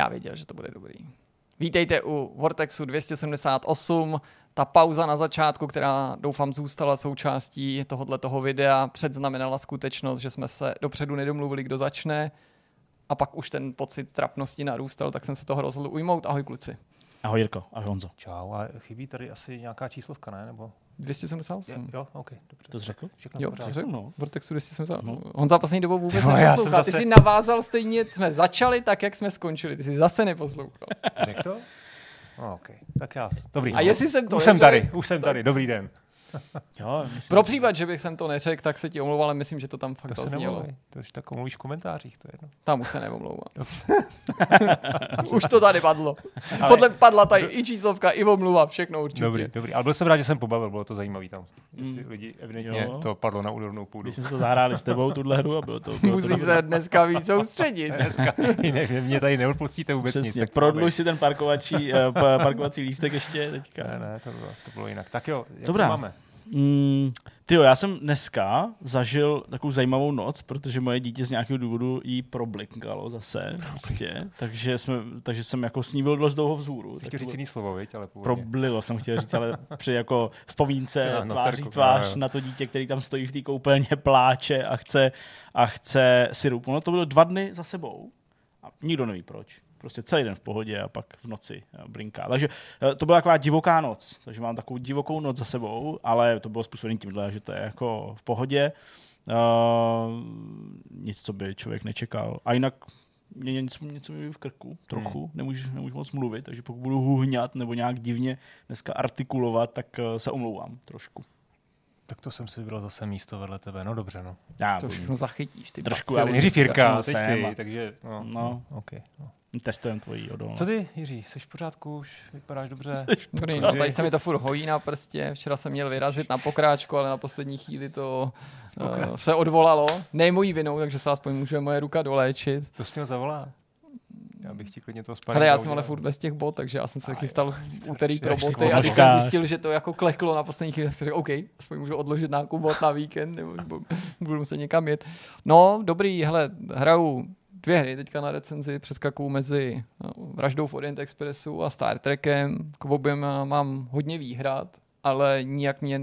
Já věděl, že to bude dobrý. Vítejte u Vortexu 278. Ta pauza na začátku, která doufám zůstala součástí tohohle toho videa, předznamenala skutečnost, že jsme se dopředu nedomluvili, kdo začne a pak už ten pocit trapnosti narůstal, tak jsem se toho rozhodl ujmout. Ahoj kluci. Ahoj Jirko, ahoj Honzo. Čau, a chybí tady asi nějaká číslovka, ne? Nebo... 278. Je, jo, OK, dobře. To jsi řekl? Všechno Jo, v pořádku. řekl, no. Vortexu 278. No. Honza poslední dobou vůbec já neposlouchá. jsem Ty zase- jsi navázal stejně, jsme začali tak, jak jsme skončili. Ty jsi zase neposlouchal. Řekl to? No, OK, tak já. Dobrý. A jestli jsem to Už jsem tady, už jsem tady, dobrý den. Jo, myslím, Pro případ, že bych jsem to neřekl, tak se ti omlouval, ale myslím, že to tam fakt To se zaznělo. nemluví, to už tak mluvíš v komentářích, to je jedno. Tam už se neomlouvám. už to tady padlo. Podle padla tady i číslovka, i omluva, všechno určitě. Dobrý, dobrý. Ale byl jsem rád, že jsem pobavil, bylo to zajímavý tam. Jestli Mm. lidi evidentně Jo. to padlo na úrodnou půdu. Když jsme se to zahráli s tebou, tuhle hru, a bylo to... Bylo Musí to se dneska víc soustředit. Dneska ne, mě tady neodpustíte vůbec nic. Přesně, tak má prodluž si ten parkovací, eh, pa- parkovací lístek ještě teďka. Ne, ne, to bylo, to bylo jinak. Tak jo, jak Dobrá. to máme? Mm, tyjo, já jsem dneska zažil takovou zajímavou noc, protože moje dítě z nějakého důvodu jí problinkalo zase, prostě, takže, jsme, takže jsem jako s ní byl dost dlouho vzhůru. Jsi chtěl říct jiný slovo, viď? Ale původně. Problilo jsem chtěl říct, ale při jako vzpomínce Na- tváří dcerku, tvář jo, jo. na to dítě, který tam stojí v té koupelně, pláče a chce, a chce syrup. No to bylo dva dny za sebou a nikdo neví proč. Prostě celý den v pohodě a pak v noci eh, brinká. Takže eh, to byla taková divoká noc. Takže mám takovou divokou noc za sebou, ale to bylo způsobené tímhle, že to je jako v pohodě. Uh, nic, co by člověk nečekal. A jinak mě něco, něco mi v krku, trochu, hmm. nemůžu, nemůžu moc mluvit, takže pokud budu huhňat nebo nějak divně dneska artikulovat, tak se omlouvám trošku. Tak to jsem si vybral zase místo vedle tebe. No dobře, no. Já To budu- všechno zachytíš. Ty Trošku, ale Nejdřív Jirka, začnu teď sem ty, a- takže no. No. OK. No. Testujem tvoji odolnost. Co ty, Jiří, jsi v pořádku už? Vypadáš dobře? Dobrý, no, tady se mi to furt hojí na prstě. Včera jsem měl vyrazit na pokráčku, ale na poslední chvíli to uh, se odvolalo. Ne mojí vinou, takže se aspoň může moje ruka doléčit. To jsi měl zavolat. Já bych ti klidně to spadl. Ale já jsem ale furt bez těch bot, takže já jsem se chystal v úterý pro boty a když jsem zjistil, že to jako kleklo na poslední chvíli, tak jsem řekl, OK, aspoň můžu odložit nějakou bot na víkend, nebo bu- budu muset někam jet. No, dobrý, hele, hraju dvě hry teďka na recenzi, přeskakuju mezi no, Vraždou v Orient Expressu a Star Trekem. K oběma mám hodně výhrad, ale nijak mě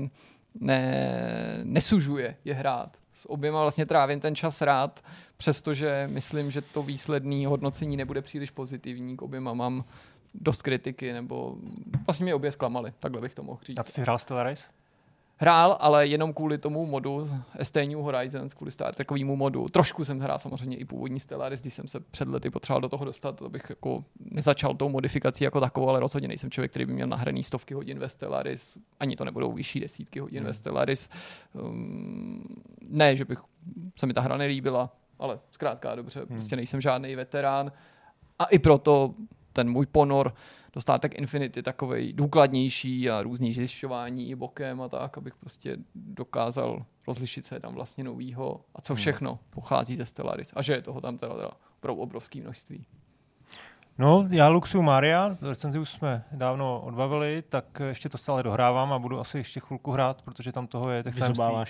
ne, nesužuje je hrát. S oběma vlastně trávím ten čas rád, přestože myslím, že to výsledné hodnocení nebude příliš pozitivní. K oběma mám dost kritiky, nebo vlastně mě obě zklamaly, takhle bych to mohl říct. A ty jsi hrál Stellaris? Hrál, ale jenom kvůli tomu modu ST New Horizons, kvůli Star Trekovému modu. Trošku jsem hrál samozřejmě i původní Stellaris, když jsem se před lety potřeboval do toho dostat, to bych jako nezačal tou modifikací jako takovou, ale rozhodně nejsem člověk, který by měl nahraný stovky hodin ve Stellaris, ani to nebudou vyšší desítky hodin Hmm. ve Stellaris. Um, ne, že bych se mi ta hra nelíbila, ale zkrátka dobře, Hmm. prostě nejsem žádný veterán. A i proto ten můj ponor do státek Infinity takovej důkladnější a různý zjišťování i bokem a tak, abych prostě dokázal rozlišit, co je tam vlastně novýho a co všechno pochází ze Stellaris. A že je toho tam teda, teda opravdu obrovské množství. No, já Luxu Maria, recenzi už jsme dávno odbavili, tak ještě to stále dohrávám a budu asi ještě chvilku hrát, protože tam toho je tak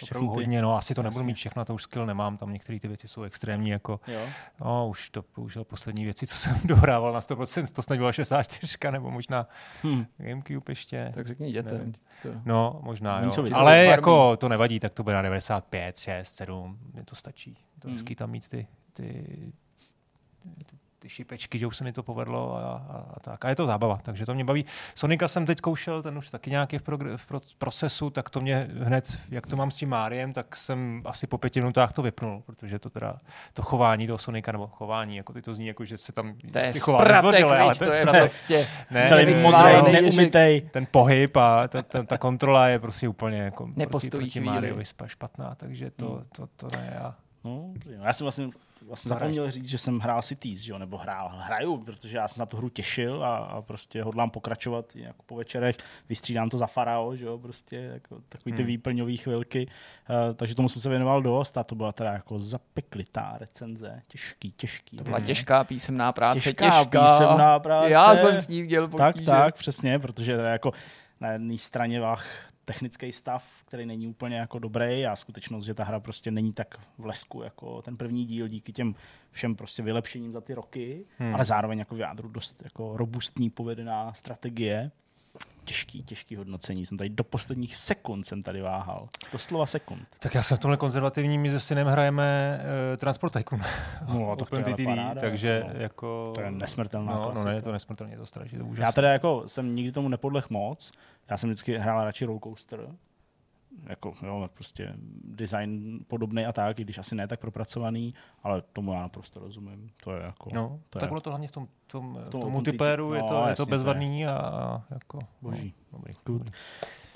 opravdu hodně. No, asi to nebudu mít všechno, to už skill nemám, tam některé ty věci jsou extrémní, jako Jo. no, už to použil poslední věci, co jsem dohrával na 100%, to snad byla 64, nebo možná Hm. Gamecube ještě. Tak řekni dětem. Nevím. To- No, možná, jo. Ale jako to nevadí, tak to bude na 95, 6, 7, mě to stačí. To Hmm. hezký tam mít ty, ty, ty, ty šipečky, že už se mi to povedlo a, a, a, tak. A je to zábava, takže to mě baví. Sonika jsem teď koušel, ten už taky nějaký v, progr- v pro- procesu, tak to mě hned, jak to mám s tím Máriem, tak jsem asi po pěti minutách to vypnul, protože to teda, to chování toho Sonika, nebo chování, jako ty to zní jako, že se tam To je chová ale víš, to je spratek- prostě... ne, Celý ne, nevíc ne, modrý, modrý, ne- neumytej. ten pohyb a ta, ta, ta kontrola je prostě úplně jako proti, proti spa- špatná, takže to, Hmm. to, to, to ne. Já. No. No, já jsem vlastně, vlastně zapomněl říct, že jsem hrál Cities, že jo, nebo hrál, hraju, protože já jsem na tu hru těšil a, a prostě hodlám pokračovat jako po večerech, vystřídám to za Farao, že jo, prostě jako takový ty Hmm. výplňové chvilky, uh, takže tomu jsem se věnoval dost a to byla teda jako zapeklitá recenze, těžký, těžký. To byla Mhm. těžká písemná práce, těžká, těžká. písemná práce. Já jsem s ním děl Tak, potíže. tak, přesně, protože teda jako na jedné straně vách technický stav, který není úplně jako dobrý a skutečnost, že ta hra prostě není tak v lesku jako ten první díl díky těm všem prostě vylepšením za ty roky, hmm. ale zároveň jako v jádru dost jako robustní povedená strategie těžký, těžký hodnocení. Jsem tady do posledních sekund jsem tady váhal. Doslova sekund. Tak já jsem v tomhle konzervativním, my se synem hrajeme uh, Transport Tycoon. No, tak to je TV, paráda, takže no. jako... To je nesmrtelná No, no ne, je to nesmrtelně, je to strašně, to je úžasné. Já teda jako jsem nikdy tomu nepodlech moc. Já jsem vždycky hrál radši rollercoaster. Jako, jo, prostě design podobný a tak, i když asi ne tak propracovaný, ale tomu já naprosto rozumím. To je jako... No, to tak je bylo to hlavně v tom, tom, tom v tom multiplayeru, je no, to, je to jasně, to je- bezvadný a, a jako... Boží. No, dobrý, Good.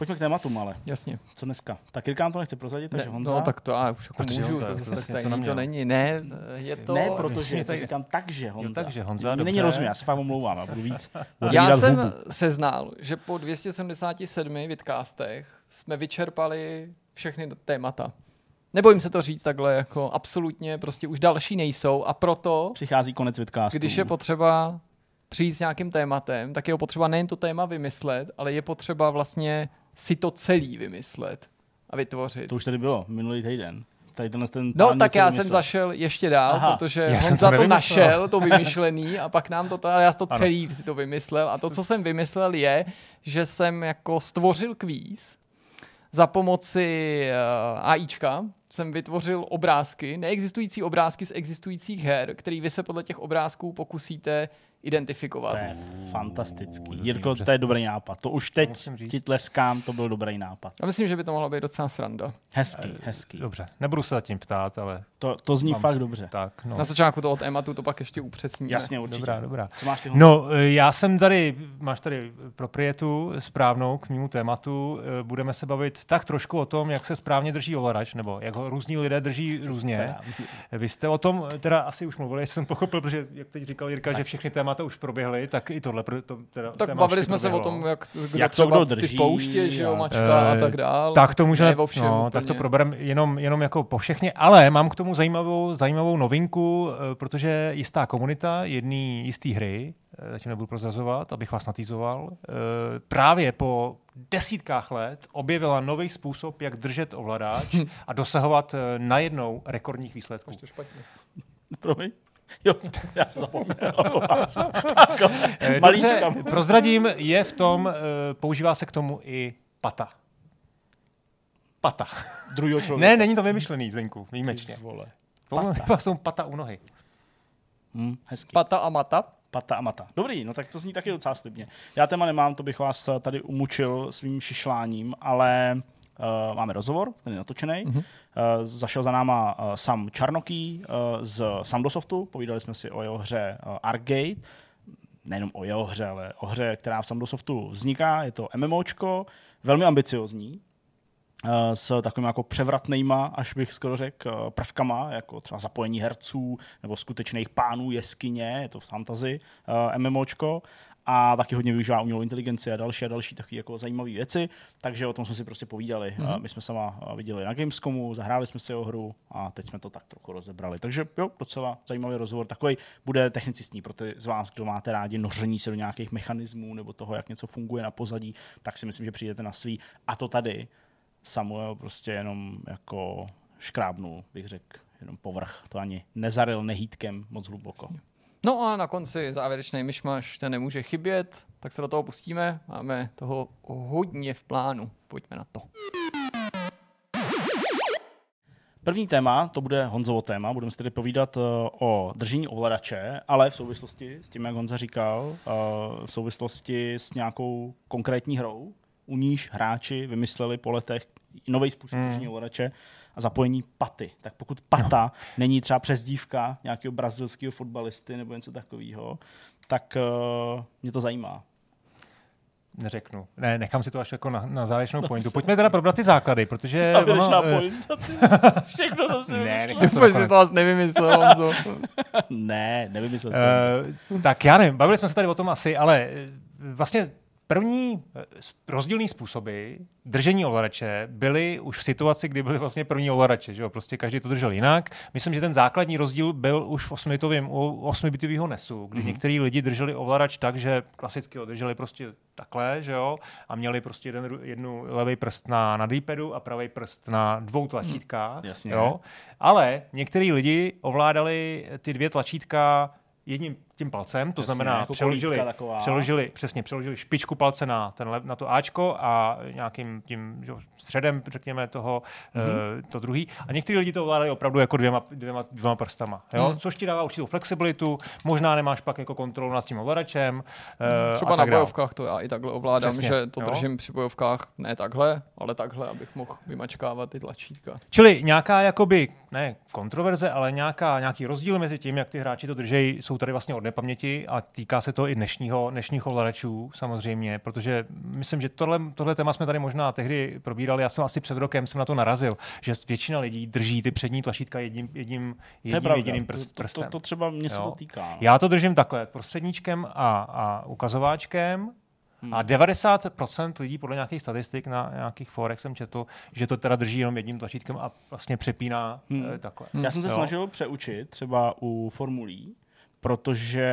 Pojďme k tématům, ale Jasně. co dneska? Tak Jirka to nechce prozradit, takže Ne, Honza. no tak to já už jako můžu, Honza, to to zase tak vlastně to tajný neměl. to není. Ne, je to... ne, protože že to tak- říkám tak, že Honza. takže Honza, Mně není dobře. rozumět, já se fakt omlouvám, já budu víc budu Já jsem hubu. se znal, že po 277 vidcastech jsme vyčerpali všechny témata. Nebojím se to říct takhle, jako absolutně, prostě už další nejsou a proto, Přichází konec vidcastu. když je potřeba přijít s nějakým tématem, tak je potřeba nejen to téma vymyslet, ale je potřeba vlastně si to celý vymyslet a vytvořit. To už tady bylo, minulý týden. Tady tenhle ten No tak já vymyslel. jsem zašel ještě dál, Aha. protože Já jsem Honza to to, našel, to vymyšlený a pak nám to, ale já to Ano. celý si to vymyslel a to, co jsem vymyslel je, že jsem jako stvořil kvíz za pomoci uh, AIčka, jsem vytvořil obrázky, neexistující obrázky z existujících her, který vy se podle těch obrázků pokusíte identifikovat. To je fantastický. Jirko, to je dobrý nápad. To už teď ti tleskám, to byl dobrý nápad. Já myslím, že by to mohla být docela sranda. Hezký, hezký. Dobře, nebudu se zatím ptát, ale To, to zní fakt si- dobře. tak, no. Na začátku toho tématu to pak ještě upřesníme. Jasně, určitě. Dobrá, dobrá. Co máš ty No, eh, já jsem tady, máš tady proprietu správnou k mému tématu. Eh, Budeme se bavit tak trošku o tom, jak se správně drží ovladač, nebo jak ho různí lidé drží různě. Vy jste o tom teda asi už mluvili, jsem pochopil, protože jak teď říkal Jirka, že všechny témata už proběhly, tak i tohle pro- to, teda, Tak téma bavili jsme se o proběhlo. tom, jak, kdo Jak to třeba kdo ty drží spouště, že jo, a- mačka a tak dál. Tak to můžeme, no, úplně. tak to probereme jenom, jenom jako po všechny, ale mám k tomu zajímavou, zajímavou novinku, eh, protože jistá komunita jedný jistý hry, zatím nebudu prozrazovat, abych vás natýzoval, eh, právě po desítkách let objevila nový způsob, jak držet ovladač a dosahovat eh, najednou rekordních výsledků. To špatně. Promiň. Jo, já jsem zapomněl. Eh, Malíčka. Dobře, prozradím, je v tom, eh, používá se k tomu i pata. Pata. Druhýho člověka. Ne, není to vymyšlený, Zdenku, výjimečně. Ty Vole. Pata. jsou pata u nohy. Hm, hezký. Pata a mata. Pata a mata. Dobrý, no tak to zní taky docela slibně. Já téma nemám, to bych vás tady umučil svým šišláním, ale uh, máme rozhovor, ten je natočený. Mm-hmm. Uh, zašel za náma uh, Sam Čarnoký uh, z Samdosoftu, povídali jsme si o jeho hře uh, Arcade, nejenom o jeho hře, ale o hře, která v Samdosoftu vzniká. Je to MMOčko, velmi ambiciozní, s takovými jako převratnýma, až bych skoro řekl, eh, prvkama, jako třeba zapojení herců nebo skutečných pánů jeskyně, je to v fantasy uh, MMOčko, a taky hodně využívá umělou inteligenci a další a další takové jako zajímavé věci, takže o tom jsme si prostě povídali. Mm-hmm. My jsme sama eh, viděli na Gamescomu, zahráli jsme si o hru a teď jsme to tak trochu rozebrali. Takže jo, docela zajímavý rozhovor. Takový bude technicistní pro ty z vás, kdo máte rádi noření se do nějakých mechanismů nebo toho, jak něco funguje na pozadí, tak si myslím, že přijdete na svý. A to tady Samuel prostě jenom jako škrábnul, bych řekl, jenom povrch. To ani nezaril nehýtkem moc hluboko. No a na konci závěrečný myšmaš, ten nemůže chybět, tak se do toho pustíme. Máme toho hodně v plánu. Pojďme na to. První téma, to bude Honzovo téma, budeme si tedy povídat uh, o držení ovladače, ale v souvislosti s tím, jak Honza říkal, uh, v souvislosti s nějakou konkrétní hrou, u níž hráči vymysleli po letech nový způsob Hmm. držení ovladače a zapojení paty. Tak pokud pata no. není třeba přezdívka nějakého brazilského fotbalisty nebo něco takového, tak uh, mě to zajímá. Neřeknu. Ne, nechám si to až jako na, na závěrečnou pointu. Pojďme teda probrat ty základy, protože... Závěrečná ono, eh, pointa. ty. Všechno jsem si Ne, vymyslel. že jsi to vás nevymyslel, Honzo. Ne, nevymyslel jsem. Uh, tak já nevím, bavili jsme se tady o tom asi, ale eh, vlastně první eh, rozdílný způsoby držení ovladače byly už v situaci, kdy byly vlastně první ovladače. Že jo? Prostě každý to držel jinak. Myslím, že ten základní rozdíl byl už v 8-bitovém, u 8-bitového NESu, kdy mm-hmm. některý lidi drželi ovladač tak, že klasicky ho drželi prostě takhle, že jo, a měli prostě jeden, jednu levý prst na, na D-padu a pravý prst na dvou tlačítkách. jasně. Jo? Ale některý lidi ovládali ty dvě tlačítka jedním tím palcem, to Jasně, znamená jako přeložili, přeložili, přesně, přeložili špičku palce na, ten, na to Ačko a nějakým tím že, středem, řekněme, toho Mhm. mm-hmm. to druhý. A někteří lidi to ovládají opravdu jako dvěma, dvěma, dvěma prstama, jo? Mm. Mm. což ti dává určitou flexibilitu, možná nemáš pak jako kontrolu nad tím ovladačem. eh, Třeba a na tak dál. bojovkách to já i takhle ovládám, Přesně, že to jo. držím při bojovkách ne takhle, ale takhle, abych mohl vymačkávat ty tlačítka. Čili nějaká jakoby, ne kontroverze, ale nějaká, nějaký rozdíl mezi tím, jak ty hráči to držejí, jsou tady vlastně od nepaměti a týká se to i dnešního, dnešních ovladačů samozřejmě, protože myslím, že tohle, tohle téma jsme tady možná tehdy probírali, já jsem asi před rokem jsem na to narazil, že většina lidí drží ty přední tlačítka jedním, jedním, To je jedním pravda. jediným to, prst, to, to, prstem. to, třeba mě se Jo. to týká. no. Já to držím takhle, prostředníčkem a, a ukazováčkem. Hmm. A 90% lidí podle nějakých statistik na nějakých fórech jsem četl, že to teda drží jenom jedním tlačítkem a vlastně přepíná Hmm. hmm. takhle. Já jsem se Jo. snažil přeučit třeba u formulí, protože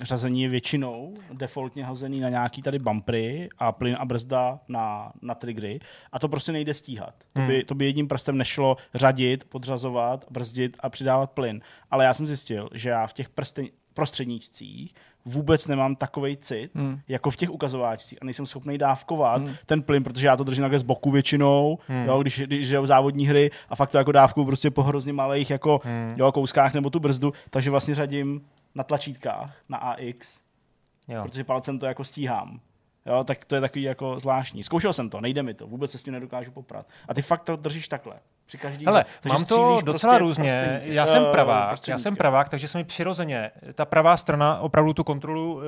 řazení je většinou defaultně hozený na nějaký tady bumpery a plyn a brzda na, na triggery a to prostě nejde stíhat. To by, to by jedním prstem nešlo řadit, podřazovat, brzdit a přidávat plyn. Ale já jsem zjistil, že já v těch prsten, prostředníčcích vůbec nemám takovej cit, Hmm. jako v těch ukazováčcích a nejsem schopný dávkovat ten plyn, protože já to držím takhle z boku většinou, jo, když, když jdou závodní hry a fakt to jako dávku prostě po hrozně malých jako jo, kouskách nebo tu brzdu, takže vlastně řadím na tlačítkách, na AX, Jo. protože palcem to jako stíhám. Jo, tak to je takový jako zvláštní. Zkoušel jsem to, nejde mi to, vůbec se s tím nedokážu poprat. A ty fakt to držíš takhle. Při každý Hele, mám to docela prostě různě. Já jsem eh, pravák, já prostředníkem. jsem pravák, takže se mi přirozeně ta pravá strana opravdu tu kontrolu uh,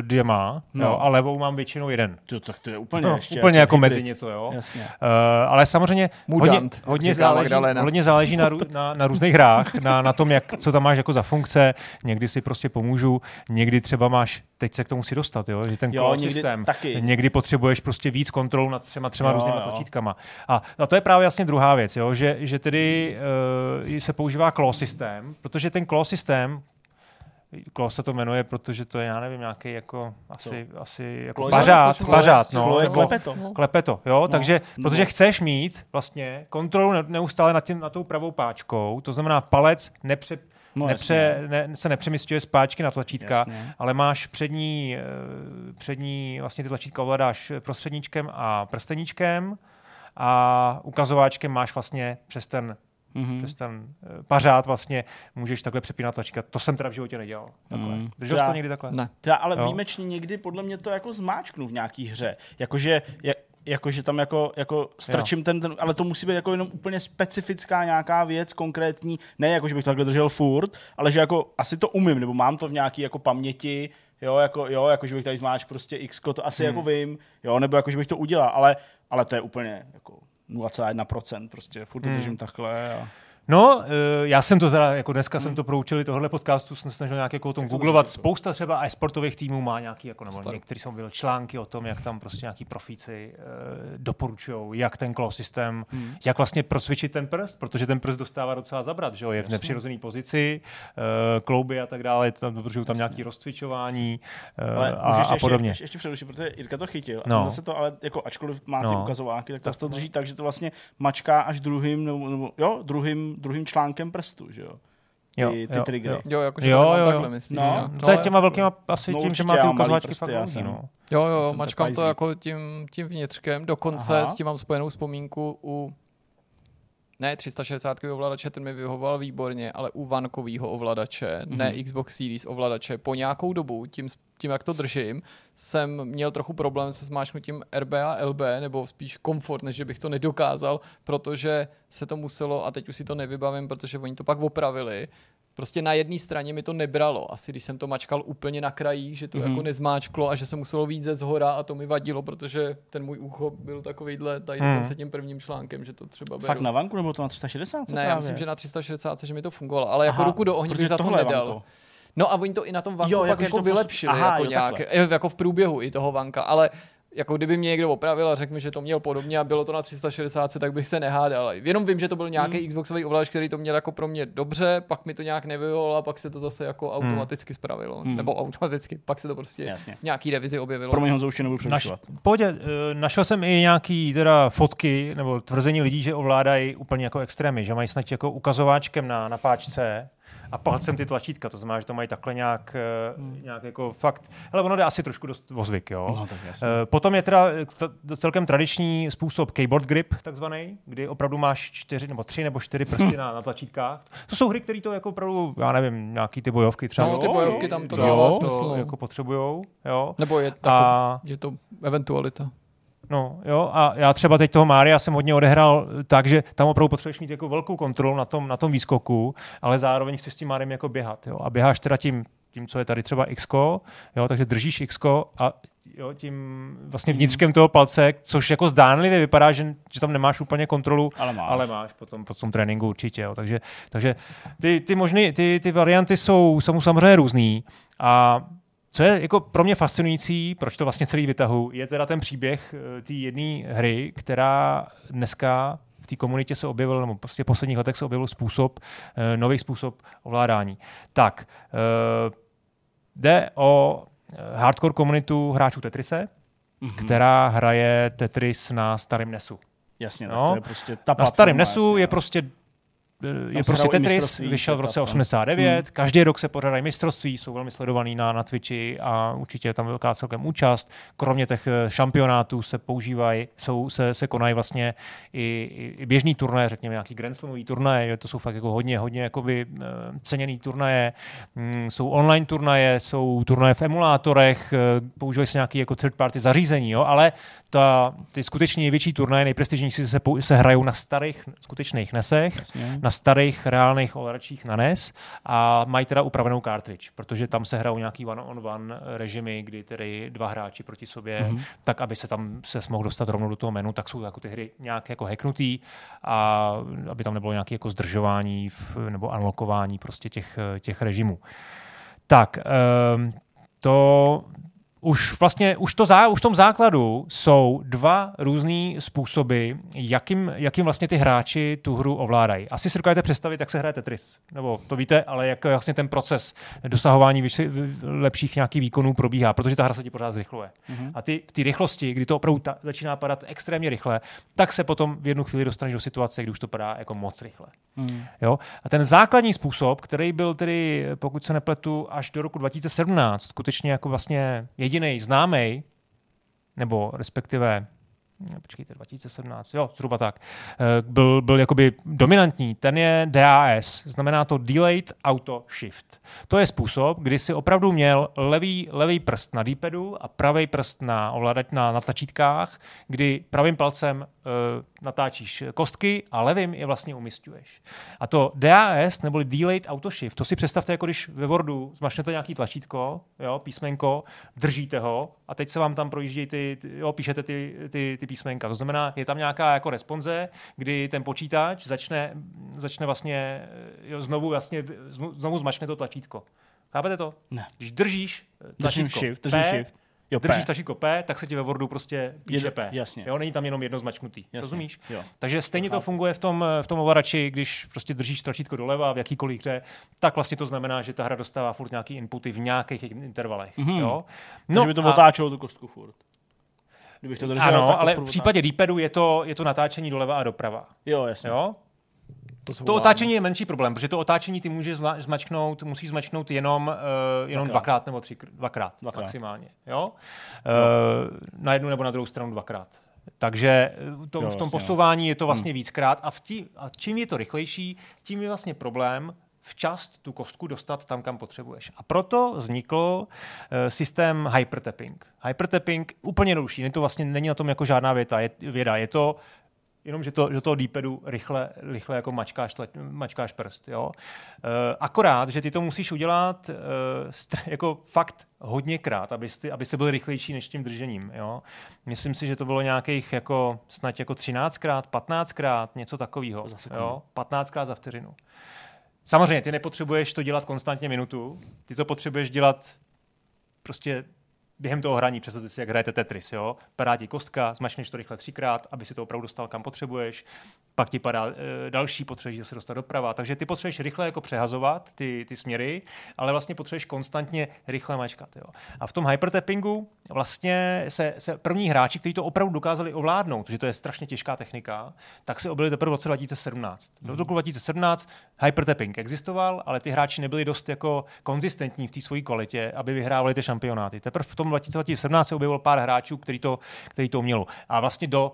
dvěma, No. no. jo, a levou mám většinou jeden. To, tak to je úplně No, ještě úplně jako hybrid. mezi něco, jo. Jasně. Uh, ale samozřejmě hodně, Mudant, hodně, říká záleží, hodně záleží na, rů- na, na různých hrách, na, na tom, jak, co tam máš jako za funkce. Někdy si prostě pomůžu, někdy třeba máš, teď se k tomu si dostat, jo, že ten Jo, někdy systém, taky. někdy potřebuješ prostě víc kontrol nad třema, třema Jo, různýma jo. tlačítkama. A, a to je právě jasně druhá věc, jo, že, že tedy uh, se používá claw systém, protože ten claw systém Klo se to jmenuje, protože to je, já nevím, nějaký jako asi, asi jako Klo- pařád, Klo- pařád, Klo- no, Klo nebo- klepeto. No. Klepeto, jo, no, takže, no. protože chceš mít vlastně kontrolu ne- neustále nad, tím, nad tou pravou páčkou, to znamená palec nepře, No, nepře, ne, se nepřemysťuje z páčky na tlačítka, Jasně. ale máš přední, eh, přední, vlastně ty tlačítka ovládáš prostředníčkem a prsteníčkem a ukazováčkem máš vlastně přes ten Mhm. přes ten eh, pařád vlastně můžeš takhle přepínat tlačítka. To jsem teda v životě nedělal. Takhle. Mm. Držel jsi to někdy takhle? Ne. Já ale Jo. výjimečně někdy podle mě to jako zmáčknu v nějaký hře. Jakože, je, jakože tam jako, jako strčím ten, ten, ale to musí být jako jenom úplně specifická nějaká věc, konkrétní, ne jako, že bych to takhle držel furt, ale že jako asi to umím, nebo mám to v nějaký jako paměti, jo, jako, jo, jako že bych tady zmáč prostě x, to asi Hmm. jako vím, jo, nebo jako, že bych to udělal, ale, ale to je úplně jako 0,1%, prostě furt to Hmm. držím takhle a... No, eh, já jsem to teda, jako dneska jsem to proučili tohle podcastu, jsem se snažil nějak jako o tom to googlovat. Spousta třeba i sportových týmů má nějaký, jako, nebo některý jsou byli články o tom, jak tam prostě nějaký profíci eh, doporučují, jak ten claw systém, Hmm. jak vlastně procvičit ten prst, protože ten prst dostává docela zabrat, že jo, je v nepřirozené pozici, eh, klouby a tak dále, tam dodržují tam nějaký rozcvičování eh, Ale a, můžeš a ještě, podobně. Ještě, ještě přerušit, protože Jirka to chytil. A No. no. zase to ale, jako, ačkoliv má ty No. ukazováky, tak to to drží tak, že to vlastně mačká až druhým, nebo, nebo jo, druhým, druhým článkem prstu, že jo? Ty, Jo, ty jo, triggery. jo. Jo, jakože Jo, jo, jo. takhle, myslíš? No? No, to je těma velkýma asi No tím, že má ty ukazováčky prsty, fakt jsem- no. Jo, Já jo, jsem mačkám to jako tím, tím vnitřkem, dokonce Aha. s tím mám spojenou vzpomínku u ne 360 ovladače, ten mi vyhovoval výborně, ale u vankového ovladače, mm-hmm. ne Xbox Series ovladače, po nějakou dobu, tím, tím jak to držím, jsem měl trochu problém se zmáčknutím RBA LB, nebo spíš komfort, než že bych to nedokázal, protože se to muselo, a teď už si to nevybavím, protože oni to pak opravili, Prostě na jedné straně mi to nebralo. Asi když jsem to mačkal úplně na krajích, že to mm-hmm. jako nezmáčklo a že se muselo víc ze zhora a to mi vadilo, protože ten můj úcho byl takovýhle tady Hmm. dokonce tím prvním článkem, že to třeba beru. Fakt na vanku, nebo to na 360? ne, právě? já myslím, že na 360, že mi to fungovalo, ale jako Aha, ruku do ohně bych za to nedal. vanko. No a oni to i na tom vanku Jo, pak jako, jako to vylepšili, Aha, jako, jo, nějak, takhle. jako v průběhu i toho vanka, ale jako kdyby mě někdo opravil a řekl mi, že to měl podobně a bylo to na 360, tak bych se nehádal. Jenom vím, že to byl nějaký Hmm. Xboxový ovladač, který to měl jako pro mě dobře, pak mi to nějak nevyvolalo a pak se to zase jako automaticky spravilo. Hmm. Nebo automaticky, pak se to prostě Jasně. v nějaký revizi objevilo. Pro mě Honzo už nebudu Naš, přerušovat. pohodě, eh, našel jsem i nějaký teda fotky nebo tvrzení lidí, že ovládají úplně jako extrémy, že mají snad jako ukazováčkem na, na páčce a palcem ty tlačítka, to znamená, že to mají takhle nějak, hmm. nějak jako fakt, ale ono jde asi trošku dost o zvyk, jo. No, tak. Eh, Potom je teda eh, celkem tradiční způsob keyboard grip, takzvaný, kdy opravdu máš čtyři nebo tři nebo čtyři prsty na, na tlačítkách. To jsou hry, které to jako opravdu, já nevím, nějaký ty bojovky třeba. No, ty Jo, bojovky jo, tam to dává to smysl. no. jako potřebujou, jo. Nebo je, to, A- je to eventualita. No, jo, a já třeba teď toho Mária jsem hodně odehrál tak, že tam opravdu potřebuješ mít jako velkou kontrolu na tom, na tom výskoku, ale zároveň chceš s tím Máriem jako běhat, jo. A běháš teda tím, tím co je tady třeba x jo, takže držíš x a jo, tím vlastně vnitřkem toho palce, což jako zdánlivě vypadá, že, že tam nemáš úplně kontrolu, Ale máš. ale máš potom po tom tréninku určitě. Jo. Takže, takže ty, ty, možný, ty, ty varianty jsou, jsou samozřejmě různý a co je jako pro mě fascinující, proč to vlastně celý vytahu, je teda ten příběh eh, té jedné hry, která dneska v té komunitě se objevil, nebo prostě v posledních letech se objevil způsob, eh, nový způsob ovládání. Tak, eh, jde o hardcore komunitu hráčů Tetrise, Mhm. která hraje Tetris na starém NESu. Jasně, No. tak to je prostě ta Na starém NESu jasně, je no. prostě je se prostě Tetris, vyšel v roce světa, 89, Hmm. každý rok se pořádají mistrovství, jsou velmi sledovaný na, na Twitchi a určitě je tam velká celkem účast. Kromě těch eh, šampionátů se používají, jsou, se, se konají vlastně i, i, běžný turnaje, řekněme nějaký Grand Slamový turnaje, to jsou fakt jako hodně, hodně jakoby, eh, ceněný turnaje, mm, jsou online turnaje, jsou turnaje v emulátorech, eh, používají se nějaký jako third party zařízení, jo, ale ta, ty skutečně největší turnaje, nejprestižnější se, se hrajou na starých skutečných nesech, Jasně. Na starých reálných ovladačích na NES a mají teda upravenou cartridge, protože tam se hrajou nějaký one-on-one režimy, kdy tedy dva hráči proti sobě, Mhm. mm-hmm. tak aby se tam se mohl dostat rovnou do toho menu, tak jsou jako ty hry nějak jako hacknutý a aby tam nebylo nějaké jako zdržování v, nebo unlockování prostě těch, těch režimů. Tak, um, to už vlastně, už, to zá, už v tom základu jsou dva různé způsoby, jakým, jakým vlastně ty hráči tu hru ovládají. Asi si dokážete představit, jak se hraje Tetris. Nebo to víte, ale jak vlastně ten proces dosahování vyši, lepších nějakých výkonů probíhá, protože ta hra se ti pořád zrychluje. Mm-hmm. A ty té rychlosti, kdy to opravdu ta, začíná padat extrémně rychle, tak se potom v jednu chvíli dostaneš do situace, kdy už to padá jako moc rychle. Mm. Jo? A ten základní způsob, který byl tedy, pokud se nepletu, až do roku 2017, skutečně jako vlastně jediný známý, nebo respektive ne, počkejte, 2017, jo, zhruba tak, eh, byl, byl jakoby dominantní, ten je DAS, znamená to Delayed Auto Shift. To je způsob, kdy si opravdu měl levý, levý prst na D-padu a pravý prst na, ovládač, na, na tlačítkách, kdy pravým palcem natáčíš kostky a levým je vlastně umistuješ. A to DAS, neboli Delayed Auto Shift, to si představte, jako když ve Wordu zmačnete nějaký tlačítko, jo, písmenko, držíte ho a teď se vám tam projíždějí ty, jo, píšete ty, ty, ty písmenka. To znamená, je tam nějaká jako responze, kdy ten počítač začne, začne vlastně jo, znovu, vlastně, znovu zmačne to tlačítko. Chápete to? Ne. Když držíš eh, Držím tlačítko shift, držím P, shift. Jo, držíš P. P, tak se ti ve Wordu prostě píše Je- P. jasně. Jo, není tam jenom jedno zmačknutý. Jasně, Rozumíš? jo. Takže stejně to funguje v tom, v tom ovladači, když prostě držíš tlačítko doleva v jakýkoliv hře, tak vlastně to znamená, že ta hra dostává furt nějaký inputy v nějakých intervalech. Mhm. Jo? No, Takže by to a- otáčelo tu kostku furt. Kdybych to držel, tak Ano, to ale v případě D-padu je to, je to natáčení doleva a doprava. Jo, jasně. Jo? To, To otáčení je menší problém, protože to otáčení ty můžeš zma- zmačknout, musíš zmačknout jenom, uh, jenom Dvakrát. dvakrát nebo tři, dvakrát, dvakrát, maximálně. Jo? Uh, na jednu nebo na druhou stranu dvakrát. Takže eh, v tom, Jo, v tom vlastně, no. posouvání je to vlastně víckrát a, v tí, a čím je to rychlejší, tím je vlastně problém včas tu kostku dostat tam, kam potřebuješ. A proto vznikl uh, systém hypertapping. Hypertapping úplně jednodušší, není to vlastně není na tom jako žádná věta, je, věda, je to jenom, že to, že toho D-padu rychle, rychle jako mačkáš, tla, mačkáš prst. Jo? E, akorát, že ty to musíš udělat e, jako fakt hodněkrát, aby, ty, aby se byl rychlejší než tím držením. Jo? Myslím si, že to bylo nějakých jako snad jako 13krát, 15krát, něco takového. Za sekundu. Jo? 15krát za vteřinu. Samozřejmě, ty nepotřebuješ to dělat konstantně minutu, ty to potřebuješ dělat prostě během toho hraní, představte si, jak hrajete Tetris, jo? Padá ti kostka, zmačneš to rychle třikrát, aby si to opravdu dostal kam potřebuješ, pak ti padá e, další, potřebuješ se dostat doprava. Takže ty potřebuješ rychle jako přehazovat ty, ty směry, ale vlastně potřebuješ konstantně rychle mačkat. Jo? A v tom hypertappingu vlastně se, se první hráči, kteří to opravdu dokázali ovládnout, protože to je strašně těžká technika, tak se objevili teprve v roce 2017. Do roku 2017 hypertapping existoval, ale ty hráči nebyli dost jako konzistentní v té své kvalitě, aby vyhrávali ty šampionáty. Teprve v tom 2017 se objevilo pár hráčů, který to, který to umělo. A vlastně do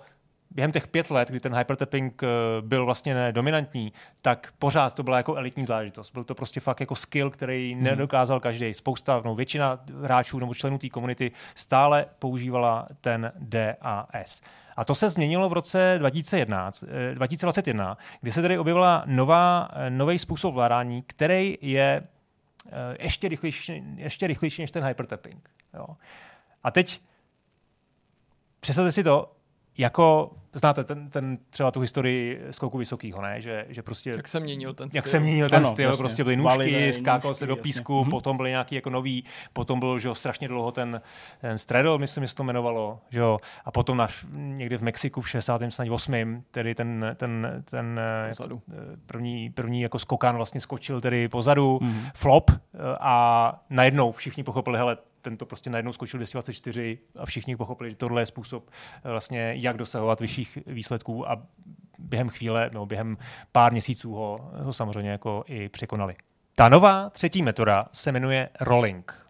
během těch pět let, kdy ten hypertapping eh, byl vlastně dominantní, tak pořád to byla jako elitní záležitost. Byl to prostě fakt jako skill, který hmm. nedokázal každý. Spousta, no, většina hráčů nebo členů té komunity stále používala ten DAS. A to se změnilo v roce 2011, 2021, eh, kdy se tedy objevila nová, eh, nový způsob vládání, který je ještě rychlejší, ještě rychlejší než ten hypertapping. Jo. A teď představte si to, jako znáte ten, ten, třeba tu historii skoku vysokýho, ne? Že, že prostě... Jak se měnil ten styl. Jak se měnil ten ano, styl, jasně. prostě byly nůžky, skákalo se do písku, jasně. Mhm. potom byly nějaký jako nový, potom byl, že jo, strašně dlouho ten, ten straddle, myslím, že se to jmenovalo, že jo, a potom naš, někdy v Mexiku v 68. tedy ten, ten, ten jako, první, první jako skokan vlastně skočil tedy pozadu, mm-hmm. flop a najednou všichni pochopili, hele, ten to prostě najednou skočil 224 a všichni pochopili, že tohle je způsob eh, vlastně, jak dosahovat vyšších výsledků a během chvíle, nebo během pár měsíců ho, ho samozřejmě jako i překonali. Ta nová třetí metoda se jmenuje rolling.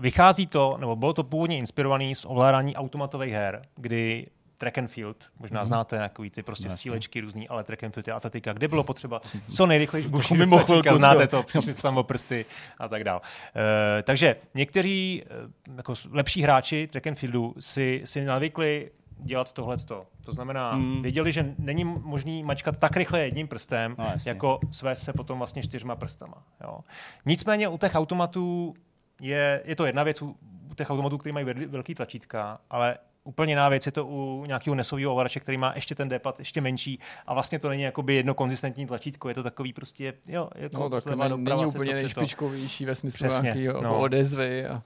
Vychází to, nebo bylo to původně inspirované z ovládání automatových her, kdy track and field, možná mm-hmm. znáte takový ty prostě Jasně. střílečky různý, ale track and field je atletika, kde bylo potřeba co nejrychleji buší mimo chvilku, znáte to, přišli tam o prsty a tak dál. Uh, takže někteří uh, jako lepší hráči track and fieldu si, si navykli dělat tohle. To znamená, mm. věděli, že není možný mačkat tak rychle jedním prstem, no, jako své se potom vlastně čtyřma prstama. Jo. Nicméně u těch automatů je, je to jedna věc, u těch automatů, které mají velký tlačítka, ale úplně jiná věc je to u nějakého nesového ovladače, který má ještě ten depad ještě menší a vlastně to není jakoby jedno konzistentní tlačítko, je to takový prostě, jo, jako no, tak není, není úplně nejšpičkovější ve smyslu nějakého no. odezvy. A...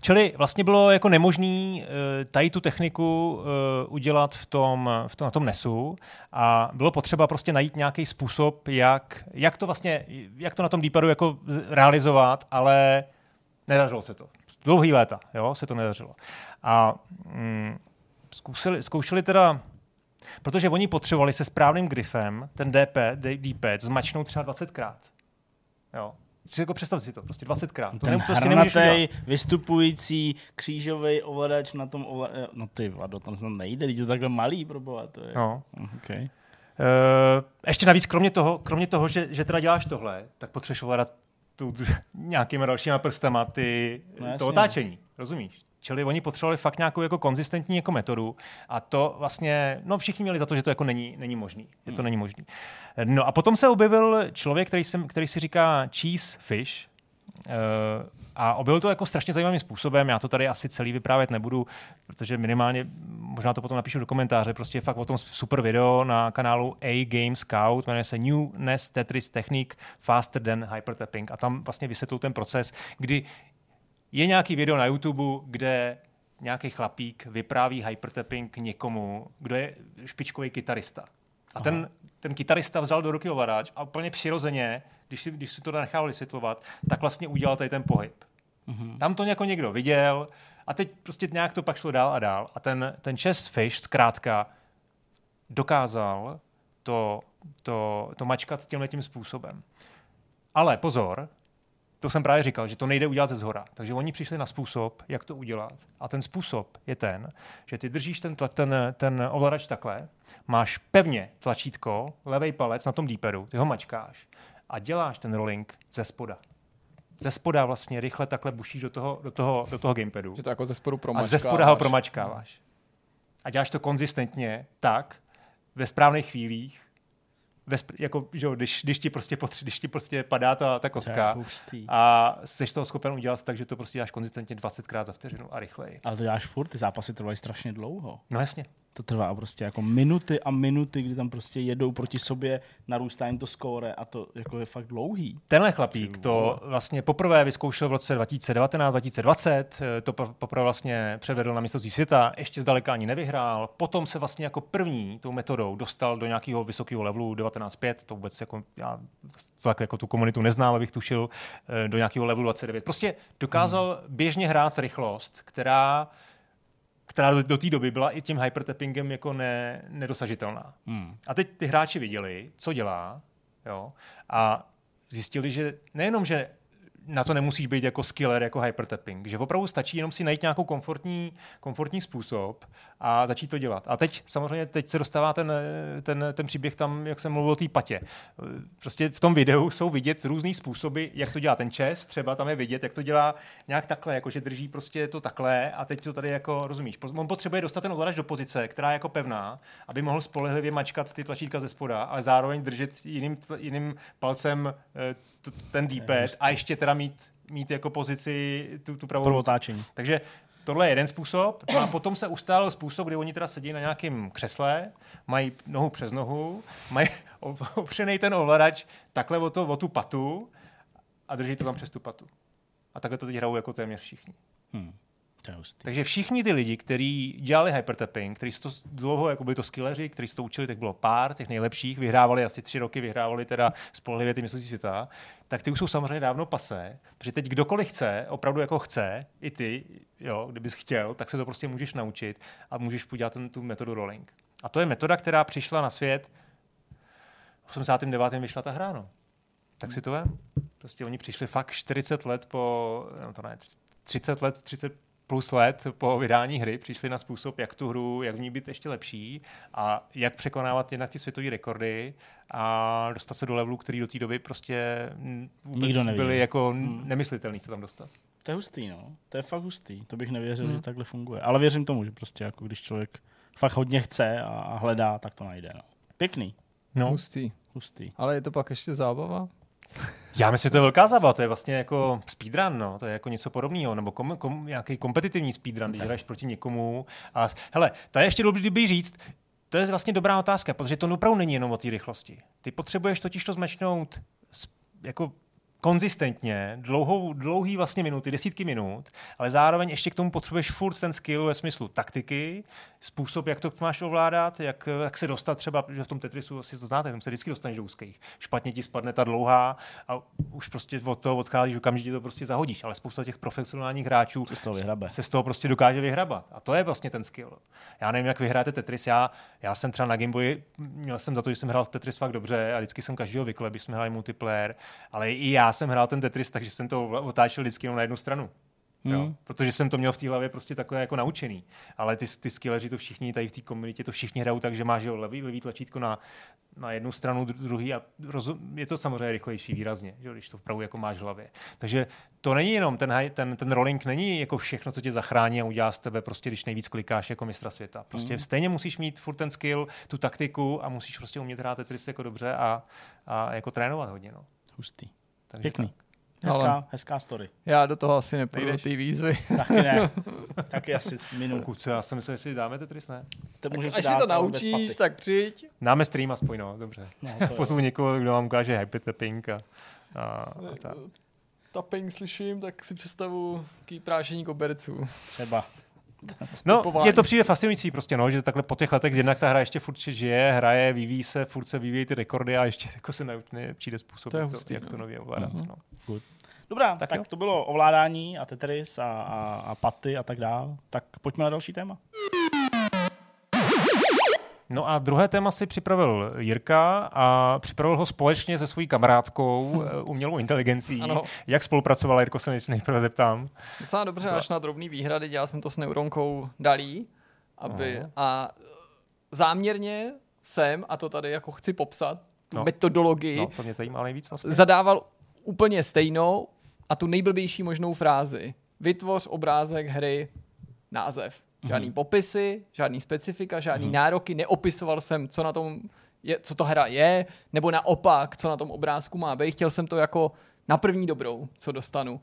Čili vlastně bylo jako nemožný uh, tady tu techniku uh, udělat v tom, v tom, na tom NESu a bylo potřeba prostě najít nějaký způsob, jak, jak to vlastně, jak to na tom Deepadu jako realizovat, ale nedařilo se to dlouhý léta, jo, se to nedařilo. A mm, zkusili, zkoušeli teda, protože oni potřebovali se správným grifem ten DP, D-pad zmačknout třeba 20krát. Jo, jako představ si to, prostě 20krát. To ten prostě hranatej, vystupující křížový ovladač na tom ovladači. No ty vado, tam snad nejde, když to takhle malý proboha, to je. No. Okay. Uh, ještě navíc, kromě toho, kromě toho že, že teda děláš tohle, tak potřebuješ ovládat tu, nějakýma dalšíma prstama ty, no, to otáčení, rozumíš? Čili oni potřebovali fakt nějakou jako konzistentní jako metodu a to vlastně, no všichni měli za to, že to jako není, není možný. Že to hmm. není možný. No a potom se objevil člověk, který, jsem, který si říká Cheese Fish, Uh, a objevil to jako strašně zajímavým způsobem. Já to tady asi celý vyprávět nebudu, protože minimálně, možná to potom napíšu do komentáře, prostě fakt o tom super video na kanálu A Game Scout, jmenuje se New NES Tetris Technique Faster Than Hypertapping. A tam vlastně vysvětlil ten proces, kdy je nějaký video na YouTube, kde nějaký chlapík vypráví hypertapping někomu, kdo je špičkový kytarista. A ten, ten kytarista vzal do ruky ovladač a úplně přirozeně, když si, když si to nechal vysvětlovat, tak vlastně udělal tady ten pohyb. Mm-hmm. Tam to jako někdo viděl a teď prostě nějak to pak šlo dál a dál. A ten, ten Chess Fish zkrátka dokázal to, to, to mačkat tímhle tím způsobem. Ale pozor, to jsem právě říkal, že to nejde udělat ze zhora. Takže oni přišli na způsob, jak to udělat. A ten způsob je ten, že ty držíš ten, ten, ten ovladač takhle, máš pevně tlačítko, levý palec na tom díperu, ty ho mačkáš a děláš ten rolling ze spoda. Ze spoda vlastně rychle takhle bušíš do toho, do toho, do toho gamepadu. Že to jako ze spodu promačkáváš. A ze spoda ho promačkáváš. A děláš to konzistentně tak, ve správných chvílích, ve, jako, že jo, když, když, ti prostě potři, když ti prostě padá ta, ta kostka a jsi toho schopen udělat tak, že to prostě děláš konzistentně 20krát za vteřinu a rychleji. Ale to děláš furt, ty zápasy trvají strašně dlouho. No jasně. To trvá prostě jako minuty a minuty, kdy tam prostě jedou proti sobě, narůstá jim to skóre a to jako je fakt dlouhý. Tenhle chlapík to vlastně poprvé vyzkoušel v roce 2019-2020, eh, to poprvé vlastně předvedl na mistrovství světa, ještě zdaleka ani nevyhrál, potom se vlastně jako první tou metodou dostal do nějakého vysokého levelu 19.5, to vůbec jako, já tak jako tu komunitu neznám, abych tušil, eh, do nějakého levelu 29. Prostě dokázal hmm. běžně hrát rychlost, která která do, do té doby byla i tím hypertappingem jako ne, nedosažitelná. Hmm. A teď ty hráči viděli, co dělá, jo, a zjistili, že nejenom, že na to nemusíš být jako skiller, jako hypertapping, že opravdu stačí jenom si najít nějakou komfortní, komfortní způsob a začít to dělat. A teď samozřejmě teď se dostává ten, ten, ten příběh tam, jak jsem mluvil o té patě. Prostě v tom videu jsou vidět různý způsoby, jak to dělá ten čes, třeba tam je vidět, jak to dělá nějak takhle, jako že drží prostě to takhle a teď to tady jako rozumíš. On potřebuje dostat ten ovladač do pozice, která je jako pevná, aby mohl spolehlivě mačkat ty tlačítka ze spoda, ale zároveň držet jiným, jiným palcem eh, ten D-pad a ještě teda mít, mít jako pozici tu, tu pravou. Pro otáčení. Takže tohle je jeden způsob. No a potom se ustálil způsob, kdy oni teda sedí na nějakém křesle, mají nohu přes nohu, mají opřený ten ovladač takhle o, to, o tu patu a drží to tam přes tu patu. A takhle to teď hrajou jako téměř všichni. Hmm. Takže všichni ty lidi, kteří dělali hypertapping, kteří to dlouho, jako byli to skilleři, kteří to učili, tak bylo pár těch nejlepších, vyhrávali asi tři roky, vyhrávali teda spolehlivě ty mistrovství světa, tak ty už jsou samozřejmě dávno pase, protože teď kdokoliv chce, opravdu jako chce, i ty, jo, kdybys chtěl, tak se to prostě můžeš naučit a můžeš udělat ten, tu metodu rolling. A to je metoda, která přišla na svět v 89. vyšla ta hra, no. Tak si to vem. Prostě oni přišli fakt 40 let po, no to ne, 30 let, 30 plus let po vydání hry přišli na způsob, jak tu hru, jak v ní být ještě lepší a jak překonávat jednak ty světové rekordy a dostat se do levelu, který do té doby prostě vůbec Nikdo byly jako hmm. nemyslitelný se tam dostat. To je hustý, no. To je fakt hustý. To bych nevěřil, hmm. že takhle funguje. Ale věřím tomu, že prostě jako když člověk fakt hodně chce a hledá, tak to najde. No. Pěkný. No. Hustý. Hustý. Ale je to pak ještě zábava? Já myslím, že to je velká zábava, to je vlastně jako speedrun, no. to je jako něco podobného, nebo kom, kom, nějaký kompetitivní speedrun, když hraješ proti někomu. A, hele, to je ještě dobrý říct, to je vlastně dobrá otázka, protože to opravdu není jenom o té rychlosti. Ty potřebuješ totiž to zmečnout jako konzistentně, dlouhou, dlouhý vlastně minuty, desítky minut, ale zároveň ještě k tomu potřebuješ furt ten skill ve smyslu taktiky, způsob, jak to máš ovládat, jak, jak se dostat třeba, že v tom Tetrisu asi to znáte, tam se vždycky dostaneš do úzkých. Špatně ti spadne ta dlouhá a už prostě od toho odcházíš, okamžitě to prostě zahodíš, ale spousta těch profesionálních hráčů se z toho, vyhrabe. se z toho prostě dokáže vyhrabat. A to je vlastně ten skill. Já nevím, jak vyhráte Tetris, já, já jsem třeba na Gameboy, měl jsem za to, že jsem hrál Tetris fakt dobře a vždycky jsem každého vykle, když jsme hráli multiplayer, ale i já jsem hrál ten Tetris, takže jsem to otáčel vždycky jenom na jednu stranu. Hmm. Jo? Protože jsem to měl v té hlavě prostě takhle jako naučený. Ale ty, ty skilleři to všichni, tady v té komunitě to všichni hrajou tak, že máš jo, levý, levý tlačítko na, na jednu stranu, druhý a rozum, je to samozřejmě rychlejší výrazně, že, když to vpravu jako máš v hlavě. Takže to není jenom, ten, ten, ten rolling není jako všechno, co tě zachrání a udělá z tebe, prostě když nejvíc klikáš jako mistra světa. Prostě hmm. stejně musíš mít furt ten skill, tu taktiku a musíš prostě umět hrát Tetris jako dobře a, a jako trénovat hodně. No. Hustý. Takže Pěkný. Tak. Hezká, Ale hezká story. Já do toho asi nepůjdu ty výzvy. Taky ne. Taky asi minul. Kuce, já jsem myslel, jestli dáme Tetris, ne? To tak, až si to naučíš, tak přijď. Dáme stream aspoň, no, dobře. No, Pozvu někoho, kdo vám ukáže hypertapping a, a, a ta. Tapping slyším, tak si představu ký prášení koberců. Třeba. No, je to přijde fascinující prostě, no, že takhle po těch letech jednak ta hra ještě furt žije, hraje, vyvíjí se, furt se vyvíjí ty rekordy a ještě jako se ne, přijde způsob, to jak, hustý, to, jak to no. nově ovládat. Uh-huh. No. Dobrá, tak, tak to bylo ovládání a Tetris a, a, a paty a tak dále. Tak pojďme na další téma. No a druhé téma si připravil Jirka a připravil ho společně se svojí kamarádkou eh, umělou inteligencí. Ano. Jak spolupracovala, Jirko, se nejprve zeptám. Docela dobře, až na drobný výhrady, dělal jsem to s neuronkou Dalí, aby Aha. a záměrně jsem, a to tady jako chci popsat, tu no. metodologii, no, to mě zajímá nejvíc vlastně. zadával úplně stejnou a tu nejblbější možnou frázi. Vytvoř obrázek hry, název. Žádný mm-hmm. popisy, žádný specifika, žádný mm-hmm. nároky, neopisoval jsem, co na tom je, co to hra je, nebo naopak, co na tom obrázku má být. Chtěl jsem to jako na první dobrou, co dostanu.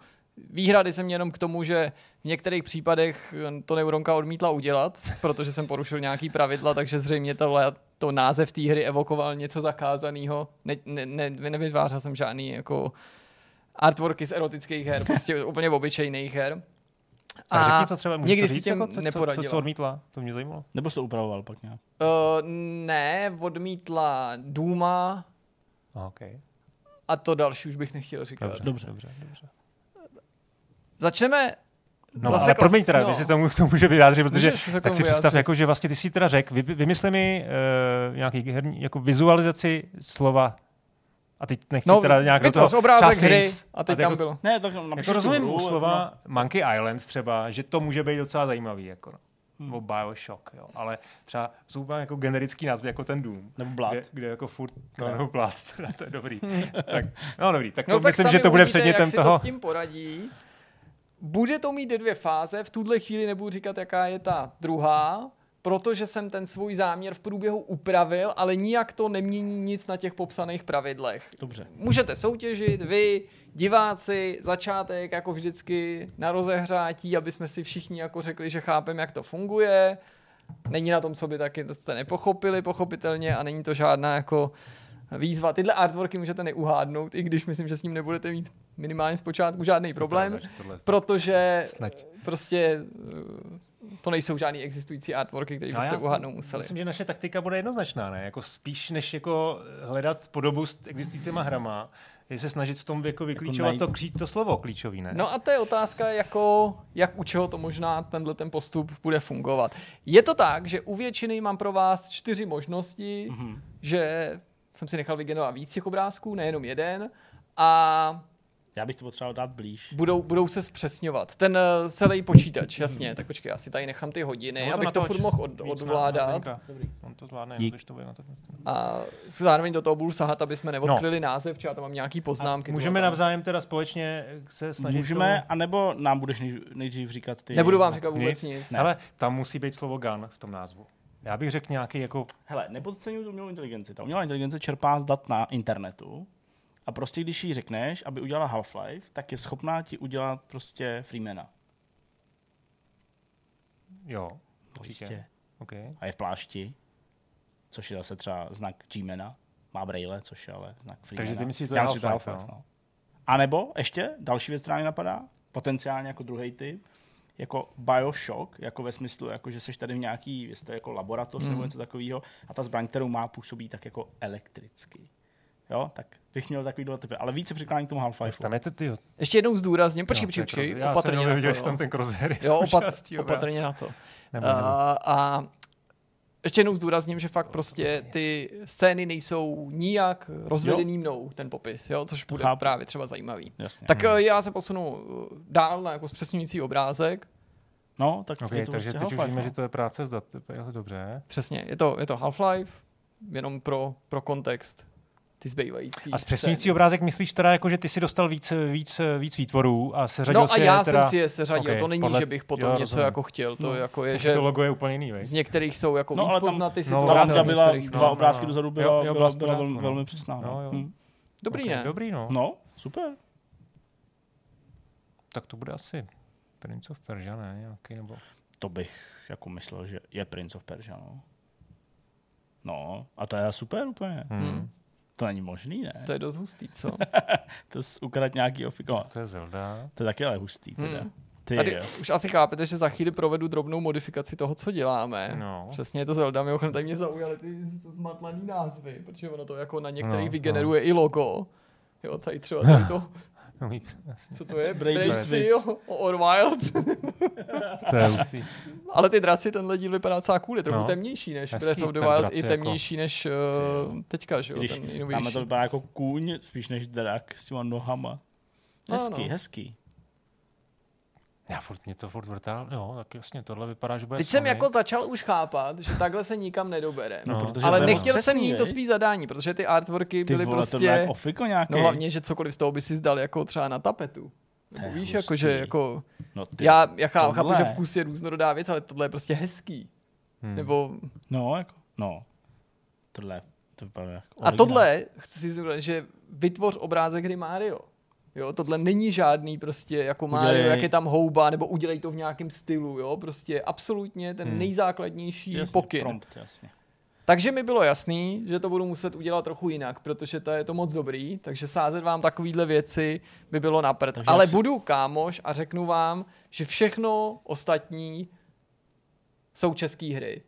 Výhrady jsem jenom k tomu, že v některých případech to Neuronka odmítla udělat, protože jsem porušil nějaký pravidla, takže zřejmě tohle, to název té hry evokoval něco zakázaného. Ne, ne, ne, nevytvářel jsem žádný jako artworky z erotických her, prostě úplně obyčejných her. Tak řekni, co třeba můžeš někdy to si říct, tím jako, co, co, neporadila. co, odmítla? To mě zajímalo. Nebo jsi to upravoval pak nějak? Uh, ne, odmítla Duma okay. a to další už bych nechtěl říkat. Dobře, Dobře. dobře, dobře. Začneme No, zase ale klas- promiň teda, no. jestli se tomu, k tomu může vyjádřit, protože Můžeš tak tomu si představ, vyjádřit. jako, že vlastně ty si teda řekl, vy, vymysli mi uh, nějaký herní, jako vizualizaci slova a teď nechci No, teda nějak toho obrázek třeba hry a teď jako, tam bylo. Ne, tak Jako rozumím hru, u no. slova Monkey Island třeba, že to může být docela zajímavý, jako no. Hmm. Nebo Bioshock, jo. Ale třeba jsou úplně jako generický názvy, jako ten Doom. Nebo Blood. Kde, kde jako furt, no, Ne. nebo Blood, teda, to je dobrý. tak, no dobrý, tak to No, tak myslím, že to bude uvidíte, předmětem jak si toho. to s tím poradí. Bude to mít dvě fáze, v tuhle chvíli nebudu říkat, jaká je ta druhá, protože jsem ten svůj záměr v průběhu upravil, ale nijak to nemění nic na těch popsaných pravidlech. Dobře. Můžete soutěžit, vy, diváci, začátek jako vždycky na rozehřátí, aby jsme si všichni jako řekli, že chápeme, jak to funguje. Není na tom, co by taky jste nepochopili, pochopitelně, a není to žádná jako výzva. Tyhle artworky můžete neuhádnout, i když myslím, že s ním nebudete mít minimálně zpočátku žádný problém, protože prostě to nejsou žádný existující artworky, které No, byste já si uhádnout museli. Myslím, že naše taktika bude jednoznačná, ne? Jako spíš než jako hledat podobu s existujícíma hrama, je se snažit v tom jako vyklíčovat najít- to, to slovo klíčový, ne? No a to je otázka, jako, jak u čeho to možná tenhle ten postup bude fungovat. Je to tak, že u většiny mám pro vás čtyři možnosti, Mhm. mm-hmm. že jsem si nechal vygenerovat víc těch obrázků, nejenom jeden, a Já bych to potřeboval dát blíž. budou, budou se zpřesňovat. Ten uh, celý počítač, jasně, tak počkej, já si tady nechám ty hodiny, No, to abych to furt mohl od, odvládat. na Zdeňka. On to zvládne, Dík. když to bude na to. A zároveň do toho budu sahat, aby jsme neodkryli no. název, či já tam mám nějaký poznámky. Můžeme a tam. navzájem teda společně se snažit Můžeme, Tomu... anebo nám budeš nej, nejdřív říkat ty... Nebudu vám říkat vůbec nic. nic. Ne. Ale tam musí být slovo gun v tom názvu. Já bych řekl nějaký jako... Hele, nepodceňuj tu umělou inteligenci. Ta umělá inteligence čerpá z dat na internetu a prostě když jí řekneš, aby udělala Half-Life, tak je schopná ti udělat prostě Freemana. Jo, To určitě. jistě. Okay. A je v plášti, což je zase třeba znak G-mana. Má braille, což je ale znak Freemana. Takže ty myslíš, že to je Half-Life, Half-Life, no. A nebo ještě další věc, která mi napadá, potenciálně jako druhý typ, jako Bioshock, jako ve smyslu, jako že jsi tady v nějaký, je jako laboratoř Hmm. nebo něco takového, a ta zbraň, kterou má, působí tak jako elektricky. Jo, tak bych měl takový typy, ale více přikládám k tomu Half-Life. Tam je to ty... Ještě jednou zdůrazním, počkej, počkej, to je počkej, Já jsem opatrně na to. nevěděl, jestli tam Jo, ten crosshair je jo opat, opatrně na to. Nebo, nebo. A, a ještě jednou zdůrazním, že fakt prostě ty scény nejsou nijak rozvedený mnou, ten popis, jo, což bude chápu. právě třeba zajímavý. Jasně. Tak eh, já se posunu eh, dál na jako zpřesňující obrázek. no, tak Okay, je to takže prostě teď už víme, no. že to je práce s daty. Jo, Dobře. Přesně, je to, je to Half-Life, jenom pro, pro kontext ty zbývající A zpřesňující scény. obrázek myslíš teda jako, že ty si dostal víc, víc, víc výtvorů a seřadil No a si já teda... jsem si je seřadil, Ok, to není, podle- že bych potom jo, něco rozumím. jako chtěl, to No. jako je, Takže že to logo je úplně jiný, vej? z některých jsou jako No, víc ale tam- poznat ty no, situace, Ta Vlastně z byla některých... no, dva no, obrázky no. dozadu, byla, jo, byla, byla velmi, no. velmi přesná. No, jo. Hm. Dobrý, Ok, ne? Dobrý, no. no, super. Tak to bude asi Prince of Persia, ne? Nějaký, nebo... To bych jako myslel, že je Prince of Persia, no. No, a to je super úplně. Hmm. To není možný, ne? To je dost hustý, co? To je ukrad nějaký ofik. No, To je Zelda. to je taky ale hustý teda. Hmm. Ty Tady jo. už asi chápete, že za chvíli provedu drobnou modifikaci toho, co děláme. No. Přesně je to Zelda, mimochodem tady mě zaujaly ty zmatlaný názvy, protože ono to jako na některých No, vygeneruje i logo. Jo, tady třeba tady to, No, jasně. co to je? Brave Brave Switch. Seal or Wild. To je hustý. Ale ty draci, tenhle díl vypadá docela cool, je trochu No. temnější než Hezký, Breath of the ten Wild, i jako- temnější než uh, teďka, že jo, Když ten tam to vypadá jako kůň, spíš než drak s těma nohama. No, Hezký, no. hezký. Já furt, mě to furt vrtá. Jo, tak jasně, tohle vypadá, že bude Teď jsem jako začal už chápat, že takhle se nikam nedobere. No, protože Ale nechtěl moc jsem přesný, mít to svý zadání, protože ty artworky Ty byly vole, prostě... ofiko nějaký. No hlavně, že cokoliv z toho by si zdal jako třeba na tapetu. Nebo víš, hustý. jako, že jako, No, ty, já, já chá- chápu, tohle. že vkus je různorodá věc, ale tohle je prostě hezký. Hmm. Nebo, No, jako, no. Tohle, to vypadá jako a tohle, chci si říct, že vytvoř obrázek hry Mario. Jo, tohle není žádný prostě jako Udělej- Mario, jak je tam houba, nebo udělej to v nějakém stylu, jo, prostě absolutně ten Hmm. nejzákladnější Jasně, pokyn. Prompt, jasně. Takže mi bylo jasný, že to budu muset udělat trochu jinak, protože to je to moc dobrý, takže sázet vám takovýhle věci by bylo na prd. Ale si- budu kámoš a řeknu vám, že všechno ostatní jsou české hry.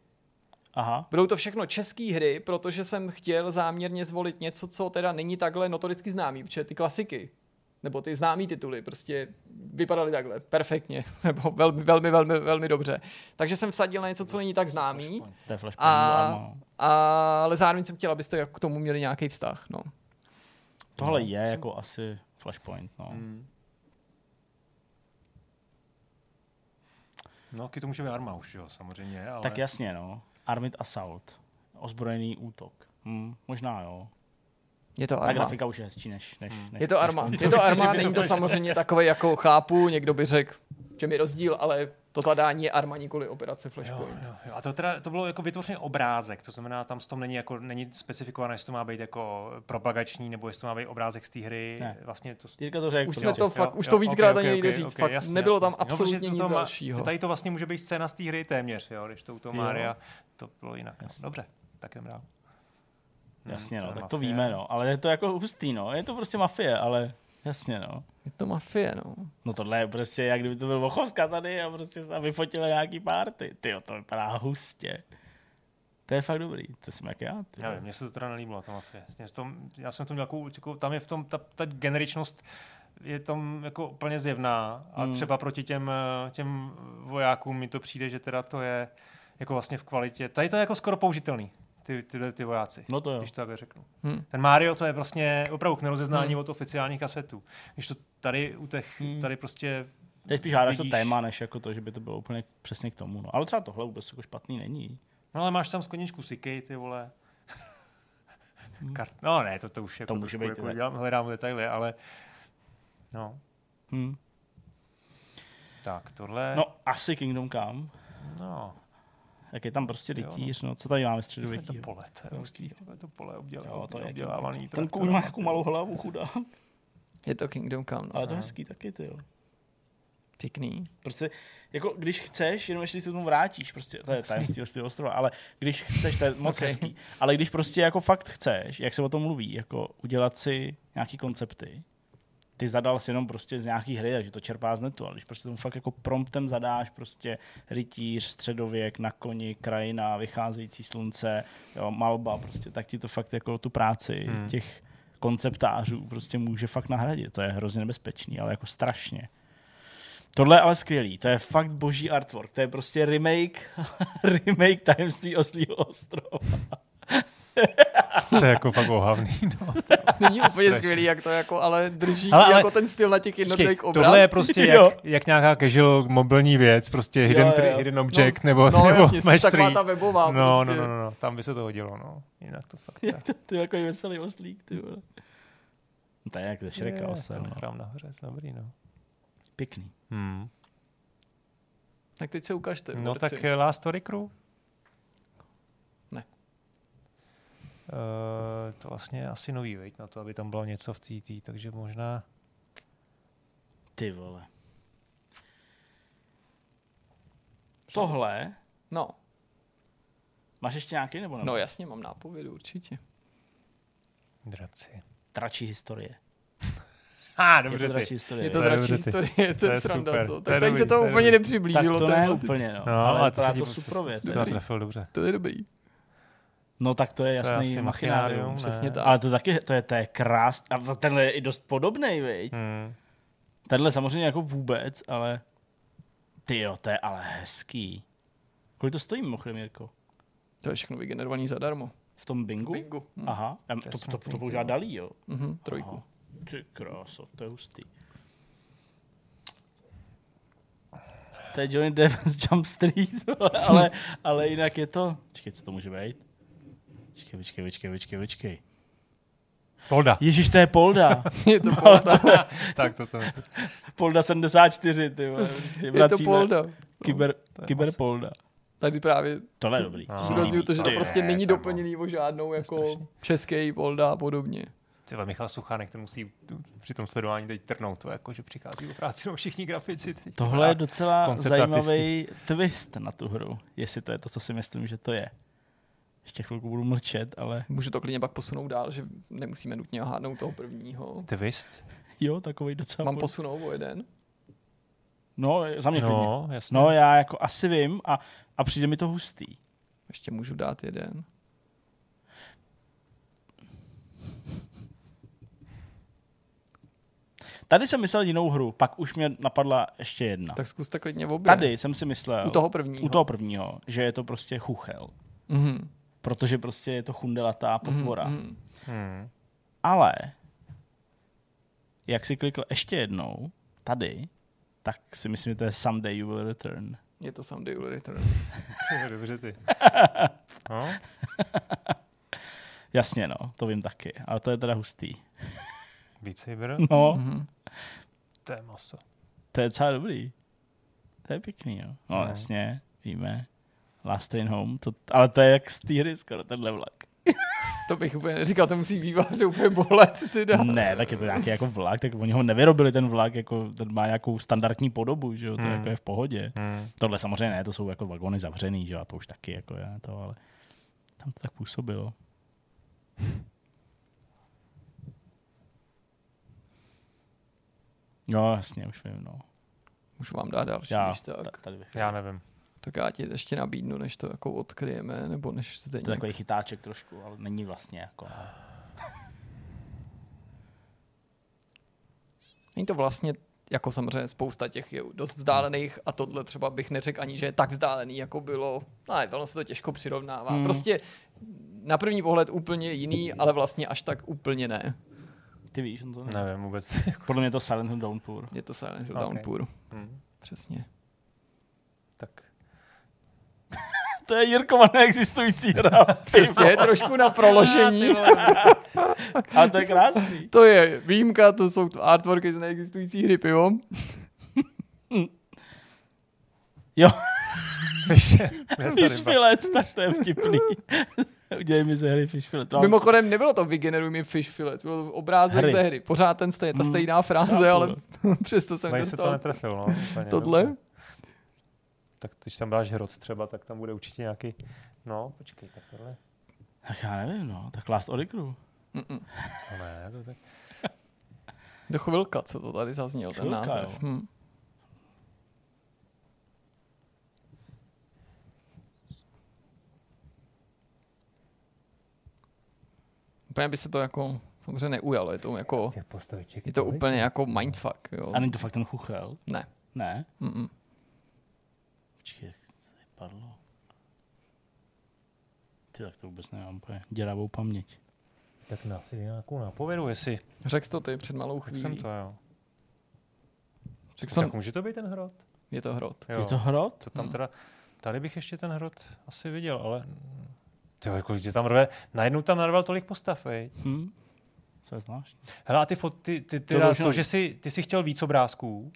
Aha. Budou to všechno české hry, protože jsem chtěl záměrně zvolit něco, co teda není takhle notoricky známý, protože ty klasiky, nebo ty známý tituly, prostě vypadaly takhle, perfektně, nebo velmi, velmi, velmi, velmi dobře. Takže jsem vsadil na něco, co není tak známý, To je Flashpoint. a, a, ale zároveň jsem chtěl, abyste k tomu měli nějaký vztah. No. Tohle je jako asi Flashpoint, no. Hmm. No, to může být arma už, jo, samozřejmě, ale... Tak jasně, no. Armid Assault. Ozbrojený útok. Hm, možná jo. Je to Ta Arma. grafika už je hezčí než, než, než Je to Arma. Flashpoint. Je to že to není to samozřejmě takové, jako chápu, někdo by řekl, v čem je rozdíl, ale to zadání je Arma, nikoli operace Jo, Flashpoint. jo, jo. A to, teda, to bylo jako vytvořený obrázek, to znamená, tam s tom není, jako, není specifikované, jestli to má být jako propagační, nebo jestli to má být obrázek z té hry. Ne. Vlastně to, Jirka to řekl. Už jsme to Jo, fakt, jo, už to jo, víckrát ok, ani ok, nejde ok, říct. ok, Fakt jasně, nebylo jasně, tam jasně. No, absolutně protože nic dalšího. Tady to vlastně může být scéna z té hry téměř, jo, když to u toho Jo. Mária, to bylo jinak. No. Jasně. Dobře, tak jdem dál. Jasně, Hmm, no, tak to mafie. víme, no. Ale je to jako hustý, no. Je to prostě mafie, ale jasně, no. Je to mafie, no. No tohle je prostě, jak kdyby to byl Vochovska tady a prostě se tam vyfotili nějaký párty. Ty to vypadá hustě. To je fakt dobrý, to jsem jak já. Ty. Já vím, mně se to teda nelíbilo, ta mafie. Mně se to, já jsem v tom nějakou, jako, tam je v tom, ta, ta generičnost je tam jako úplně zjevná a Hmm. třeba proti těm, eh, těm vojákům mi to přijde, že teda to je jako vlastně v kvalitě. Tady to je jako skoro použitelný, ty, tyhle ty vojáci, No to jo. když to takhle řeknu. Hm. Ten Mario to je vlastně opravdu k nerozeznání Hmm. od oficiálních kasetů. Když to tady u těch, Hmm. tady prostě Teď spíš hádáš to téma, než jako to, že by to bylo úplně přesně k tomu. No. Ale třeba tohle vůbec jako špatný není. No ale máš tam skleničku Sikej, ty vole. Kart... No ne, to, to už jako, To může trošku být, jako dělám, hledám detaily, ale no, Hm. tak tohle, No, asi Kingdom Come. no Jak je tam prostě Jo, no. rytíř, no. Co tady máme to je to středověký? pole, to je hustý, to je to pole obdělá, Jo, to je obdělávaný. Ten kůň má no, jako ty malou hlavu, chudá. Je to Kingdom Come, no. Ale to je hezký taky, ty jo. Pěkný. Prostě, jako když chceš, jenom ještě se tomu vrátíš, prostě, to je tajemství z ostrova, ale když chceš, to je moc okay. hezký, ale když prostě jako fakt chceš, jak se o tom mluví, jako udělat si nějaký koncepty, ty zadal si jenom prostě z nějaký hry, takže to čerpá z netu, ale když prostě tomu fakt jako promptem zadáš prostě rytíř, středověk, na koni, krajina, vycházející slunce, jo, malba, prostě, tak ti to fakt jako tu práci Hmm. těch konceptářů prostě může fakt nahradit. To je hrozně nebezpečný, ale jako strašně. Tohle je ale skvělý, to je fakt boží artwork, to je prostě remake, remake tajemství oslího ostrova. To je jako fakt ohavný, no. Není úplně skvělý, jak to jako, ale drží Ale- ale- jako ten styl na těch jednotlivých Počkej, tohle je obrázcích. prostě jak, jak nějaká casual mobilní věc, prostě hidden, jo, jo. hidden object, nebo, no, nebo jasně, match taková ta webová. No, no, prostě. no, no, no, tam by se to hodilo, no. Jinak to fakt Je to, to je jako veselý oslík, ty vole. No to je jak ze Shreka je, osel, no. chrám nahoře, dobrý, no. Pěkný. Hmm. Tak teď se ukažte. No tak eh, Last Story Crew? Ne. Uh, to vlastně je asi nový, veď, na to, aby tam bylo něco v TT, takže možná... Ty vole. Tohle, No, máš ještě nějaký nebo ne? no jasně, mám nápovědu určitě. Draci. Tračí historie. Ah, Je dobře to ty. dračí historie. Je to To je dračí historie, to To je je sranda, super, co? to Tak je tady se to to je úplně dobrý. nepřiblížilo. Tak to ne úplně, no. No, ale, ale to to je to super věc. To trefil dobře. To je dobrý. No tak to je To je jasný machinárium. machinárium, Přesně tak. Ale to taky, to je, to je krás. A tenhle je i dost podobný, viď? Hmm. Tenhle samozřejmě jako vůbec, ale ty jo, to je ale hezký. Kolik to stojí mimochodem, Jirko? To je všechno vygenerovaný zadarmo. V tom bingu? Bingo. Hm. Aha, Já- To to, to, to, to používá Dalí, jo? Mhm, trojku. Aha. Ty kráso, to je hustý. To je Johnny Depp z Jump Street, ale, ale jinak je to... Počkej, co to může být? Počkej, počkej, počkej, počkej, počkej. Polda. Ježíš, to je Polda. Je to polda. tak to jsem si... Polda 74, ty vole. Prostě Je to polda. Kyber, To je kyber. Polda. Tady právě Tohle je dobrý. No. To líbí. to, že to prostě je, není tam, doplněný o žádnou jako český polda a podobně. Tyhle Michal Suchánek, ten musí při tom sledování teď trnout to, jako, že přichází o práci no všichni grafici. Teď. Tohle je docela zajímavý twist na tu hru, jestli to je to, co si myslím, že to je. Ještě chvilku budu mlčet, ale Můžu to klidně pak posunout dál, že nemusíme nutně hádnout toho prvního. Twist? jo, takový docela... Mám po- posunout o jeden? No, za mě klidně. No, jasně. No, já jako asi vím a, a přijde mi to hustý. Ještě můžu dát jeden. Tady jsem myslel jinou hru, pak už mě napadla ještě jedna. Tak zkuste klidně v obě. Tady jsem si myslel, U toho prvního. u toho prvního, že je to prostě chuchel. Mhm. Protože prostě je to chundelatá potvora. Mhm. Hmm. Ale, jak si klikl ještě jednou, tady, tak si myslím, že to je Someday You Will Return. Je to Someday Will Return. Ty, dobře ty. No, Jasně, no, to vím taky, ale to je teda hustý. Beat Saber, No, Mhm. to je maso. to je docela dobrý. To je pěkný, jo. No, No. jasně, víme. Last Train Home, to, ale to je jak z té hry skoro, tenhle vlak. To bych úplně neříkal, to musí vývář úplně bolet. Teda. Ne, tak je to nějaký jako vlak, tak oni ho nevyrobili ten vlak, jako ten má nějakou standardní podobu, že jo, to Hmm. jako je v pohodě. Hmm. Tohle samozřejmě ne, to jsou jako vagony zavřený, že jo, a to už taky jako je to, ale tam to tak působilo. Jo, jasně, už vím, no. Můžu vám dát další, Já, když tak. ta- tady bych. Já nevím. Tak já ti ještě nabídnu, než to jako odkryjeme, nebo než zde To je takový chytáček trošku, ale není vlastně jako. Není to vlastně jako samozřejmě spousta těch je dost vzdálených a tohle třeba bych neřekl ani, že je tak vzdálený, jako bylo. No, ono se to těžko přirovnává. Hmm. Prostě na první pohled úplně jiný, ale vlastně až tak úplně ne. Ty víš, on to ne. Nevím vůbec. Podle mě je to Silent Hill Downpour. Je to Silent Hill Ok. Downpour. Hmm. Přesně. Tak. To je Jirkova neexistující hra. Přesně, trošku na proložení. ale to je krásný. To je výjimka, to jsou to artworky z neexistující hry pivo. Jo, Fish Fish Fillet, tak to je vtipný. Udělej mi ze hry Fish Fillet. To mám- Mimochodem nebylo to vygeneruj mi fish fillet, bylo to obrázek Hry. ze hry. Pořád ten stej, ta Hmm. stejná fráze, Chápu, ale přesto jsem Tady se to dostal netrefil, no. Tohle. dobře. Tak když tam dáš hrot třeba, tak tam bude určitě nějaký... No, počkej, tak tohle... Tak já nevím, no. Tak Last Oricru. No ne, to tak... Do chvilka, co to tady zazněl, ten Chvilka, název. jo. Hm. Úplně by se to jako samozřejmě neujalo, je to jako, je to úplně jako mindfuck, jo. A není to fakt ten chuchel? Ne. Ne? Mm-mm. Počkej, jak to tady padlo? Ty, tak to vůbec nemám úplně děravou paměť. Tak nás si nějakou nápovědu, jestli... Řekl jsi to ty před malou Tak chvílí. jsem to, jo. Řekl Tak jsem, může to být ten hrot? je to hrot. Jo. Je to hrot? To tam Hmm. teda... Tady bych ještě ten hrot asi viděl, ale... Ty jako je tam rve, najednou tam narval tolik postav, veď. Hm? To je zvláštní. Hele, a ty, fot, ty, ty, ty, To to, že jsi, ty jsi chtěl víc obrázků,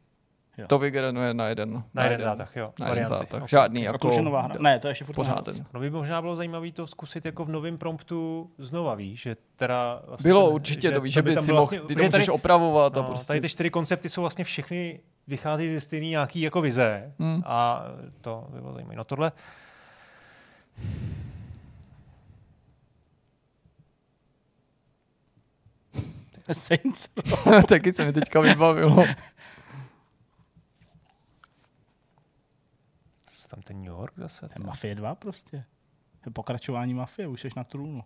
To vygeneruje na jeden. na jeden zátah, jo. Na jeden varianty. zátah. Ok. Žádný Jako jako... to už je nová hra? Ne, to je ještě furt Pořád ten. No by možná bylo zajímavé to zkusit jako v novém promptu znova, víš, že teda... Vlastně Bylo určitě, to víš, že by tam si mohl, vlastně- ty to protože můžeš tady, opravovat a no, prostě... tady ty čtyři koncepty jsou vlastně všechny, vychází ze stejný nějaký jako vize Hmm. a to by bylo zajímavé. No tohle, Saints. Taky se mi teďka vybavilo. to je tam ten New York zase. To je Mafie 2 prostě. To je pokračování Mafie, už jsi na trůnu.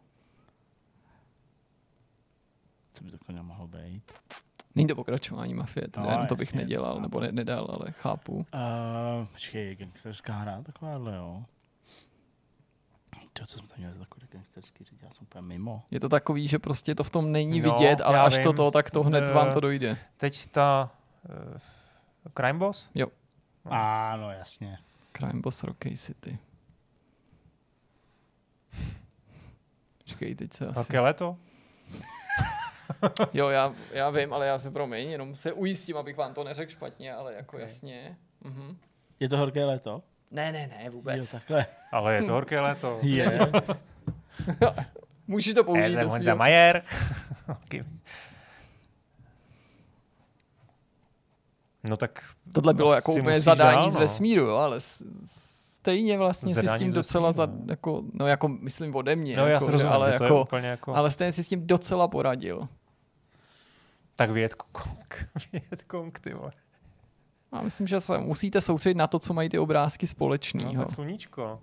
Co by to mohlo být? Není to pokračování mafie, to, No, no, to bych jasně, nedělal, chápu. nebo ne, nedal, ale chápu. Uh, počkej, gangsterská hra takováhle, jo. To, co jsme tam měli za takový gangsterský říct, já jsem úplně mimo. Je to takový, že prostě to v tom není No, vidět, ale až to vím. to, tak to hned Eh, vám to dojde. Teď ta uh, Crime Boss? Jo, No. Ano, jasně. Crime Boss Rocky City. Počkej, teď se asi... Velké léto? Jo, já, já vím, ale já se promiň, jenom se ujistím, abych vám to neřekl špatně, ale jako Ok. jasně. Mhm. Je to horké léto? Ne, ne, ne, Jo, vůbec. takhle. Ale je to horké léto. Je. Můžeš to použít Já do jsem Honza. Majer. No tak Tohle bylo jako úplně zadání dál, z no. vesmíru, jo, ale s- stejně vlastně si s Zadání tím z docela, za, vesmíru, no. jako, no jako myslím ode mě, No já jako, se rozumím, ale, že to je jako, úplně jako... ale stejně si s tím docela poradil. Tak Vietkong, Vietkong, ty vole. A myslím, že se musíte soustředit na to, co mají ty obrázky No, společného. tak sluníčko.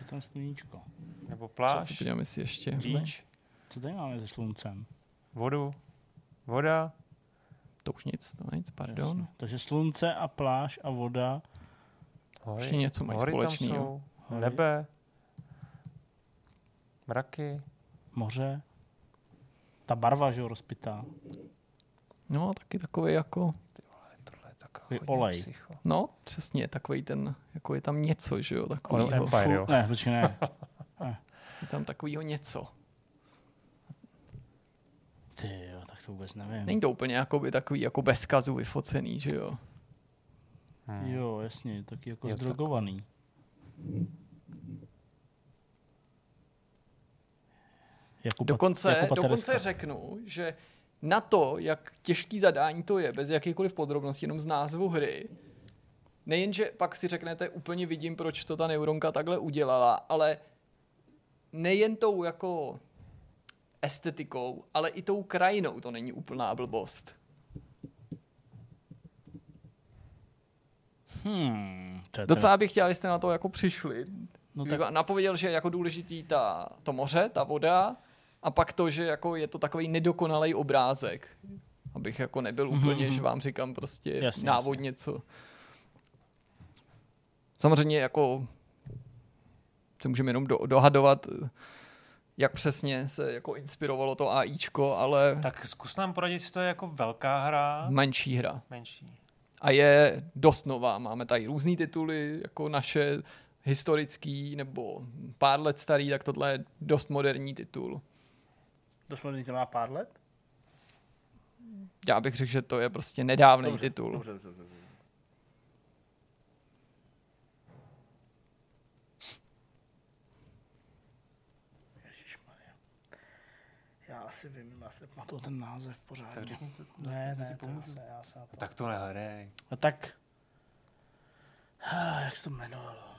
Je tam sluníčko. Nebo Co si pláž, podívám, jestli ještě. beach, Co tady máme se sluncem? vodu, voda. To už nic, to nic, pardon. Jasně. Takže slunce a pláž a voda. Hory, Ještě něco mají hory tam společného. jsou, Hory. nebe, mraky. moře. Ta barva, že jo, rozpitá. No, taky takový jako, Tohle je tak Takový olej. Psycho. no, přesně, takový ten, jako je tam něco, že jo, takovýho. Empire, jo. Ne, počkej, ne. Je tam takovýho něco. Ty to vůbec nevím. Není to úplně jakoby takový jako bez kazu vyfocený, že jo. Hmm. Jo, jasně, taky jako Jo, tak- zdrogovaný. Jako Dokonce, pat, jako dokonce řeknu, že na to, jak těžký zadání to je, bez jakýchkoliv podrobností, jenom z názvu hry, nejenže pak si řeknete, úplně vidím, proč to ta neuronka takhle udělala, ale nejen tou jako estetikou, ale i tou krajinou to není úplná blbost. Hmm, to Docela bych chtěl, abyste na to jako přišli. No tak- Napověděl, že je jako důležitý ta, to moře, ta voda, a pak to, že jako je to takový nedokonalý obrázek. Abych jako nebyl úplně, že vám říkám prostě Jasně, jasně, návodně co. Samozřejmě jako se můžeme jenom do, dohadovat, jak přesně se jako inspirovalo to AIčko, ale Tak zkus nám poradit, jestli to je jako velká hra, menší hra. menší. A je dost nová. Máme tady různý tituly, jako naše historický nebo pár let starý, tak tohle je dost moderní titul. Dost moderní znamená pár let? Já bych řekl, že to je prostě nedávný Dobře, titul. Dobře, dobře, dobře. Asi vím, já si pamatuju ten název pořádně. Ne, ne, to já se, já se to... Tak to nehledej. A tak... Ah, Jak se to jmenovalo?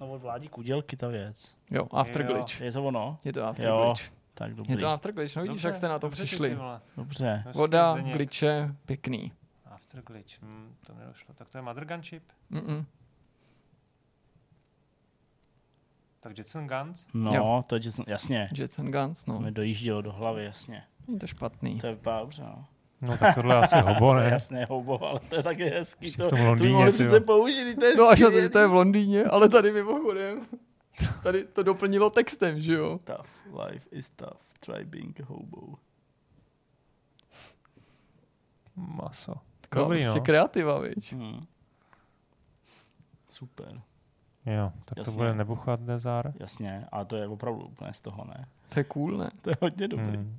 No od vládí kudělky ta věc. Jo, After Jo. Glitch. Je to ono? Je to After Jo, Glitch. tak dobrý. Je to After Glitch, no vidíš, jak jste na to dobře přišli. ty. Dobře. Hezký Voda, glitche, pěkný. After glitch, hm, to mi nedošlo. Tak to je Mother Gunship. Mm-mm. Tak Jets and Guns. No, Jo. to je, jsem- jasně. Jets and Guns, To no. mi dojíždělo do hlavy, jasně. Není to špatný. To je vypadá dobře, no. No tak tohle je asi hobo, To je ne? jasné, houbo, ale to je taky hezký. Jsi To, v tom to by Londýně, mohli přece použít, to je No až na to, že to je v Londýně, ale tady mimochodem. Tady to doplnilo textem, že jo? Tough, life is tough, try being a hobo. Maso. Taková Dobrý, prostě no. kreativa, viď? Hmm. Super, Jo, tak Jasně. to bude Nebuchadnezzar. jasně, ale to je opravdu úplně z toho, ne? To je cool, ne? To je hodně dobrý. Hmm.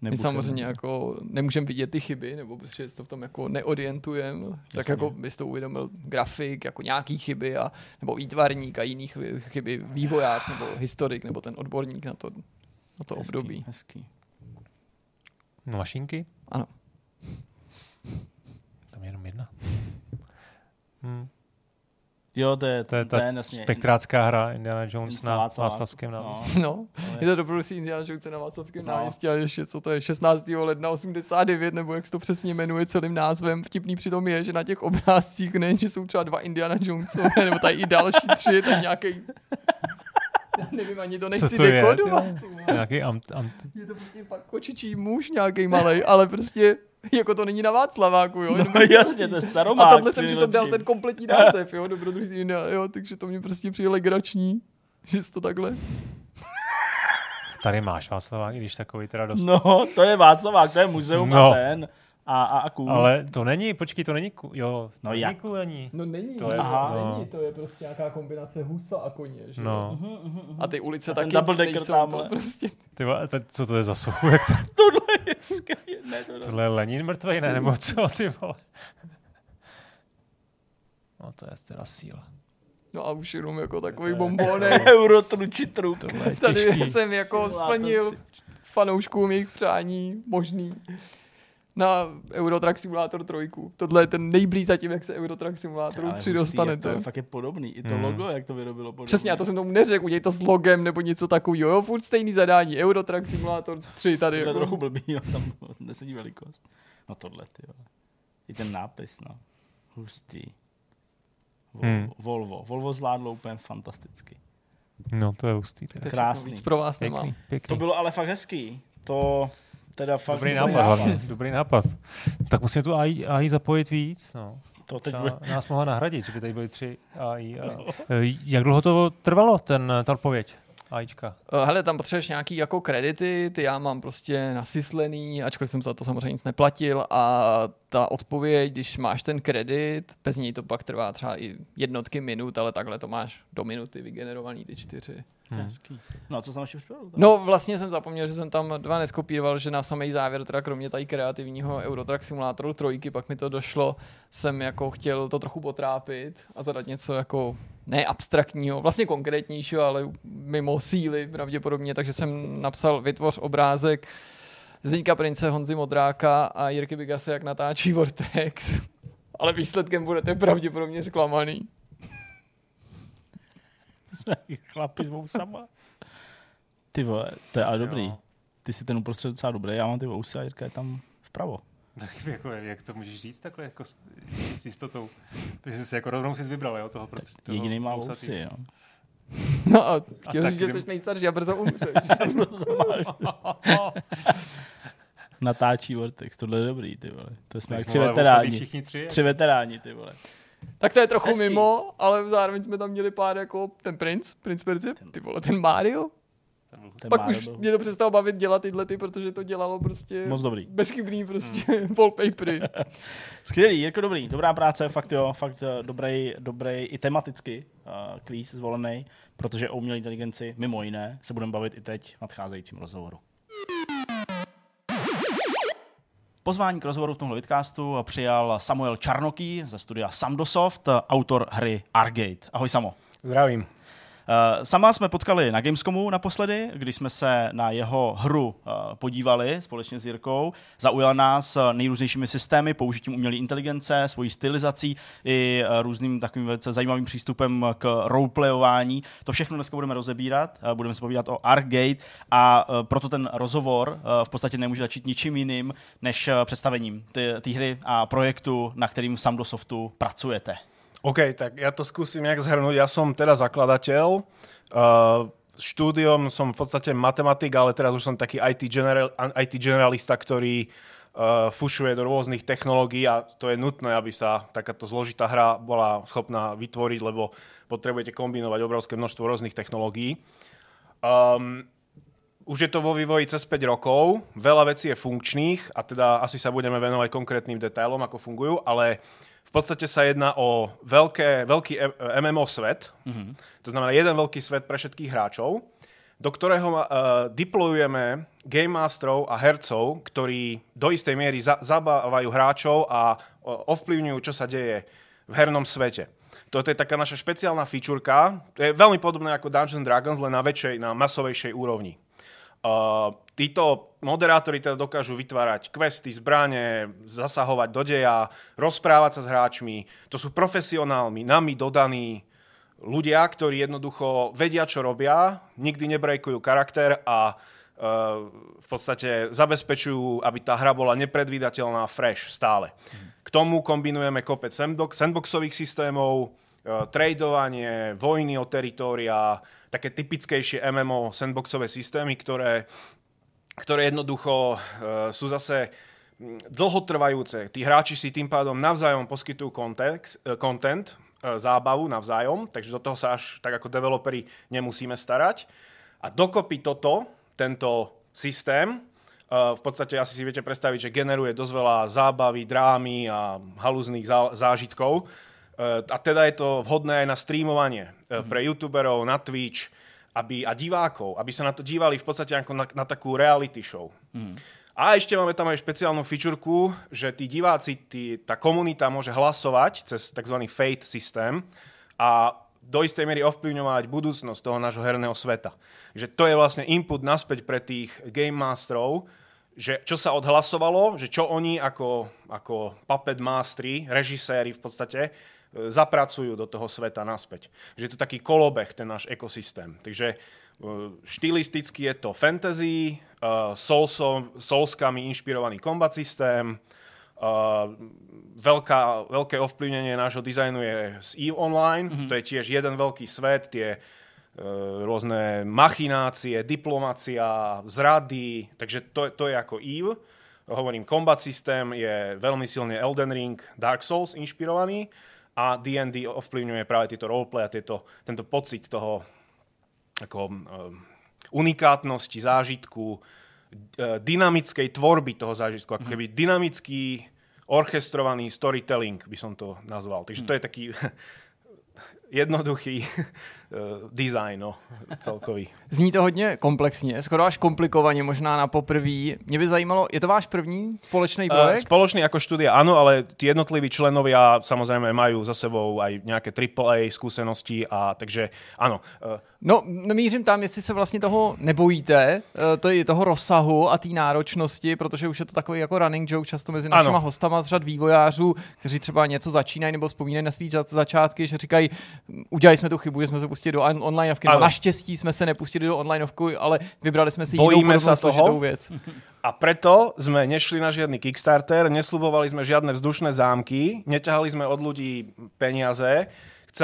My Nebudu- samozřejmě jako nemůžeme vidět ty chyby, nebo prostě se to v tom jako neorientujeme. Tak Jasně. jako bys to uvědomil grafik, jako nějaký chyby, a, nebo výtvarník a jiných chyby, vývojář, nebo historik, nebo ten odborník na to, na to hezký, období. Hezký. No mašinky? Ano. Tam je jenom jedna. Hmm. Jo, to je, To je ta ten, jasně. spektrácká hra Indiana Jones Na. Václavském náměstí. No, No, to je to dobrodružství Indiana Jonesa na Václavském No. náměstí, ale ještě co to je, 16. ledna 89, nebo jak se to přesně jmenuje celým názvem. Vtipný přitom je, že na těch obrázcích nejen, že jsou třeba dva Indiana Jonesové, nebo tady i další tři, tak nějaký já nevím, ani to nechci to je, ty dekodovat. vole. To je nějaký ant, ant, Je to prostě pak kočičí muž nějaký malý, ale prostě jako to není na Václaváku, jo. No, jasně, to je staromák. A tohle jsem při přitom dal ten kompletní název, jo, dobrodružství, Indiana, jo, takže to mě prostě přijde legrační, že jsi to takhle. Tady máš Václavák, i když takový teda dost. No, to je Václavák, to je muzeum No. a ten. A, a, a cool. Ale to není, počkej, to není, ku, jo, to No není jak? kulení. No není, To je- Aha. no. není, to je prostě nějaká kombinace husa a koně, že jo? No, A ty ulice A taky double decker nejsou tamhle. to prostě. ty, co to je za sochu, jak to, Tohle je skvělé. Ne, to, to, tohle je Lenin mrtvej, ne, nebo co, ty vole. No to je teda síla. No a už jenom jako takový je- bombonek. Tohle je Tady těžký. jsem jako splnil fanouškům jejich přání možný na Eurotrack Simulator 3. Tohle je ten nejblíž zatím, jak se Eurotrack Simulator 3 dostanete. To fakt je podobný. I to Hmm. logo, jak to vyrobilo podobný. Přesně, já to jsem tomu neřekl, udělej to s logem nebo něco takového. Jo, furt stejný zadání. Eurotrack Simulator 3 tady. To je Jako. trochu blbý, jo, tam nesedí velikost. No tohle, ty jo. I ten nápis, no. Hustý. Volvo, Hmm. Volvo. Volvo zvládlo úplně fantasticky. No, to je hustý. To je Teda. krásný. Víc pro vás nemám. Pěkný, pěkný. To bylo ale fakt hezký. To teda fakt Dobrý nápad, hlavně. Dobrý nápad. Tak musíme tu AI, AI zapojit víc. No. To teď Třeba bude, nás mohla nahradit, že by tady byly tři AI. A... Eh, Jak dlouho to trvalo, ten, ta odpověď? AIčka. Eh, Hele, tam potřebuješ nějaký jako kredity, ty já mám prostě nasyslený, ačkoliv jsem za to samozřejmě nic neplatil a ta odpověď, když máš ten kredit, bez něj to pak trvá třeba i jednotky minut, ale takhle to máš do minuty vygenerovaný ty čtyři. hezký. No a co jsem ještě připravil? No vlastně jsem zapomněl, že jsem tam dva neskopíroval, že na samý závěr, teda kromě tady kreativního Eurotrack Simulatoru trojky, pak mi to došlo, jsem jako chtěl to trochu potrápit a zadat něco jako ne abstraktního, vlastně konkrétnějšího, ale mimo síly pravděpodobně, takže jsem napsal vytvoř obrázek Zdeňka Prince, Honzy Modráka a Jirky Bigase, jak natáčí Vortex. Ale výsledkem budete pravděpodobně zklamaný. jsme chlapi s vousama. Ty vole, to je ale dobrý. Ty si ten uprostřed docela dobrý, já mám ty vousy a Jirka je tam vpravo. Tak jako, jak to můžeš říct takhle jako s, s jistotou? Takže jsi si jako rovnou si vybral, jo, toho prostě. Toho Jediný má vousy, jo. No a chtěl říct, že jsi nejstarší a brzo umřeš. Natáčí Vortex, tohle je dobrý, ty vole. To jsme jak Tak tři veteráni. Všichni tři. Tři veteráni, ty vole. Tak to je trochu Hezký. mimo, ale zároveň jsme tam měli pár jako ten princ, princ Perzie, ty vole, ten Mario. Ten Pak už byl mě to přestalo bavit dělat tyhle ty, protože to dělalo prostě Moc dobrý. bezchybný prostě wallpapery. Skvělý, Jirko, dobrý, dobrá práce, fakt jo, fakt eh, dobrý, dobrý i tematicky uh, kvíz zvolený, protože o umělé inteligenci, mimo jiné, se budeme bavit i teď v nadcházejícím rozhovoru. Pozvání k rozhovoru v tomhle vidcastu přijal Samuel Čarnoký ze studia Samdosoft, autor hry Argate. Ahoj Samo. Zdravím. Eh, Sama jsme potkali na Gamescomu naposledy, kdy jsme se na jeho hru eh, podívali společně s Jirkou. Zaujala nás eh, nejrůznějšími systémy, použitím umělé inteligence, svojí stylizací i různým takovým velice zajímavým přístupem k roleplayování. To všechno dneska budeme rozebírat, budeme se povídat o Arcgate a proto ten rozhovor v podstatě nemůže začít ničím jiným než představením té hry a projektu, na kterým v Samdosoftu pracujete. OK, tak ja to skúsim nejak zhrnúť. Ja som teda zakladateľ. Uh, štúdiom som v podstate matematik, ale teraz už som taký IT, general, IT generalista, ktorý uh, fušuje do rôznych technológií a to je nutné, aby sa takáto zložitá hra bola schopná vytvoriť, lebo potrebujete kombinovať obrovské množstvo rôznych technológií. Um, už je to vo vývoji cez 5 rokov, veľa vecí je funkčných a teda asi sa budeme venovať konkrétnym detailom, ako fungujú, ale v podstate sa jedná o veľké, veľký e- MMO svet, mm-hmm. to znamená jeden veľký svet pre všetkých hráčov, do ktorého uh, deployujeme game masterov a hercov, ktorí do istej miery za- zabávajú hráčov a uh, ovplyvňujú, čo sa deje v hernom svete. Toto je taká naša špeciálna fičurka. To je veľmi podobné ako Dungeons Dragons, len na väčšej, na masovejšej úrovni. Uh, títo moderátori teda dokážu vytvárať questy, zbranie, zasahovať do deja, rozprávať sa s hráčmi. To sú profesionálmi, nami dodaní ľudia, ktorí jednoducho vedia, čo robia, nikdy nebrejkujú charakter a uh, v podstate zabezpečujú, aby tá hra bola nepredvídateľná, fresh stále. K tomu kombinujeme kopec sandbox, sandboxových systémov, uh, tradovanie, vojny o teritória, také typickejšie MMO sandboxové systémy, ktoré, ktoré jednoducho uh, sú zase mm, dlhotrvajúce. Tí hráči si tým pádom navzájom poskytujú kontext, eh, content, eh, zábavu navzájom, takže do toho sa až tak ako developeri nemusíme starať. A dokopy toto, tento systém, eh, v podstate asi si viete predstaviť, že generuje dosť veľa zábavy, drámy a halúznych zá- zážitkov. Eh, A teda je to vhodné aj na streamovanie mm-hmm. pre youtuberov, na Twitch aby, a divákov, aby sa na to dívali v podstate ako na, na takú reality show. Mm. A ešte máme tam aj špeciálnu fičurku, že tí diváci, tí, tá komunita môže hlasovať cez tzv. fate systém a do istej miery ovplyvňovať budúcnosť toho nášho herného sveta. Že to je vlastne input naspäť pre tých game masterov, že čo sa odhlasovalo, že čo oni ako, ako puppet mastery, režiséri v podstate, zapracujú do toho sveta naspäť. Že je to taký kolobeh, ten náš ekosystém. Takže e, štilisticky je to fantasy, uh, soulskami inšpirovaný kombat systém, uh, veľká, veľké ovplyvnenie nášho dizajnu je z EVE Online, mm-hmm. to je tiež jeden veľký svet, tie uh, rôzne machinácie, diplomacia, zrady, takže to, to je ako EVE. Hovorím, combat systém je veľmi silne Elden Ring, Dark Souls inšpirovaný a D&D ovplyvňuje práve tieto roleplay a tieto, tento pocit toho ako, um, unikátnosti zážitku, dynamickej tvorby toho zážitku, ako keby dynamický orchestrovaný storytelling, by som to nazval. Takže to je taký jednoduchý uh, design no, celkový. Zní to hodně komplexně, skoro až komplikovaně možná na poprví. Mě by zajímalo, je to váš první společný projekt? Uh, spoločný ako štúdia, áno, ale tí jednotliví členovia samozrejme majú za sebou aj nejaké AAA skúsenosti a takže áno. Uh, No, mířím tam, jestli se vlastně toho nebojíte, uh, to je toho rozsahu a té náročnosti, protože už je to takový jako running joke často mezi našimi hostama z řad vývojářů, kteří třeba něco začínají nebo vzpomínají na svý začátky, že říkají, udělali jsme tu chybu, že jsme se pustili do onlineovky. No, naštěstí jsme se nepustili do onlineovky, ale vybrali jsme si Bojíme jinou složitou věc. A preto sme nešli na žiadny Kickstarter, neslubovali sme žiadne vzdušné zámky, neťahali sme od ľudí peniaze,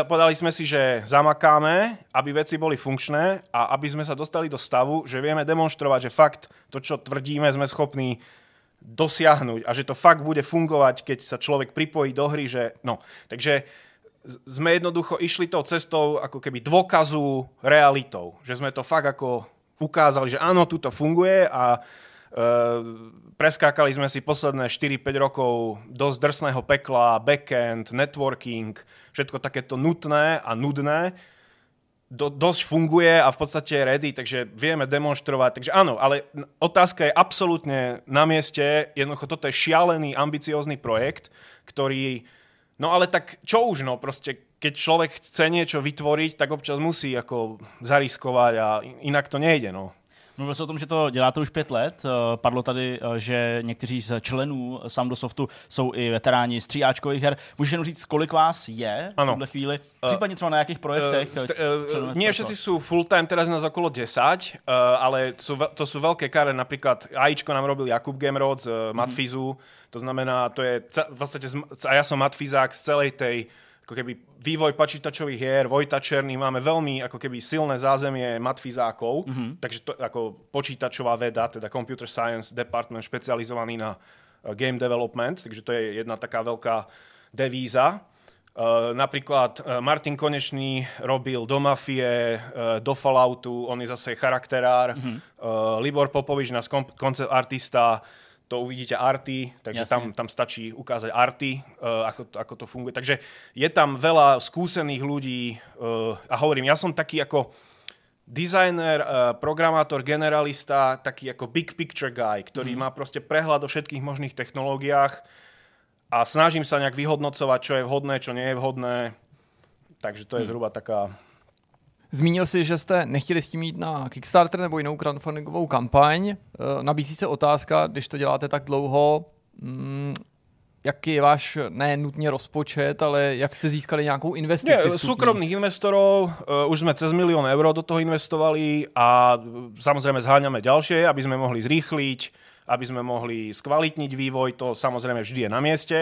povedali sme si, že zamakáme, aby veci boli funkčné a aby sme sa dostali do stavu, že vieme demonstrovať, že fakt to, čo tvrdíme, sme schopní dosiahnuť a že to fakt bude fungovať, keď sa človek pripojí do hry, že no. Takže sme jednoducho išli tou cestou ako keby dôkazu realitou. Že sme to fakt ako ukázali, že áno, tu to funguje a e, preskákali sme si posledné 4-5 rokov dosť drsného pekla, backend, networking, všetko takéto nutné a nudné. Do, dosť funguje a v podstate je ready, takže vieme demonstrovať. Takže áno, ale otázka je absolútne na mieste. Jednoducho toto je šialený, ambiciózny projekt, ktorý No ale tak čo už, no proste keď človek chce niečo vytvoriť, tak občas musí ako zariskovať a inak to nejde, no. Mluvil jsi o tom, že to děláte už pět let. Eh, padlo tady, eh, že někteří z členů Samdosoftu jsou i veteráni stříáčkových her. Můžeš jenom říct, kolik vás je ano. v tuhle chvíli? Eh, Případně třeba na jakých projektech? Uh, uh, nie všetci sú full-time, teraz nás okolo 10, uh, ale sú, to sú veľké kare. Napríklad AIčko nám robil Jakub Gemrod z uh, Matfizu. Mm-hmm. To znamená, to je v podstate, a ja som Matfizák z celej tej ako keby vývoj počítačových hier, Vojta Černý, máme veľmi ako keby silné zázemie matfizákov, mm-hmm. takže to ako počítačová veda, teda Computer Science Department špecializovaný na uh, game development, takže to je jedna taká veľká devíza. Uh, napríklad uh, Martin Konečný robil do Mafie, uh, do Falloutu, on je zase charakterár. Mm-hmm. Uh, Libor Popovič, náš koncept artista, to uvidíte arty, takže tam, tam stačí ukázať arty, uh, ako, to, ako to funguje. Takže je tam veľa skúsených ľudí uh, a hovorím, ja som taký ako designer, uh, programátor, generalista, taký ako big picture guy, ktorý mm. má proste prehľad o všetkých možných technológiách a snažím sa nejak vyhodnocovať, čo je vhodné, čo nie je vhodné. Takže to je mm. zhruba taká Zmínil si, že jste nechtěli s tím jít na Kickstarter nebo jinou crowdfundingovou kampaň. Eh, nabízí se otázka, když to děláte tak dlouho, mm, jaký je váš ne nutně rozpočet, ale jak jste získali nějakou investici? Nie, súkromných investorov, uh, už sme cez milión eur do toho investovali a samozrejme zháňame ďalšie, aby sme mohli zrýchliť, aby sme mohli skvalitniť vývoj, to samozrejme vždy je na mieste.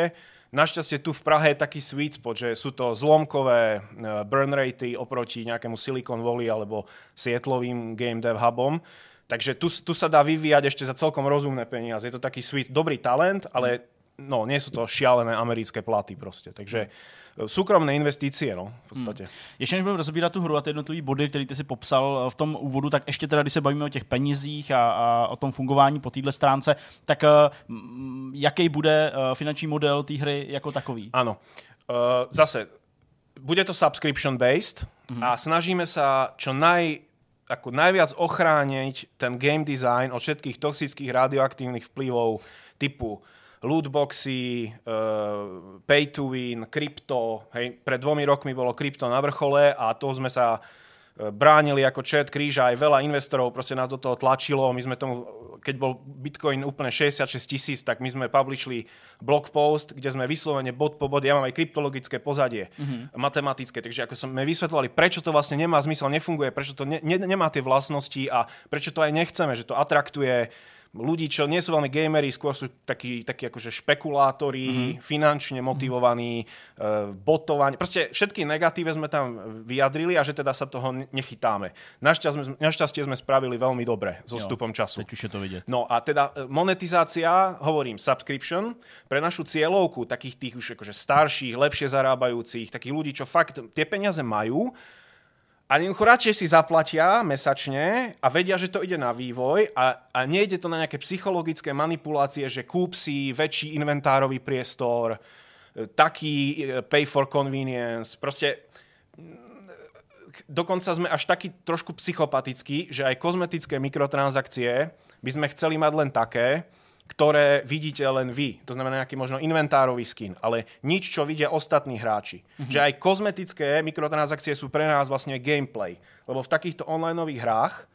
Našťastie tu v Prahe je taký sweet spot, že sú to zlomkové e, burn ratey oproti nejakému Silicon Valley alebo Sietlovým game dev hubom. Takže tu, tu sa dá vyvíjať ešte za celkom rozumné peniaze. Je to taký sweet, dobrý talent, ale no, nie sú to šialené americké platy proste. Takže soukromné investice, no, v podstatě. Hmm. Ještě než budeme rozbírat tu hru a ty jednotlivé body, které ty si popsal v tom úvodu, tak ještě teda, když se bavíme o těch penězích a, a o tom fungování po téhle stránce, tak uh, jaký bude uh, finanční model té hry jako takový? Ano. Uh, zase, bude to subscription based hmm. a snažíme sa čo naj ako najviac ochrániť ten game design od všetkých toxických radioaktívnych vplyvov typu lootboxy, uh, pay to win, krypto. Hej, pred dvomi rokmi bolo krypto na vrchole a to sme sa e, bránili ako čet kríža, aj veľa investorov proste nás do toho tlačilo. My sme tomu, keď bol Bitcoin úplne 66 tisíc, tak my sme publishli blog post, kde sme vyslovene bod po bod, ja mám aj kryptologické pozadie, mm-hmm. matematické, takže ako sme vysvetlovali, prečo to vlastne nemá zmysel, nefunguje, prečo to ne, ne, nemá tie vlastnosti a prečo to aj nechceme, že to atraktuje ľudí, čo nie sú veľmi gamery, skôr sú takí, takí akože špekulátori, mm-hmm. finančne motivovaní, mm-hmm. botovaní. Proste všetky negatíve sme tam vyjadrili a že teda sa toho nechytáme. Našťastie sme, našťastie sme spravili veľmi dobre so stupom času. Teď už je to vidieť. No a teda e, monetizácia, hovorím, subscription, pre našu cieľovku, takých tých už akože starších, lepšie zarábajúcich, takých ľudí, čo fakt tie peniaze majú, a radšej si zaplatia mesačne a vedia, že to ide na vývoj a, a nejde to na nejaké psychologické manipulácie, že kúp si väčší inventárový priestor, e, taký e, pay for convenience. Proste mm, dokonca sme až taký trošku psychopatickí, že aj kozmetické mikrotransakcie by sme chceli mať len také, ktoré vidíte len vy. To znamená nejaký možno inventárový skin, ale nič, čo vidia ostatní hráči. Mm-hmm. Že aj kozmetické mikrotransakcie sú pre nás vlastne gameplay. Lebo v takýchto online hrách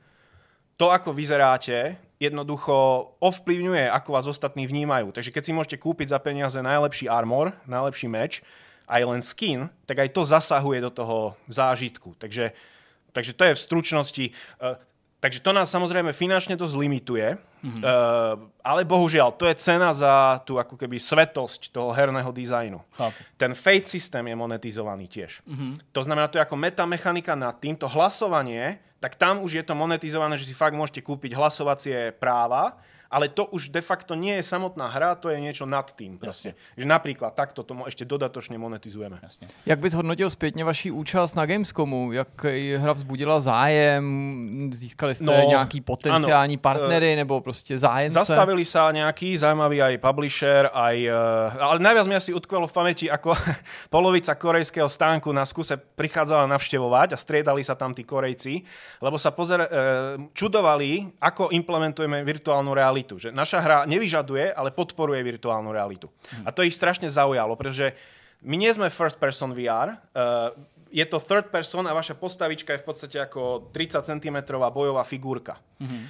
to, ako vyzeráte, jednoducho ovplyvňuje, ako vás ostatní vnímajú. Takže keď si môžete kúpiť za peniaze najlepší armor, najlepší meč, aj len skin, tak aj to zasahuje do toho zážitku. Takže, takže to je v stručnosti. Takže to nás samozrejme finančne to zlimituje, Mm-hmm. Uh, ale bohužiaľ, to je cena za tú ako keby svetosť toho herného dizajnu. Chápu. Ten fate systém je monetizovaný tiež. Mm-hmm. To znamená, to je ako metamechanika nad tým, to hlasovanie, tak tam už je to monetizované, že si fakt môžete kúpiť hlasovacie práva ale to už de facto nie je samotná hra, to je niečo nad tým. Prostě. Že napríklad takto tomu ešte dodatočne monetizujeme. Jasne. Jak bys hodnotil zpětně vaši účast na Gamescomu? Jak hra vzbudila zájem? Získali jste no, nějaký potenciální ano, partnery nebo prostě zájemce? Zastavili sa nejaký zaujímavý aj publisher, aj, uh, ale najviac mi asi utkvelo v pamäti, ako polovica korejského stánku na skuse prichádzala navštevovať a striedali sa tam tí Korejci, lebo sa pozer, uh, čudovali, ako implementujeme virtuálnu realitu realitu. Že naša hra nevyžaduje, ale podporuje virtuálnu realitu. Hmm. A to ich strašne zaujalo, pretože my nie sme first person VR, uh, eh, je to third person a vaša postavička je v podstate ako 30 cm bojová figurka. Mm-hmm.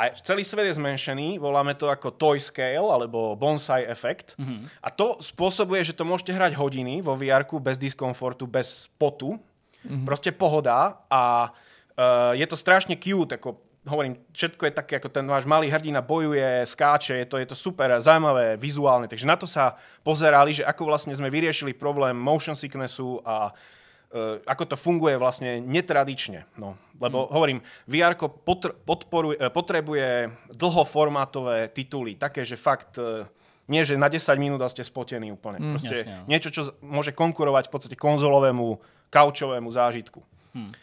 A celý svet je zmenšený, voláme to ako toy scale alebo bonsai efekt. Mm-hmm. A to spôsobuje, že to môžete hrať hodiny vo vr bez diskomfortu, bez potu. Mm-hmm. Proste pohoda a uh, je to strašne cute, ako hovorím, všetko je také, ako ten váš malý hrdina bojuje, skáče, je to, je to super, zaujímavé, vizuálne. Takže na to sa pozerali, že ako vlastne sme vyriešili problém motion sicknessu a uh, ako to funguje vlastne netradične. No, lebo hmm. hovorím, VR potr- podporuje, potrebuje dlhoformátové tituly, také, že fakt uh, nie, že na 10 minút a ste spotení úplne. Mm, Proste jasne, no. niečo, čo môže konkurovať v podstate konzolovému, kaučovému zážitku. Hmm.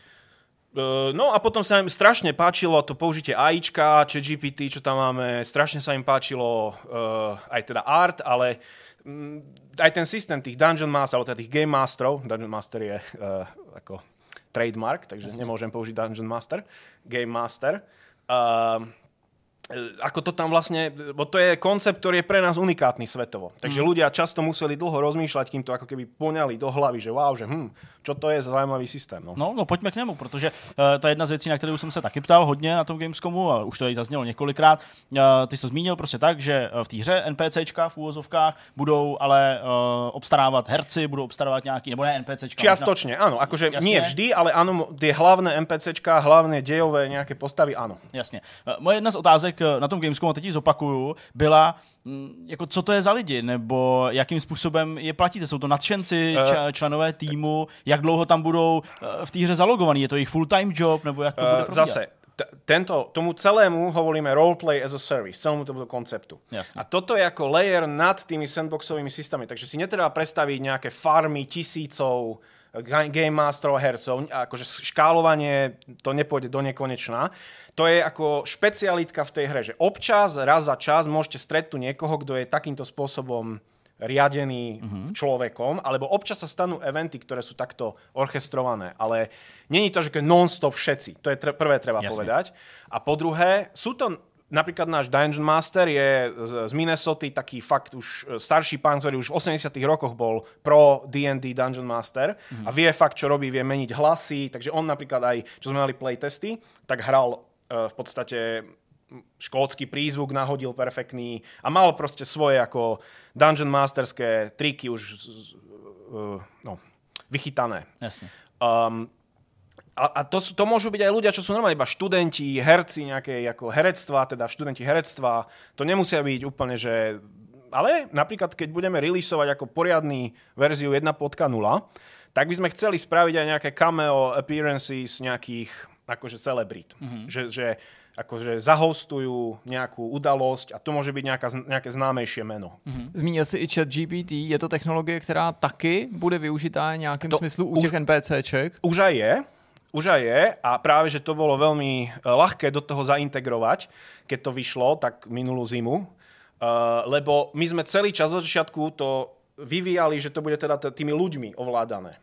Eh, no a potom sa im strašne páčilo to použitie AIčka, ChatGPT, čo tam máme, strašne sa im páčilo uh, aj teda art, ale um, aj ten systém tých Dungeon Master, alebo teda tých Game Masterov, Dungeon Master je uh, ako trademark, takže Jasne. nemôžem použiť Dungeon Master, Game Master. Uh, ako to tam vlastne, bo to je koncept, ktorý je pre nás unikátny svetovo. Takže mm. ľudia často museli dlho rozmýšľať, kým to ako keby poňali do hlavy, že wow, že hm, čo to je za zajímavý systém. No. no, no pojďme k němu, protože uh, to je jedna z věcí, na kterou jsem se taky ptal hodně na tom Gamescomu, a už to tady zaznělo několikrát. Uh, ty jsi to zmínil prostě tak, že v té hře NPCčka v úvozovkách budou ale uh, obstarávat herci, budou obstarávat nějaký, nebo ne NPCčka. Čiastočne, áno. Akože Jasne. nie vždy, ale áno, tie hlavné NPCčka, hlavné dejové nejaké postavy, áno. Jasně. Uh, moje jedna z otázek otázek na tom Gamescomu, a teď ji zopakuju, byla, mm, jako co to je za lidi, nebo jakým způsobem je platíte? Jsou to nadšenci, uh, členové týmu, jak dlouho tam budou eh, v té hře zalogovaní? Je to jejich full-time job, nebo jak to bude probíhat? Zase, t- tento, tomu celému hovoríme roleplay as a service, celému tomuto konceptu. Jasne. A toto je ako layer nad tými sandboxovými systémami, takže si netreba predstaviť nejaké farmy tisícov game masterov a hercov, akože škálovanie to nepôjde do nekonečna to je ako špecialitka v tej hre, že občas, raz za čas môžete stretnúť niekoho, kto je takýmto spôsobom riadený uh-huh. človekom, alebo občas sa stanú eventy, ktoré sú takto orchestrované, ale není to, že non-stop všetci. To je tre- prvé treba Jasne. povedať. A po druhé, sú to napríklad náš Dungeon Master je z, Minnesota taký fakt už e, starší pán, ktorý už v 80 rokoch bol pro D&D Dungeon Master mm-hmm. a vie fakt, čo robí, vie meniť hlasy, takže on napríklad aj, čo sme mali playtesty, tak hral uh, v podstate škótsky prízvuk nahodil perfektný a mal proste svoje ako Dungeon Masterské triky už z, z, uh, no, vychytané. Jasne. Um, a, a to, to môžu byť aj ľudia, čo sú normálne iba študenti, herci nejaké ako herectva, teda študenti herectva. To nemusia byť úplne, že... Ale napríklad, keď budeme releaseovať ako poriadný verziu 1.0, tak by sme chceli spraviť aj nejaké cameo appearances nejakých akože celebrit. Mm-hmm. Že, že akože zahostujú nejakú udalosť a to môže byť nejaká, nejaké známejšie meno. Mm-hmm. Zmínil si i chat GPT, je to technologie, která taky bude využitá v nějakém to smyslu u těch NPCček? Už aj je, už aj je a práve, že to bolo veľmi eh, ľahké do toho zaintegrovať, keď to vyšlo, tak minulú zimu, uh, lebo my sme celý čas od začiatku to vyvíjali, že to bude teda tými ľuďmi ovládané.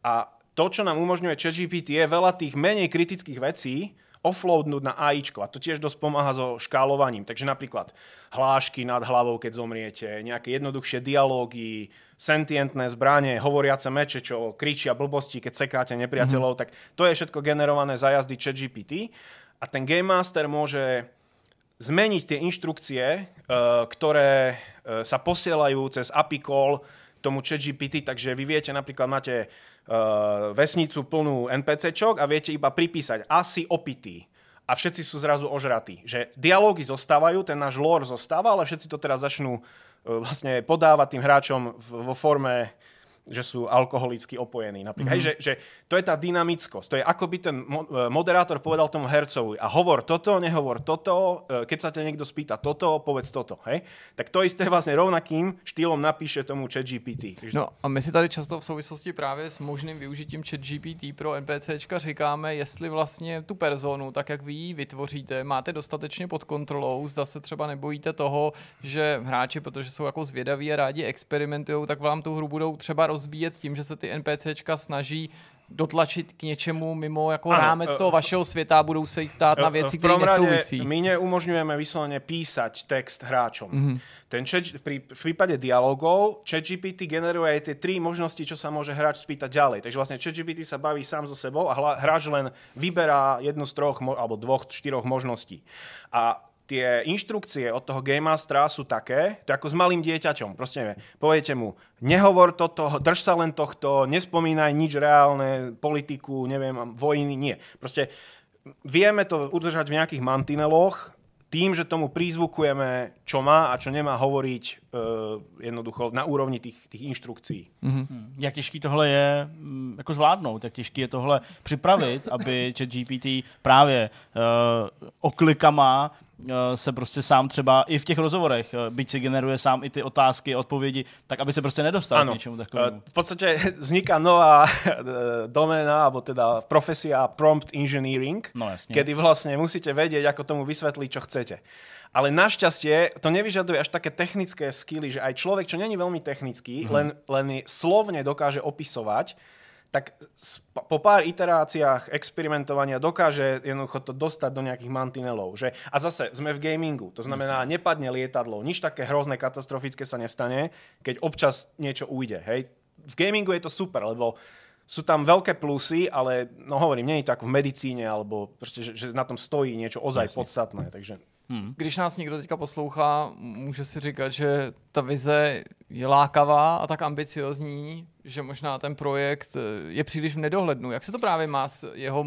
A to, čo nám umožňuje ChatGPT, je veľa tých menej kritických vecí, offloadnúť na AIčko a to tiež dosť pomáha so škálovaním. Takže napríklad hlášky nad hlavou, keď zomriete, nejaké jednoduchšie dialógy, sentientné zbranie, hovoriace meče, čo kričia blbosti, keď sekáte nepriateľov, mm-hmm. tak to je všetko generované za jazdy ChatGPT a ten Game Master môže zmeniť tie inštrukcie, uh, ktoré uh, sa posielajú cez API call tomu ChatGPT, takže vy viete, napríklad máte vesnicu plnú NPCčok a viete iba pripísať asi opitý a všetci sú zrazu ožratí. Že dialógy zostávajú, ten náš lore zostáva, ale všetci to teraz začnú uh, vlastne podávať tým hráčom vo forme že sú alkoholicky opojení. Napríklad. Mm-hmm. Hej, že, že to je tá dynamickosť. To je ako by ten e, moderátor povedal tomu hercovi a hovor toto, nehovor toto, e, keď sa ťa niekto spýta toto, povedz toto. Hej? Tak to isté vlastne rovnakým štýlom napíše tomu chat GPT. Takže... No a my si tady často v souvislosti právě s možným využitím chat GPT pro NPCčka říkáme, jestli vlastně tu personu, tak jak vy ji vytvoříte, máte dostatečně pod kontrolou, zda se třeba nebojíte toho, že hráči, protože jsou jako zvědaví a rádi experimentují, tak vám tu hru budou třeba rozbíjet tím, že se ty NPCčka snaží dotlačit k něčemu mimo jako ano, rámec e, toho vašeho světa a budou se jich ptát na e, věci, které nesouvisí. My neumožňujeme vyslovene písať text hráčom. Mm-hmm. Ten chat, v, v prípade dialogov ChatGPT generuje tie tri možnosti, čo sa môže hráč spýtať ďalej. Takže vlastne ChatGPT sa baví sám so sebou a hráč len vyberá jednu z troch alebo dvoch, štyroch možností. A tie inštrukcie od toho Game Mastera sú také, to ako s malým dieťaťom. Proste neviem, poviete mu, nehovor toto, drž sa len tohto, nespomínaj nič reálne, politiku, neviem, vojny, nie. Proste vieme to udržať v nejakých mantineloch, tým, že tomu prízvukujeme, čo má a čo nemá hovoriť uh, jednoducho na úrovni tých, tých inštrukcí. Mm-hmm. Jak těžký tohle je mm, jako zvládnout, jak těžký je tohle připravit, aby ChatGPT právě uh, oklikama se prostě sám třeba i v těch rozhovorech, eh, byť si generuje sám i ty otázky, odpovědi, tak aby se prostě nedostal ano. k něčemu takovému. Eh, v podstatě vzniká nová doména, alebo teda profesia prompt engineering, no, jasně. kedy vlastně musíte vědět, ako tomu vysvětlit, čo chcete. Ale našťastie to nevyžaduje až také technické skily, že aj človek, čo není veľmi technický, mm-hmm. len, len slovne dokáže opisovať, tak po pár iteráciách experimentovania dokáže jednoducho to dostať do nejakých mantinelov. Že? A zase sme v gamingu, to znamená, nepadne lietadlo, nič také hrozné, katastrofické sa nestane, keď občas niečo ujde. Hej? V gamingu je to super, lebo sú tam veľké plusy, ale no hovorím, nie je to ako v medicíne, alebo proste, že, že na tom stojí niečo ozaj Jasne. podstatné. Takže... Hmm. Když nás někdo teďka poslouchá, může si říkat, že ta vize je lákavá a tak ambiciozní, že možná ten projekt eh, je příliš v nedohlednu. Jak se to právě má s jeho,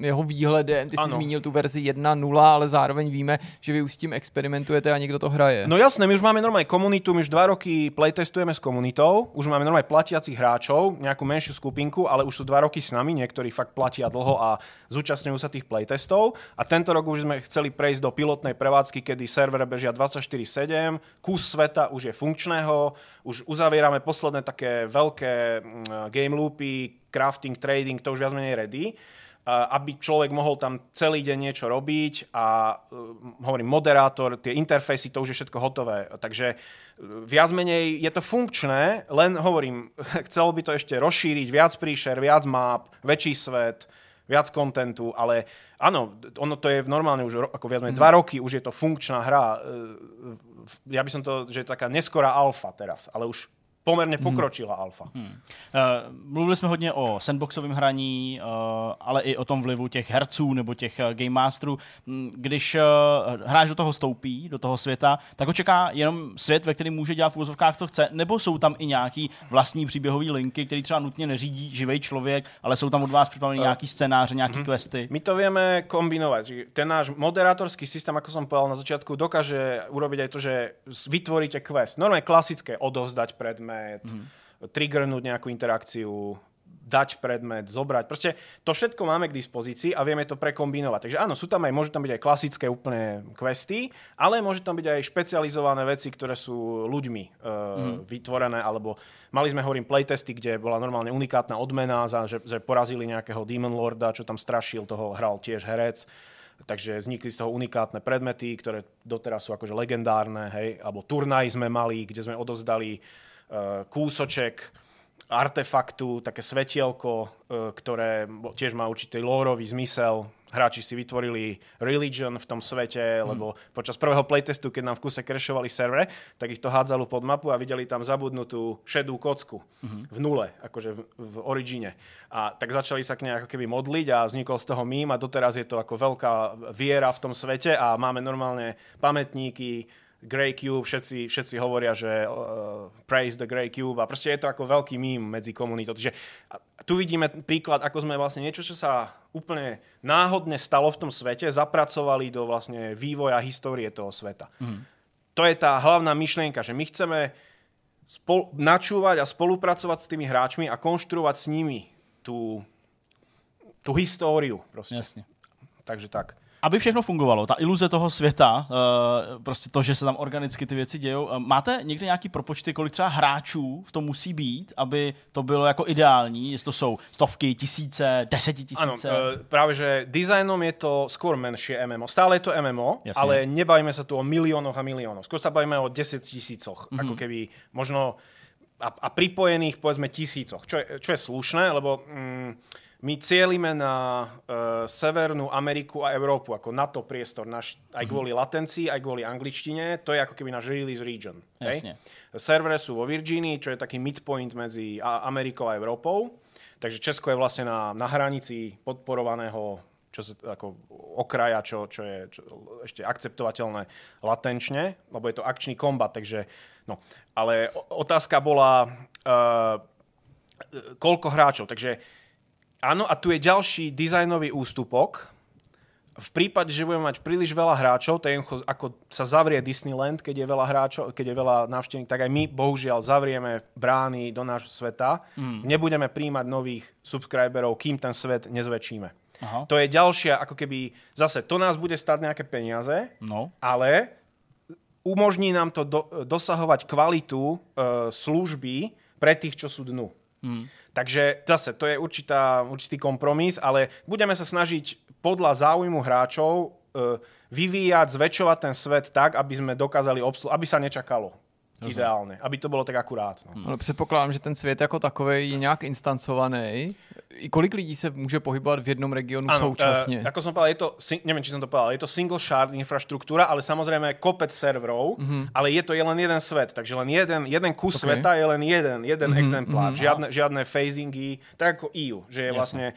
jeho výhledem? Ty jsi ano. zmínil tu verzi 1.0, ale zároveň víme, že vy už s tím experimentujete a někdo to hraje. No jasné, my už máme normálně komunitu, my už dva roky playtestujeme s komunitou, už máme normálně platiacich hráčov, nějakou menšiu skupinku, ale už sú dva roky s nami, niektorí fakt platia dlho a zúčastňujú sa tých playtestov. A tento rok už sme chceli prejsť do pilotnej prevádzky, kedy server bežia 24-7, kus sveta už je funkčného, už uzavierame posledné také veľké mm, game loopy, crafting, trading, to už viac menej ready aby človek mohol tam celý deň niečo robiť a uh, hovorím, moderátor, tie interfejsy, to už je všetko hotové. Takže uh, viac menej je to funkčné, len hovorím, chcelo by to ešte rozšíriť, viac príšer, viac map, väčší svet, viac kontentu, ale áno, ono to je normálne už ako viac menej dva roky, už je to funkčná hra. E, Ja by som to, že je taká neskorá alfa teraz, ale už pomerne pokročila alfa. Uh, mluvili jsme hodně o sandboxovém hraní, uh, ale i o tom vlivu těch herců nebo těch uh, game masterů. Mm, Když uh, hráč do toho stoupí, do toho světa, tak ho čeká jenom svět, ve kterém může dělat v úzovkách, co chce, nebo jsou tam i nějaký vlastní příběhové linky, který třeba nutně neřídí živý člověk, ale jsou tam od vás připraveny nějaký scénáře, nějaký questy. My to vieme kombinovať. Že Ten náš moderátorský systém, ako som povedal na začiatku, dokáže urobiť aj to, že vytvoríte quest. Normálne klasické, odovzdať predmet, mm-hmm. triggernúť nejakú interakciu, dať predmet, zobrať. Proste to všetko máme k dispozícii a vieme to prekombinovať. Takže áno, sú tam aj, môžu tam byť aj klasické úplne questy, ale môže tam byť aj špecializované veci, ktoré sú ľuďmi uh, mm. vytvorené, alebo mali sme, hovorím, playtesty, kde bola normálne unikátna odmena za, že, že porazili nejakého Demon Lorda, čo tam strašil, toho hral tiež herec. Takže vznikli z toho unikátne predmety, ktoré doteraz sú akože legendárne, hej, alebo turnaj sme mali, kde sme odovzdali kúsoček artefaktu, také svetielko, e, ktoré tiež má určitý lórový zmysel. Hráči si vytvorili religion v tom svete, lebo počas prvého playtestu, keď nám v kuse crashovali servere, tak ich to hádzalo pod mapu a videli tam zabudnutú šedú kocku v nule, akože v, v origine. A tak začali sa k nej ako keby modliť a vznikol z toho mím a doteraz je to ako veľká viera v tom svete a máme normálne pamätníky, Grey Cube, všetci, všetci hovoria, že uh, praise the Grey Cube a proste je to ako veľký mím medzi komunitou. Takže tu vidíme príklad, ako sme vlastne niečo, čo sa úplne náhodne stalo v tom svete, zapracovali do vlastne vývoja histórie toho sveta. Mm. To je tá hlavná myšlienka, že my chceme spol- načúvať a spolupracovať s tými hráčmi a konštruovať s nimi tú, tú históriu. Proste. Jasně. Takže tak. Aby všechno fungovalo, ta iluze toho světa, eh, prostě to, že se tam organicky ty věci dějou, eh, máte někdy nějaký propočty, kolik třeba hráčů v tom musí být, aby to bylo jako ideální, jestli to jsou stovky, tisíce, desetitisíce? e, práve že dizajnom je to skôr menšie MMO. Stále je to MMO, Jasne. ale nebavíme sa tu o miliónoch a miliónoch. Skôr sa bavíme o 10 tisícoch. Mm-hmm. Ako keby možno a, a pripojených povedzme tisícoch, čo je, čo je slušné, lebo mm, my cielime na uh, Severnú Ameriku a Európu ako NATO priestor, naš, aj kvôli latencii, aj kvôli angličtine. To je ako keby náš release region. Jasne. Hej? Servere sú vo Virginii, čo je taký midpoint medzi Amerikou a Európou. Takže Česko je vlastne na, na hranici podporovaného čo sa, ako okraja, čo, čo je čo, ešte akceptovateľné latenčne, lebo je to akčný kombat, takže no. Ale otázka bola, uh, koľko hráčov. Takže áno, a tu je ďalší dizajnový ústupok. V prípade, že budeme mať príliš veľa hráčov, to je jednoducho, ako sa zavrie Disneyland, keď je veľa hráčov, keď je veľa návštevník, tak aj my bohužiaľ zavrieme brány do nášho sveta. Mm. Nebudeme príjmať nových subscriberov, kým ten svet nezväčšíme. Aha. To je ďalšia, ako keby, zase, to nás bude stáť nejaké peniaze, No. ale umožní nám to do, dosahovať kvalitu e, služby pre tých, čo sú dnu. Mm. Takže zase, to je určitá, určitý kompromis, ale budeme sa snažiť podľa záujmu hráčov e, vyvíjať, zväčšovať ten svet tak, aby sme dokázali obsluhovať, aby sa nečakalo. Ideálne. Aby to bylo tak akurát. No. Ale předpokládám, že ten svět jako takový je nějak instancovaný. I kolik lidí se může pohybovat v jednom regionu Áno, současně? e, ako som povedal, je to, neviem, či som to povedal, je to single shard infraštruktúra, ale samozrejme kopec serverov, mm-hmm. ale je to je len jeden svet, takže len jeden, jeden kus Ok. okay. sveta je len jeden, jeden mm-hmm, exemplár, mm-hmm. žiadne, žiadne phasingy, tak ako EU, že je vlastne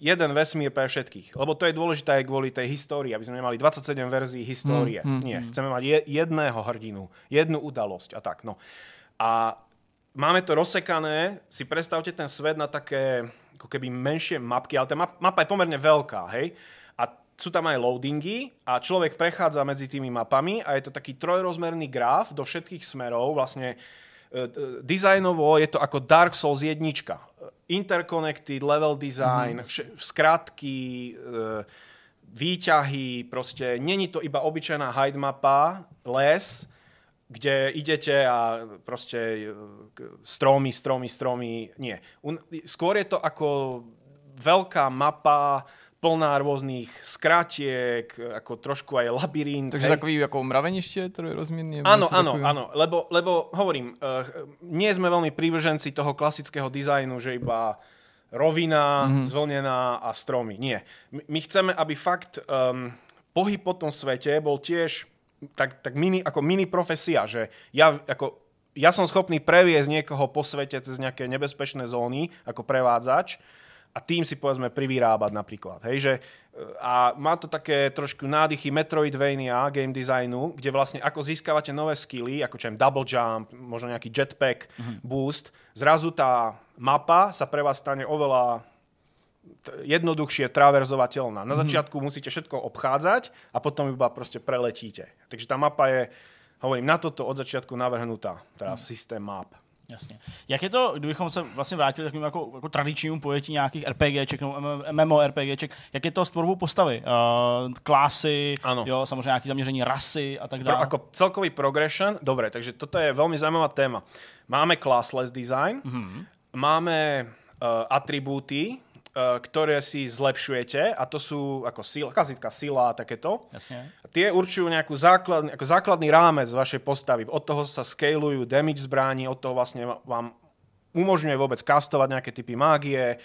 jeden vesmír pre všetkých. Lebo to je dôležité aj kvôli tej histórii, aby sme nemali 27 verzií histórie. Mm, mm, Nie, chceme mať je, jedného hrdinu, jednu udalosť a tak. No. A máme to rozsekané, si predstavte ten svet na také ako keby menšie mapky, ale tá map, mapa je pomerne veľká, hej? A sú tam aj loadingy a človek prechádza medzi tými mapami a je to taký trojrozmerný graf do všetkých smerov, vlastne e, e, dizajnovo je to ako Dark Souls jednička. Interconnected, level design, mm-hmm. skratky, e, výťahy, proste není to iba obyčajná hide mapa, les, kde idete a proste e, k- stromy, stromy, stromy, nie. Skôr je to ako veľká mapa, plná rôznych skratiek, ako trošku aj labyrint. Takže hej. takový jako mraveniště Áno, něco áno, takového? áno, lebo, lebo hovorím, uh, nie sme veľmi prívrženci toho klasického dizajnu, že iba rovina, mm-hmm. zvlnená a stromy. Nie. My, my chceme, aby fakt um, pohyb po tom svete bol tiež tak, tak mini, ako mini profesia, že ja ako ja som schopný previesť niekoho po svete cez nejaké nebezpečné zóny ako prevádzač a tým si povedzme privyrábať napríklad. Hej, že, a má to také trošku nádychy Metroidvania game designu, kde vlastne ako získavate nové skilly, ako čo double jump, možno nejaký jetpack, mm-hmm. boost, zrazu tá mapa sa pre vás stane oveľa jednoduchšie traverzovateľná. Na mhm. začiatku mm-hmm. musíte všetko obchádzať a potom iba proste preletíte. Takže tá mapa je, hovorím, na toto od začiatku navrhnutá, teda mm. systém map. Jasně. Jak je to, kdybychom se vlastně vrátili takovým jako, jako tradičnímu pojetí nějakých RPGček nebo MMORPGček, jak je to s tvorbou postavy? Uh, klásy, ano. Jo, samozřejmě nějaké zaměření rasy a tak dále. Pro, jako celkový progression, dobré, takže toto je velmi zajímavá téma. Máme classless design, mm-hmm. máme uh, atribúty, Eh, ktoré si zlepšujete a to sú ako sila, klasická sila a takéto. Jasne. Tie určujú nejakú základ, ako základný rámec vašej postavy. Od toho sa scalujú damage zbraní, od toho vlastne vám umožňuje vôbec kastovať nejaké typy mágie.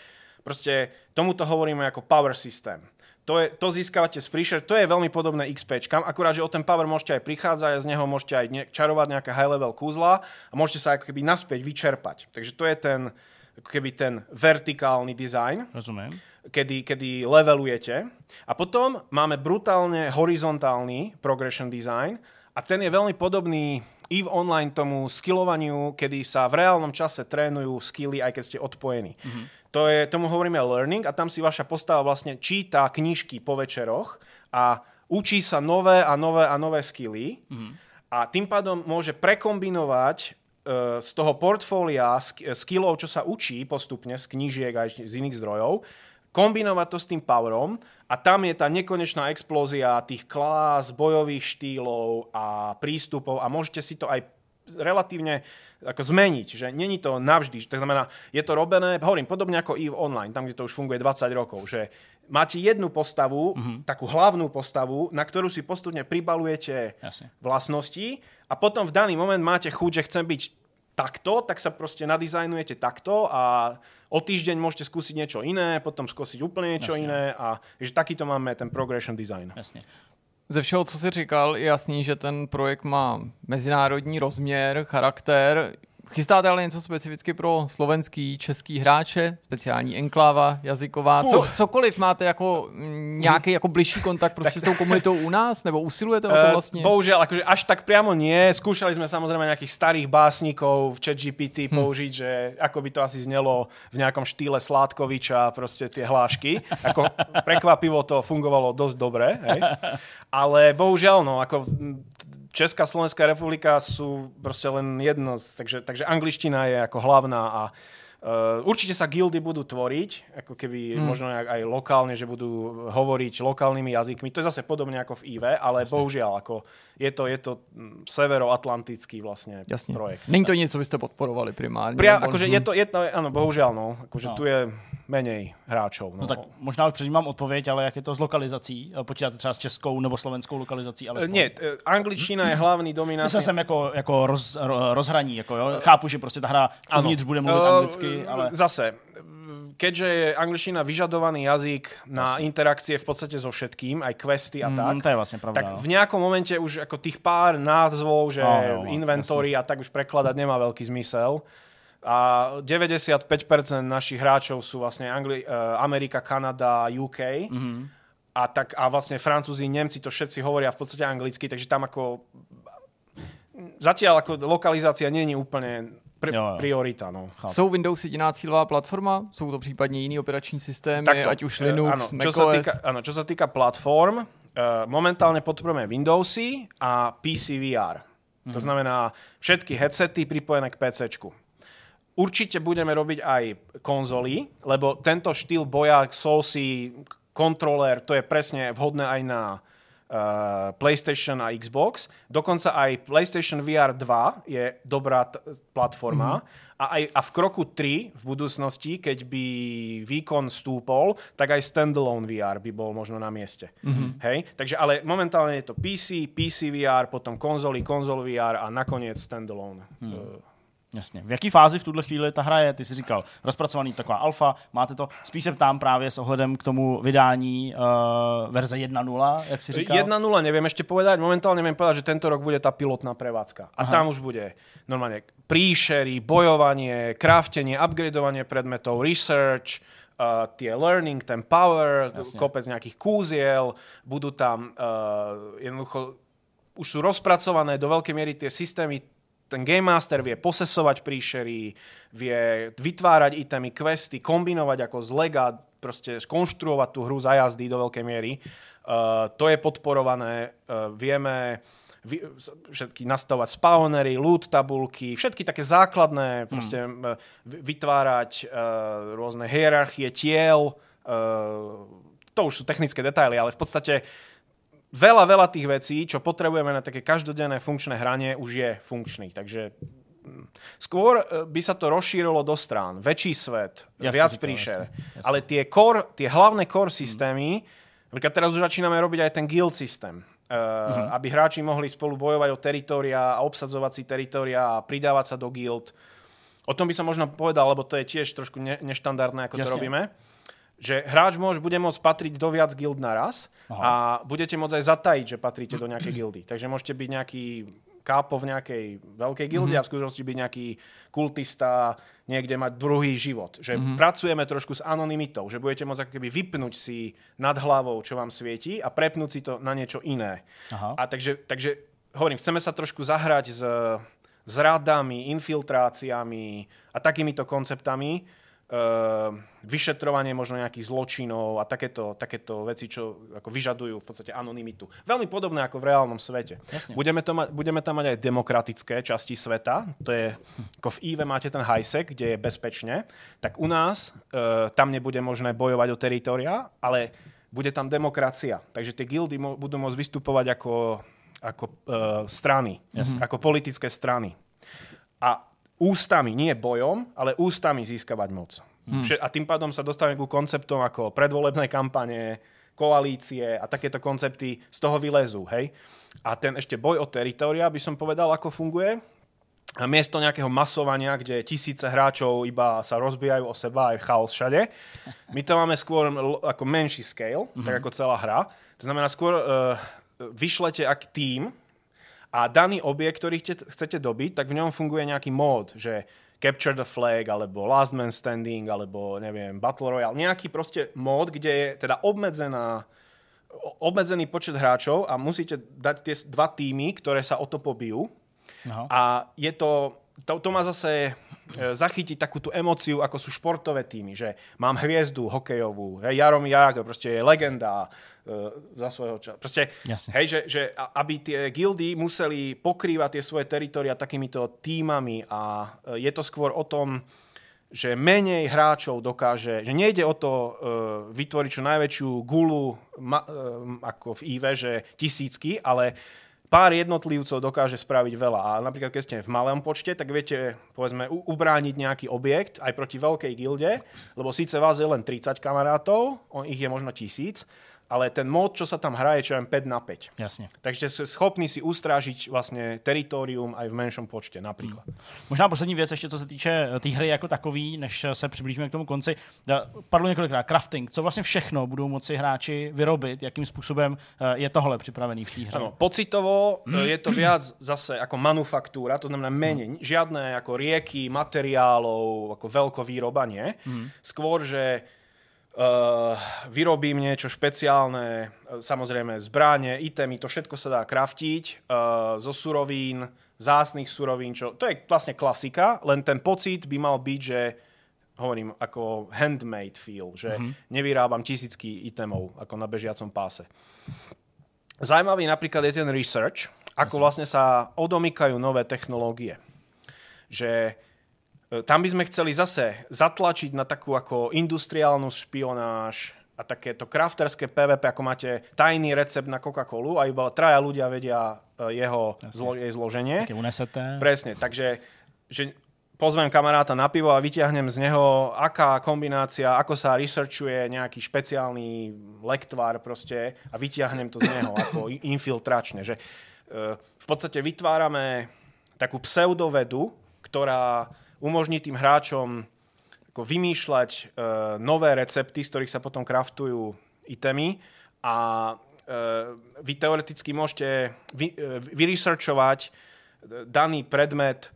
Proste tomuto hovoríme ako power system. To, je, to získavate z príšer, to je veľmi podobné XP, akurát, že o ten power môžete aj prichádzať a z neho môžete aj ne- čarovať nejaké high level kúzla a môžete sa ako keby naspäť vyčerpať. Takže to je ten, ako keby ten vertikálny design. Rozumiem. Kedy, kedy levelujete. A potom máme brutálne horizontálny progression design a ten je veľmi podobný EVE Online tomu skillovaniu, kedy sa v reálnom čase trénujú skilly, aj keď ste odpojení. Mm-hmm. To je, tomu hovoríme learning a tam si vaša postava vlastne číta knižky po večeroch a učí sa nové a nové a nové skilly mm-hmm. a tým pádom môže prekombinovať z toho portfólia skillov, čo sa učí postupne z knížiek a z iných zdrojov, kombinovať to s tým powerom a tam je tá nekonečná explózia tých klás, bojových štýlov a prístupov a môžete si to aj relatívne ako zmeniť, že není to navždy. To znamená, je to robené, hovorím, podobne ako EVE Online, tam, kde to už funguje 20 rokov, že máte jednu postavu, mm-hmm. takú hlavnú postavu, na ktorú si postupne pribalujete Jasne. vlastnosti a potom v daný moment máte chuť, že chcem byť takto, tak sa proste nadizajnujete takto a o týždeň môžete skúsiť niečo iné, potom skúsiť úplne niečo Jasne. iné a že takýto máme ten progression design. Jasne. Ze všeho, co jsi říkal, je jasný, že ten projekt má mezinárodní rozměr, charakter. Chystáte ale něco specificky pro slovenský, český hráče, speciální enkláva jazyková, co, cokoliv máte jako mm, nějaký jako bližší kontakt prostě s tou komunitou u nás, nebo usilujete o to eh, vlastně? Bohužel, akože až tak priamo nie. Skúšali sme samozrejme nejakých starých básnikov v ChatGPT hm. použiť, že ako by to asi znelo v nejakom štýle Sládkoviča, proste tie hlášky. Ako prekvapivo to fungovalo dosť dobre, hej? Ale bohužiaľ, no, ako Česká Slovenská republika sú proste len jedno, takže, takže angličtina je ako hlavná a Uh, určite sa guildy budú tvoriť, ako keby mm. možno aj, aj lokálne, že budú hovoriť lokálnymi jazykmi. To je zase podobne ako v IV, ale Jasne. bohužiaľ, ako je to, je to mm, severoatlantický vlastne Jasne. projekt. Není to niečo, co by ste podporovali primárne? Pria, akože je to, je to, áno, bohužiaľ, no. Akože no. tu je menej hráčov. No. no tak možná už předtím mám odpověď, ale jak je to s lokalizací? Počítáte třeba s českou nebo slovenskou lokalizací? Ale Nie, e, angličtina je hlavný dominantný. Myslím jsem jako, jako roz, rozhraní. Jako, jo? Chápu, že prostě ta hra uvnitř bude mluvit uh, anglicky, ale... Zase, keďže je angličtina vyžadovaný jazyk na Asi. interakcie v podstate so všetkým, aj questy a mm, tak, to je vlastne pravda, tak no. v nejakom momente už ako tých pár názvov, že no, no, inventory a tak už prekladať nemá veľký zmysel a 95% našich hráčov sú vlastne Angli- uh, Amerika, Kanada, UK. Mm-hmm. A, tak, a vlastne Francúzi, Nemci to všetci hovoria v podstate anglicky, takže tam ako zatiaľ ako lokalizácia není úplne pr- jo, jo. priorita. No. Jsou Windows jediná cílová platforma? Jsou to případně jiný operační systémy, Takto, ať už Linux, ano, macOS? Čo sa týka, áno, čo sa týka platform, uh, momentálne podporujeme Windowsy a PC VR. Mm-hmm. To mhm. znamená všetky headsety pripojené k PCčku. Určite budeme robiť aj konzoly, lebo tento štýl boja Soulsy, kontroler, to je presne vhodné aj na PlayStation a Xbox. Dokonca aj PlayStation VR 2 je dobrá t- platforma. Mm-hmm. A, aj, a v kroku 3 v budúcnosti, keď by výkon stúpol, tak aj standalone VR by bol možno na mieste. Mm-hmm. Hej? Takže ale momentálne je to PC, PC VR, potom konzoly, konzol VR a nakoniec standalone. Mm. Uh, Jasně. V jaký fázi v tuhle chvíli ta hra je? Ty jsi říkal, rozpracovaný taková alfa, máte to. Spíš se ptám právě s ohledem k tomu vydání uh, verze 1.0, jak si říkal. 1.0 neviem ešte povedať, momentálne viem povedať, že tento rok bude tá pilotná prevádzka. A Aha. tam už bude normálne príšery, bojovanie, craftenie, upgradovanie predmetov, research, uh, tie learning, ten power, Jasne. kopec nejakých kúziel, budú tam uh, jednoducho, už sú rozpracované do veľkej miery tie systémy, ten Game Master vie posesovať príšery, vie vytvárať itemy, questy, kombinovať ako z lega, proste skonštruovať tú hru za jazdy do veľkej miery. Uh, to je podporované, uh, vieme vy, všetky nastavovať spawnery, loot tabulky, všetky také základné, proste hmm. vytvárať uh, rôzne hierarchie tiel, uh, to už sú technické detaily, ale v podstate veľa, veľa tých vecí, čo potrebujeme na také každodenné funkčné hranie, už je funkčný. Takže mm, skôr e, by sa to rozšírilo do strán. Väčší svet, Ja viac príšer. jasne. Ale tie, core, tie hlavné core systémy, napríklad teraz už začíname robiť aj ten guild systém. Uh, aby hráči mohli spolu bojovať o teritória a obsadzovať si teritória a pridávať sa do guild. O tom by som možno povedal, lebo to je tiež trošku ne- neštandardné, ako to Jasne. robíme že hráč môž, bude môcť patriť do viac guild naraz Aha. a budete môcť aj zatajiť, že patríte do nejakej gildy. Takže môžete byť nejaký kápo v nejakej veľkej gilde a v skutočnosti byť nejaký kultista, niekde mať druhý život. Že pracujeme trošku s anonymitou, že budete môcť ako keby vypnúť si nad hlavou, čo vám svieti a prepnúť si to na niečo iné. Aha. A takže, takže hovorím, chceme sa trošku zahrať s, s radami, infiltráciami a takýmito konceptami, vyšetrovanie možno nejakých zločinov a takéto, takéto veci, čo ako vyžadujú v podstate anonymitu. Veľmi podobné ako v reálnom svete. Jasne. Budeme, to ma- budeme tam mať aj demokratické časti sveta, to je, ako v EVE máte ten highsec, kde je bezpečne, tak u nás uh, tam nebude možné bojovať o teritoria, ale bude tam demokracia. Takže tie gildy mo- budú môcť vystupovať ako, ako uh, strany, ako politické strany. A ústami, nie bojom, ale ústami získavať moc. Hmm. A tým pádom sa dostávame ku konceptom ako predvolebné kampane, koalície a takéto koncepty z toho vylezú. Hej? A ten ešte boj o teritoria, by som povedal, ako funguje. A miesto nejakého masovania, kde tisíce hráčov iba sa rozbijajú o seba, aj chaos všade. My to máme skôr ako menší scale, mm-hmm. tak ako celá hra. To znamená, skôr uh, vyšlete ak tým a daný objekt, ktorý chcete, dobiť, tak v ňom funguje nejaký mód, že Capture the Flag, alebo Last Man Standing, alebo neviem, Battle Royale. Nejaký proste mód, kde je teda obmedzená obmedzený počet hráčov a musíte dať tie dva týmy, ktoré sa o to pobijú. Aha. A je to, to, to má zase zachytiť takú tú emóciu, ako sú športové týmy, že mám hviezdu hokejovú, hej, Jaromír Jágr, proste je legenda e, za svojho času. Proste, Jasne. hej, že, že aby tie gildy museli pokrývať tie svoje teritoria takýmito týmami a e, je to skôr o tom, že menej hráčov dokáže, že nejde o to uh, vytvoriť čo najväčšiu gulu ma, uh, ako v IV, že tisícky, ale pár jednotlivcov dokáže spraviť veľa. A napríklad, keď ste v malém počte, tak viete, povedzme, ubrániť nejaký objekt aj proti veľkej gilde, lebo síce vás je len 30 kamarátov, on ich je možno tisíc, ale ten mod, čo sa tam hraje, čo je 5 na 5. Jasně. Takže ste schopní si ustrážiť vlastne teritorium aj v menšom počte napríklad. Možná poslední věc ještě, co se týče té tý hry jako takový, než se přiblížíme k tomu konci. Padlo několikrát crafting. Co vlastně všechno budou moci hráči vyrobit? Jakým způsobem eh, je tohle připravený v té hře? Ano, pocitovo e, je to viac zase ako manufaktúra, to znamená menej, žiadne ako rieky, materiálov, ako veľkovýroba nie. Skôr, že uh, vyrobím niečo špeciálne, e, samozrejme zbráne, itemy, to všetko sa dá kraftiť uh, zo surovín, zásnych surovín, čo, to je vlastne klasika, len ten pocit by mal byť, že hovorím, ako handmade feel, že nevyrábam tisícky itemov ako na bežiacom páse. Zajímavý napríklad je ten research, ako vlastne sa odomykajú nové technológie. Že e, tam by sme chceli zase zatlačiť na takú ako industriálnu špionáž a takéto crafterské PvP, ako máte tajný recept na Coca-Colu a iba traja ľudia vedia e, jeho zlo- jej zloženie. Taky unesete. Presne, takže že pozvem kamaráta na pivo a vyťahnem z neho, aká kombinácia, ako sa researchuje nejaký špeciálny lektvár proste a vyťahnem to z neho ako infiltračne. Že, e, v podstate vytvárame takú pseudovedu, ktorá umožní tým hráčom ako vymýšľať uh, nové recepty, z ktorých sa potom kraftujú itemy a uh, vy teoreticky môžete vy, uh, vyresearchovať daný predmet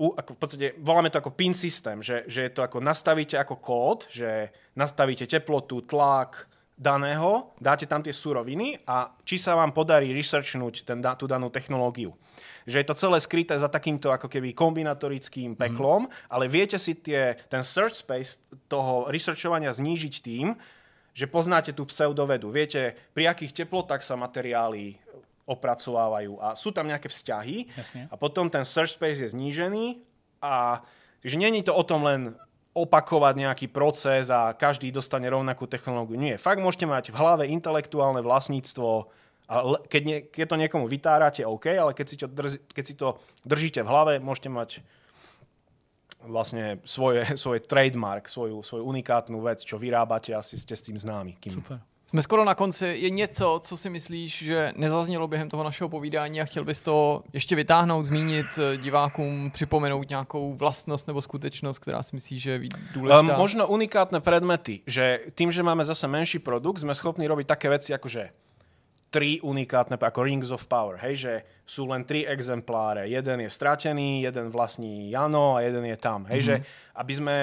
u, ako v podstate voláme to ako pin systém, že, že je to ako nastavíte ako kód, že nastavíte teplotu, tlak daného, dáte tam tie suroviny a či sa vám podarí researchnúť ten, tú danú technológiu. Že je to celé skryté za takýmto ako keby kombinatorickým peklom, mm. ale viete si tie, ten search space toho researchovania znížiť tým, že poznáte tú pseudovedu. Viete, pri akých teplotách sa materiály opracovávajú a sú tam nejaké vzťahy Jasne. a potom ten search space je znížený a že není to o tom len opakovať nejaký proces a každý dostane rovnakú technológiu. Nie, fakt môžete mať v hlave intelektuálne vlastníctvo a keď, nie, keď to niekomu vytárate, OK, ale keď si, to drž, keď si to držíte v hlave, môžete mať vlastne svoje, svoj trademark, svoju, svoju unikátnu vec, čo vyrábate, asi ste s tým známi. Kým... Super. Jsme skoro na konci. Je něco, co si myslíš, že nezaznělo během toho našeho povídání a chtěl bys to ještě vytáhnout, zmínit eh, divákům, připomenout nějakou vlastnost nebo skutečnost, která si myslíš, že je důležitá? Um, možno unikátne predmety, že tým, že máme zase menší produkt, sme schopní robiť také veci ako že tri unikátne, ako Rings of Power, hej, že sú len tri exempláre. Jeden je stratený, jeden vlastní Jano a jeden je tam. Hej, mm-hmm. že aby sme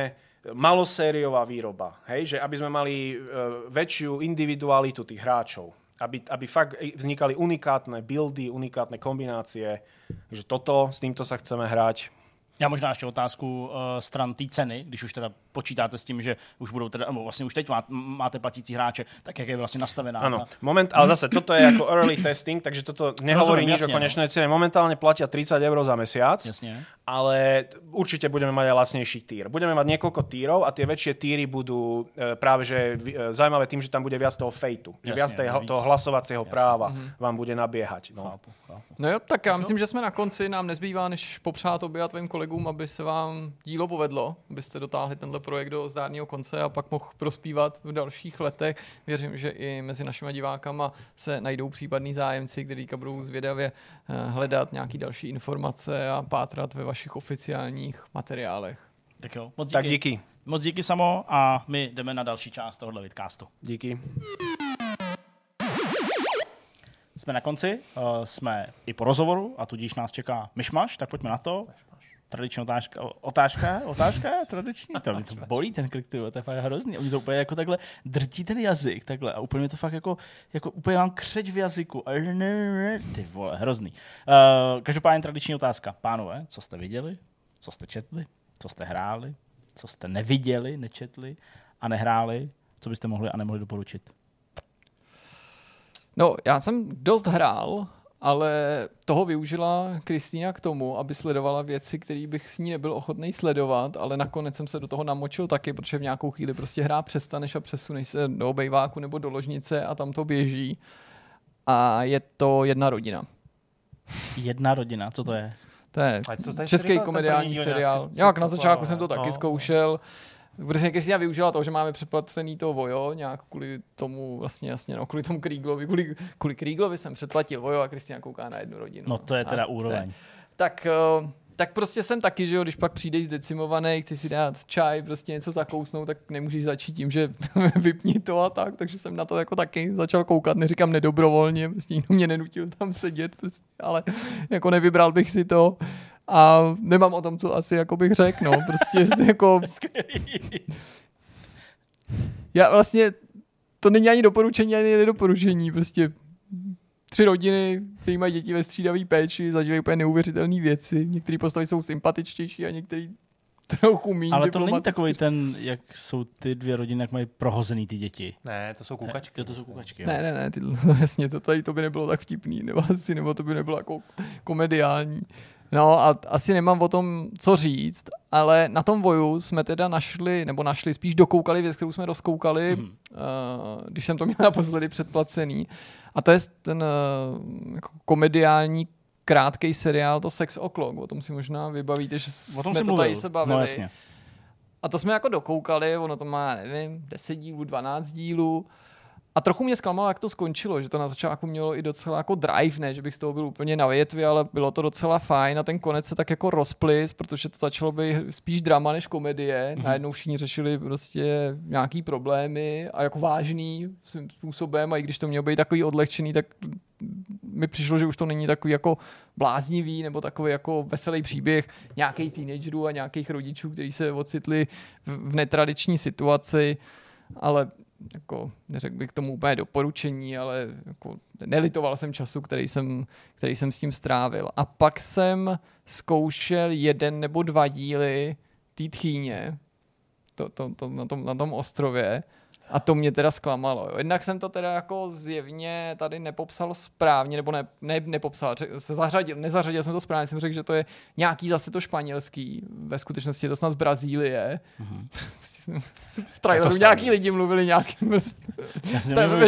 malosériová výroba, hej, že aby sme mali uh, väčšiu individualitu tých hráčov, aby, aby fakt vznikali unikátne buildy, unikátne kombinácie, že toto, s týmto sa chceme hrať. Já možná ještě otázku uh, stran té ceny, když už teda počítáte s tím, že už budou teda, no vlastně už teď má, máte platící hráče, tak jak je vlastně nastavená. Áno, moment, ale zase toto je ako early testing, takže toto nehovorí nič o no. konečnej cene. Momentálne platia 30 eur za mesiac, Jasně. ale určite budeme mať aj lacnejší týr. Budeme mať niekoľko tírov a tie väčšie týry budú e, práve že e, zaujímavé tým, že tam bude viac toho fejtu. Že Jasne, viac tej, víc. toho hlasovacieho práva Mhm. vám bude nabiehať. No. Chápu, chápu. No jo, tak já myslím, že jsme na konci. Nám nezbývá, než popřát obě a tvým kolegům, aby se vám dílo povedlo, abyste dotáhli tenhle projekt do zdárného konce a pak mohl prospívat v dalších letech. Věřím, že i mezi našimi divákama se najdou případní zájemci, kteří budou zvědavě eh, hledat nějaké další informace a pátrat ve vašich oficiálních materiálech. Tak jo, moc díky. Tak díky. Moc díky samo a my jdeme na další část tohohle vidcastu. Díky. Jsme na konci, uh, jsme i po rozhovoru a tudíž nás čeká myšmaš, tak pojďme na to. Tradiční otázka, otázka, otázka, tradiční, to mě to bolí ten vole, to je fakt hrozný. Oni to úplně jako takhle drtí ten jazyk, takhle a úplně mě to fakt jako, jako úplně mám křeč v jazyku. A Ty vole, hrozný. Uh, každopádně tradiční otázka. Pánové, co jste viděli, co jste četli, co jste hráli, co jste neviděli, nečetli a nehráli, co byste mohli a nemohli doporučit? No, já jsem dost hrál, ale toho využila Kristýna k tomu, aby sledovala věci, které bych s ní nebyl ochotný sledovat, ale nakonec jsem se do toho namočil taky, protože v nějakou chvíli prostě hrá přestaneš a přesuneš se do obejváku nebo do ložnice a tam to běží. A je to jedna rodina. Jedna rodina, co to je? To je A co tady český ten komediální nějak seriál. si- Jak si na začátku jsem to taky No. zkoušel. Protože Kristina využila to, že máme předplacený to Vojo, nějak kvůli tomu, vlastně jasně, no, kvůli tomu Kríglovi, kvůli, kvůli Kríglovi jsem předplatil Vojo a Kristina kouká na jednu rodinu. No to je teda A úroveň. Tak, eh, tak prostě jsem taky, že jo, když pak přijdeš zdecimovaný, chci si dát čaj, prostě něco zakousnout, tak nemůžeš začít tím, že vypni to a tak, takže jsem na to jako taky začal koukat, neříkám nedobrovolně, prostě nikdo mě nenutil tam sedět, prostě, ale jako nevybral bych si to a nemám o tom, co asi jako bych řekl, no, prostě jako já vlastně, to není ani doporučení, ani nedoporučení, prostě tři rodiny, které mají děti ve střídavé péči, zažívají úplně neuvěřitelné věci. Některé postavy jsou sympatičtější a některé trochu méně Ale to není takový ten, jak jsou ty dvě rodiny, jak mají prohozený ty děti. Ne, to jsou kukačky. Jo, to jsou kukačky. Jo. Ne, ne, ne, ty, no jasně, to tady to by nebylo tak vtipný, nebo asi, nebo to by nebylo jako komediální. No a asi nemám o tom co říct, ale na tom voju jsme teda našli, nebo našli, spíš dokoukali věc, kterou jsme rozkoukali, Mhm. mm. uh, když jsem to měl naposledy předplacený. A to je ten uh, jako komediální krátký seriál, to Sex O'Clock, o tom si možná vybavíte, že O tom jsme to tady se bavili. No jasně. A to jsme jako dokoukali, ono to má, nevím, 10 dílů, 12 dílů. A trochu mě zklamalo, jak to skončilo, že to na začátku mělo i docela jako drive, ne, že bych z toho byl úplně na větvi, ale bylo to docela fajn a ten konec se tak jako rozplis, protože to začalo být spíš drama než komedie. Mm-hmm. Najednou všichni řešili prostě nějaký problémy a jako vážný svým způsobem a i když to mělo být takový odlehčený, tak mi přišlo, že už to není takový jako bláznivý nebo takový jako veselý příběh nějakých teenagerů a nějakých rodičů, kteří se ocitli v, v netradiční situaci, ale jako, neřekl bych k tomu úplně doporučení, ale jako, nelitoval jsem času, který jsem, který jsem s tím strávil. A pak jsem zkoušel jeden nebo dva díly té tchýně to, to, to, na, tom, na tom ostrově a to mě teda zklamalo. Jo. Jednak jsem to teda jako zjevně tady nepopsal správně, nebo ne, ne nepopsal, se zařadil, nezařadil jsem to správně, jsem řekl, že to je nějaký zase to španělský, ve skutečnosti je to snad z Brazílie. Mm-hmm. v traileru nějaký sami. lidi mluvili nějakým prostě.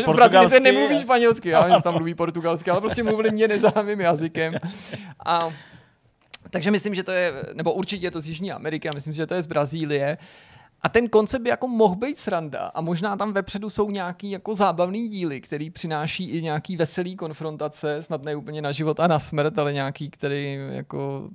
v Brazílii se nemluví španělsky, já nevím, tam mluví portugalsky, ale prostě mluvili mě neznámým jazykem. A takže myslím, že to je, nebo určitě je to z Jižní Ameriky a myslím, že to je z Brazílie. A ten koncept by jako mohl být sranda a možná tam vepředu jsou nějaký jako zábavný díly, který přináší i nějaký veselý konfrontace, snad ne úplně na život a na smrt, ale nějaký, který jako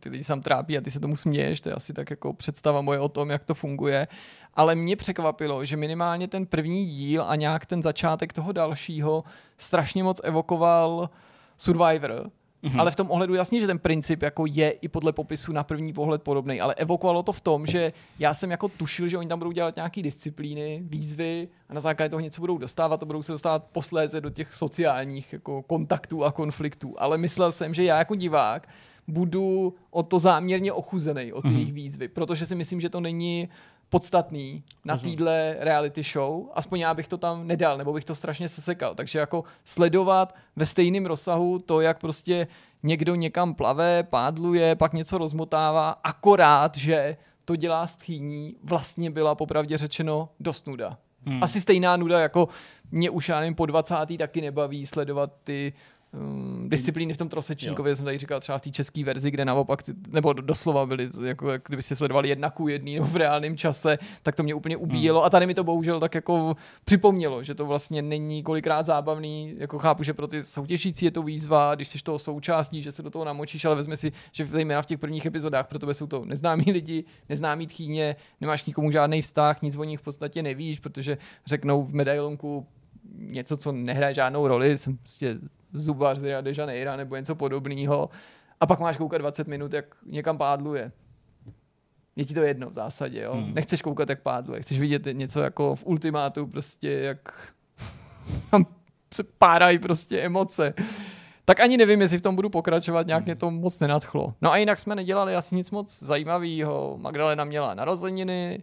ty lidi sám trápí a ty se tomu směješ, to je asi tak jako představa moje o tom, jak to funguje. Ale mě překvapilo, že minimálně ten první díl a nějak ten začátek toho dalšího strašně moc evokoval Survivor, Mm-hmm. Ale v tom ohledu jasně, že ten princip jako je i podle popisu na první pohled podobný, ale evokovalo to v tom, že já jsem jako tušil, že oni tam budou dělat nějaké disciplíny, výzvy a na základě toho něco budou dostávat a budou se dostávat posléze do těch sociálních jako kontaktů a konfliktů. Ale myslel jsem, že já jako divák budu o to záměrně ochuzený, o ty mm-hmm. jejich výzvy, protože si myslím, že to není podstatný na týdle reality show, aspoň já bych to tam nedal, nebo bych to strašně sesekal. Takže jako sledovat ve stejném rozsahu to, jak prostě někdo někam plave, pádluje, pak něco rozmotává, akorát, že to dělá stchýní, vlastně byla popravdě řečeno dost nuda. Hmm. Asi stejná nuda, jako mě už já nevím, po 20. taky nebaví sledovat ty um, disciplíny v tom trosečníkově, jsem tady říkal třeba v té české verzi, kde naopak, nebo doslova byly, jako jak kdyby si sledovali jedna ku jedný v reálném čase, tak to mě úplně ubíjelo. Hmm. a tady mi to bohužel tak jako připomnělo, že to vlastně není kolikrát zábavný, jako chápu, že pro ty soutěžící je to výzva, když jsi toho součástí, že se do toho namočíš, ale vezme si, že zejména v těch prvních epizodách pro tebe jsou to neznámí lidi, neznámí tchýně, nemáš nikomu žádný vztah, nic o nich v podstatě nevíš, protože řeknou v medailonku něco, co nehraje žádnou roli, jsem prostě zubař z Rio de Janeiro nebo něco podobného a pak máš koukat 20 minut, jak někam pádluje. Je ti to jedno v zásadě, jo? Hmm. Nechceš koukat, jak pádluje. Chceš vidět něco jako v ultimátu, prostě jak tam se párají prostě emoce. Tak ani nevím, jestli v tom budu pokračovat, nějak hmm. mě to moc nenadchlo. No a jinak jsme nedělali asi nic moc zajímavého. Magdalena měla narozeniny,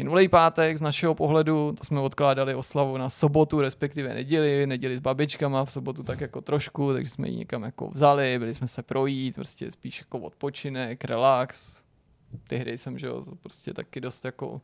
minulý pátek z našeho pohledu, to jsme odkládali oslavu na sobotu, respektive neděli, neděli s babičkama, v sobotu tak jako trošku, takže jsme ji někam jako vzali, byli jsme se projít, prostě spíš jako odpočinek, relax. Ty hry jsem, že jo, prostě taky dost jako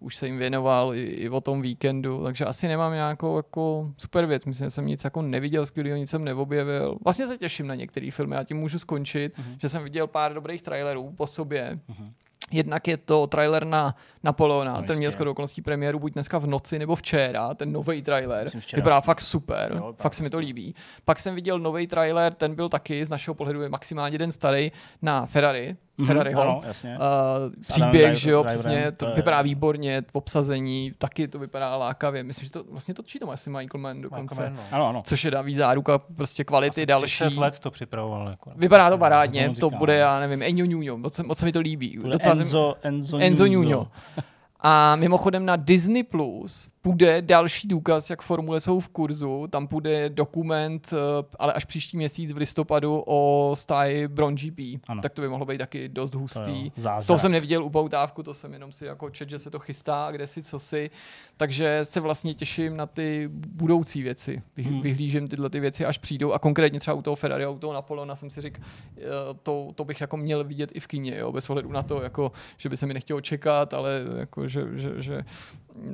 už se jim věnoval i, i o tom víkendu, takže asi nemám nějakou jako super věc. Myslím, že jsem nic jako neviděl skvělého, nic jsem neobjevil. Vlastně se těším na některé filmy, já tím můžu skončit, uh-huh. že jsem viděl pár dobrých trailerů po sobě. Uh-huh Jednak je to trailer na Napoleona, no, ten měl skoro okolností premiéru buď dneska v noci nebo včera, ten nový trailer. Vypadá fakt super, jo, fakt se mi to líbí. Pak jsem viděl nový trailer, ten byl taky z našeho pohledu je maximálně den starý na Ferrari, Ferrariho. Ano, jasně. Uh, příběh, že jo, přesně, to, vypadá výborně, v obsazení, taky to vypadá lákavě. Myslím, že to vlastně točí doma asi Michael Mann dokonce. Michael Mann, no. ano, ano. Což je daví záruka prostě kvality asi další. 30 let to připravoval. Jako, vypadá to parádně, to, to bude, já nevím, Enzo Nuno, moc, moc se mi to líbí. Enzo, Enzo, Enzo Nuno. A mimochodem na Disney Plus půjde další důkaz, jak formule jsou v kurzu. Tam půjde dokument, eh, ale až příští měsíc v listopadu o stáji Bron GP. Ano. Tak to by mohlo být taky dost hustý. To, to jsem neviděl upoutávku, to jsem jenom si jako čet, že se to chystá, kde si, co si. Takže se vlastně těším na ty budoucí věci. Vy, hmm. Vyhlížím tyhle ty věci, až přijdou. A konkrétně třeba u toho Ferrari, u toho Napoleona jsem si řekl, eh, to, to bych jako měl vidět i v kině, jo, bez ohledu na to, jako, že by se mi nechtělo čekat, ale jako, že, že, že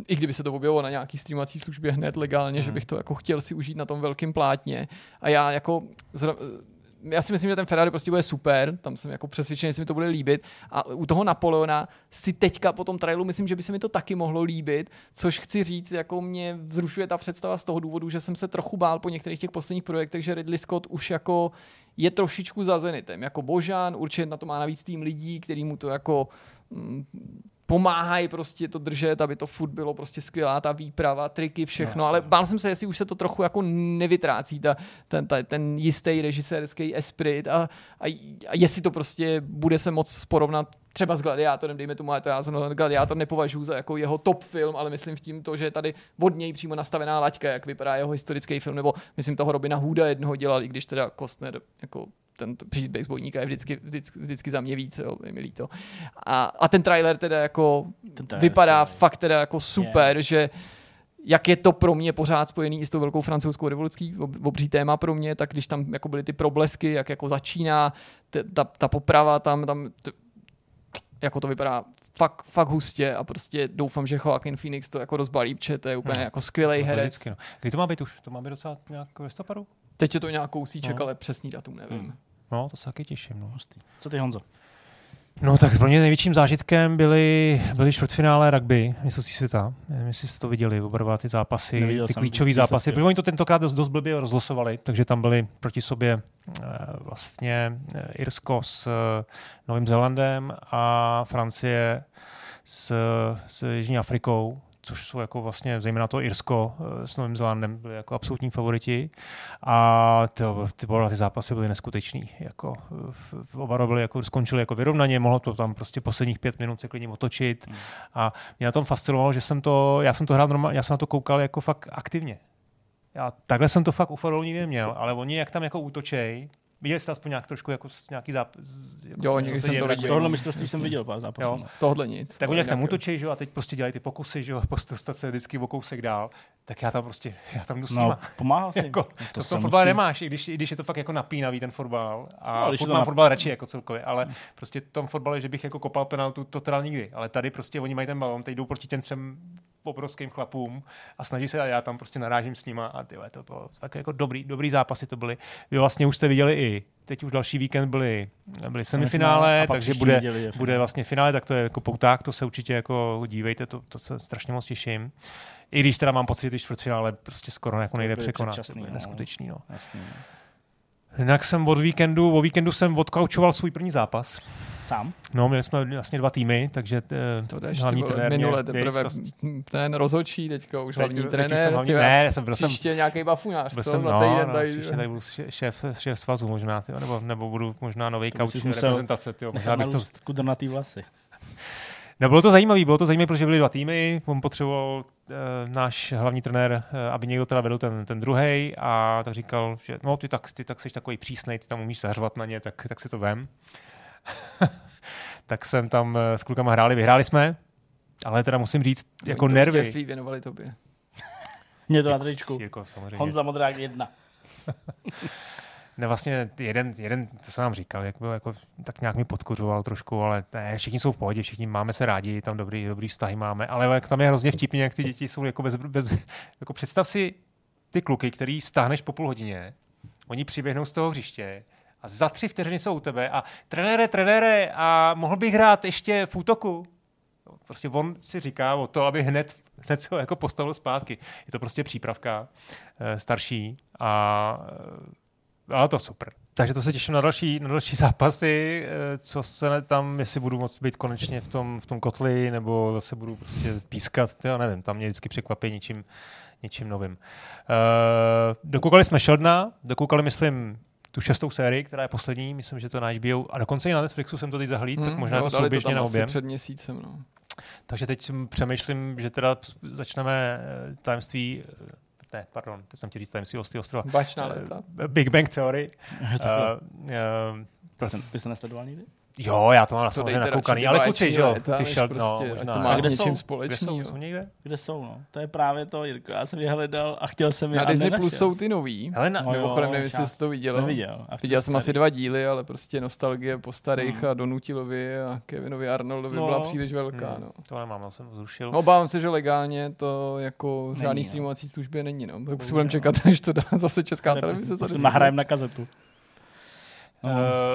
i kdyby se to objevilo na nějaký streamovací službě hned legálně, mm. že bych to jako chtěl si užít na tom velkém plátně. A já jako zra, já si myslím, že ten Ferrari prostě bude super, tam jsem jako přesvědčený, že se mi to bude líbit. A u toho Napoleona si teďka po tom trailu myslím, že by se mi to taky mohlo líbit, což chci říct, jako mě vzrušuje ta představa z toho důvodu, že jsem se trochu bál po některých těch posledních projektech, že Ridley Scott už jako je trošičku za Zenitem. Jako Božán, určitě na to má navíc tým lidí, který mu to jako mm, pomáhají prostě to držet, aby to furt bylo prostě skvělá ta výprava, triky, všechno, no, ale bál jsem se, jestli už se to trochu jako nevytrácí, ta, ten, ta, ten jistý režisérský esprit a, a, a jestli to prostě bude se moc porovnat třeba s Gladiátorem, dejme tomu, ale to já jsem Gladiátor nepovažuji za jako jeho top film, ale myslím v tím to, že je tady od něj přímo nastavená laťka, jak vypadá jeho historický film, nebo myslím toho Robina Hooda jednoho dělal, i když teda Kostner jako ten příběh bojníka je vždycky, vždycky, vždycky za mě víc, jo, je mi líto. A, a ten trailer teda jako ten vypadá je fakt teda jako super, yeah. že jak je to pro mě pořád spojený i s tou velkou francouzskou revolucí, obří téma pro mě, tak když tam jako byly ty problesky, jak jako začíná ta, ta poprava tam, tam t, jako to vypadá fakt, fakt hustě a prostě doufám, že Joaquin Phoenix to jako rozbalí, protože to je úplně no, jako skvělý herec. Vždycky, no. Kdy to má být už? To má být docela nějak v listopadu? Teď je to nějak kousíček, no. ale přesný datum nevím. Hmm. No, to se taky těším. No. Co ty, Honzo? No tak pro mě největším zážitkem byly, byly čtvrtfinále rugby mistrovství světa. Nevím, jestli jste to viděli, oba ty zápasy, Neviděl ty klíčové zápasy, protože oni to tentokrát dost, dost blbě rozlosovali, takže tam byly proti sobě eh, vlastně eh, Irsko s eh, Novým Zélandem a Francie s, s Jižní Afrikou což jsou jako vlastně zejména to Irsko eh, s Novým Zélandem byli jako absolutní favoriti a ty, ty, ty zápasy byly neskutečný. Jako, v, oba byly jako, skončili jako vyrovnaně, mohlo to tam prostě posledních pět minut se klidně otočit hmm. a mě na tom fascinovalo, že jsem to, já jsem to hrál normálně, já jsem na to koukal jako fakt aktivně. Já takhle jsem to fakt u nikdy neměl, ale oni jak tam jako útočej, Viděli jste aspoň nějak trošku jako nějaký zápas? Jako jo, někdy jsem to viděl. Tohle mistrovství jsem viděl pár zápasů. Z tohohle nic. Tak oni jak tam útočí, že a teď prostě dělají ty pokusy, že jo, dostat se vždycky o kousek dál, tak já tam prostě, já tam jdu s no, pomáhal si. jako, to, to v tom fotbale nemáš, i když, i když je to fakt jako napínavý ten fotbal. A no, furt mám fotbal radši jako celkově, ale prostě v tom fotbale, že bych jako kopal penaltu, to teda nikdy. Ale tady prostě oni mají ten balon, teď jdou proti těm třem obrovským chlapům a snaží se a já tam prostě narážím s nima a tyhle, to bylo tak jako dobrý, dobrý zápasy to byly. Vy vlastně už jste viděli i teď už další víkend byly, byly semifinále, takže bude, bude vlastně finále, tak to je jako pouták, to se určitě jako dívejte, to, to se strašně moc těším. I když teda mám pocit, že čtvrtfinále prostě skoro jako nejde překonat. To je no. neskutečný, no. Jasný. Jinak jsem od víkendu, o víkendu jsem odkaučoval svůj první zápas. Sám? No, měli jsme vlastně dva týmy, takže eh, to jdeš, hlavní trenér minule teprve to... ten rozhodčí teďka už teď, hlavní teď trenér. Hlavní, tyhle, ne, jsem byl příště jsem, nějaký bafuňář, byl co? Jsem, no, týden no, tady. Příště tady budu šéf, šéf svazu možná, tyjo, nebo, nebo budu možná nový kauč reprezentace. Tyjo, možná bych to... kudrnatý vlasy. No, bylo to zajímavé, bylo to zajímavé, protože byly dva týmy, on potřeboval e, náš hlavní trenér, e, aby někdo teda vedl ten, ten druhý a tak říkal, že no ty tak, ty tak jsi takový přísnej, ty tam umíš zařvat na ně, tak, tak si to vem. tak jsem tam eh, s klukama hráli, vyhráli jsme, ale teda musím říct, no, jako nervy. To věnovali tobě. Mě to na tričku. Honza Modrák jedna. Ne, vlastně jeden, jeden, to jsem vám říkal, jak byl, jako, tak nějak mi podkořoval trošku, ale ne, všichni jsou v pohodě, všichni máme se rádi, tam dobrý, dobrý vztahy máme, ale jak tam je hrozně vtipně, jak ty děti jsou jako bez, bez jako představ si ty kluky, který stáhneš po půl hodině, oni přiběhnou z toho hřiště, a za tři vteřiny jsou u tebe a trenére, trenére, a mohl bych hrát ještě v útoku? Prostě on si říká o to, aby hned, hned se ho jako postavil zpátky. Je to prostě přípravka e, starší a ale to super. Takže to se těším na další, na další zápasy, eh, co se tam, jestli budu moct být konečně v tom, v tom kotli, nebo zase budu prostě pískat, já nevím, tam mě vždycky překvapí něčím, něčím novým. Uh, dokoukali jsme Sheldona, dokoukali, myslím, tu šestou sérii, která je poslední, myslím, že to na HBO, a dokonce i na Netflixu jsem to teď zahlíd, hmm, tak možná jo, to souběžně na obě. před měsícem, no. Takže teď přemýšlím, že teda začneme eh, tajemství eh, ne, pardon, teď jsem ti říct tajemství ostrova. Bačná léta. Big Bang Theory. uh, uh, byste nesledoval nikdy? Jo, já to mám na samozřejmě nakoukaný, ale kluci, že jo, ty šel, prostě, no, možná. To má kde jsou? Společný, kde jsou, jsou někde? Kde jsou, no. To je právě to, Jirko, já jsem je hledal a chtěl jsem je Na Disney Plus jsou ty nový. Hele, na, no, Mimochodem, nevím, jestli jsi to viděl. Neviděl. Viděl jsem asi dva díly, ale prostě nostalgie po starých hmm. a Donutilovi a Kevinovi Arnoldovi no. byla příliš velká, hmm. no. To nemám, já jsem zrušil. No, obávám se, že legálně to jako není, žádný no. streamovací službě není, no. Tak si budeme čekat, až to dá zase česká televize. Nahrajem na kazetu. Uh,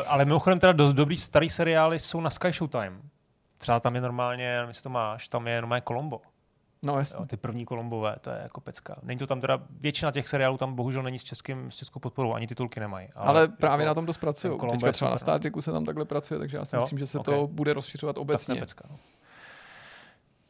ale mimochodem teda do, dobrý starý seriály jsou na Sky Showtime. Třeba tam je normálně, nevím, jestli to máš, tam je normálně Colombo. No jasně. Jo, ty první Kolombové, to je jako pecka. Není to tam teda, většina těch seriálů tam bohužel není s, českým, s českou podporou, ani titulky nemají. Ale, ale právě jako, na tom to zpracují. Teďka třeba na no. státiku se tam takhle pracuje, takže já si Jo, myslím, že se ok. to bude rozšiřovat tak to je obecně. pecka. No.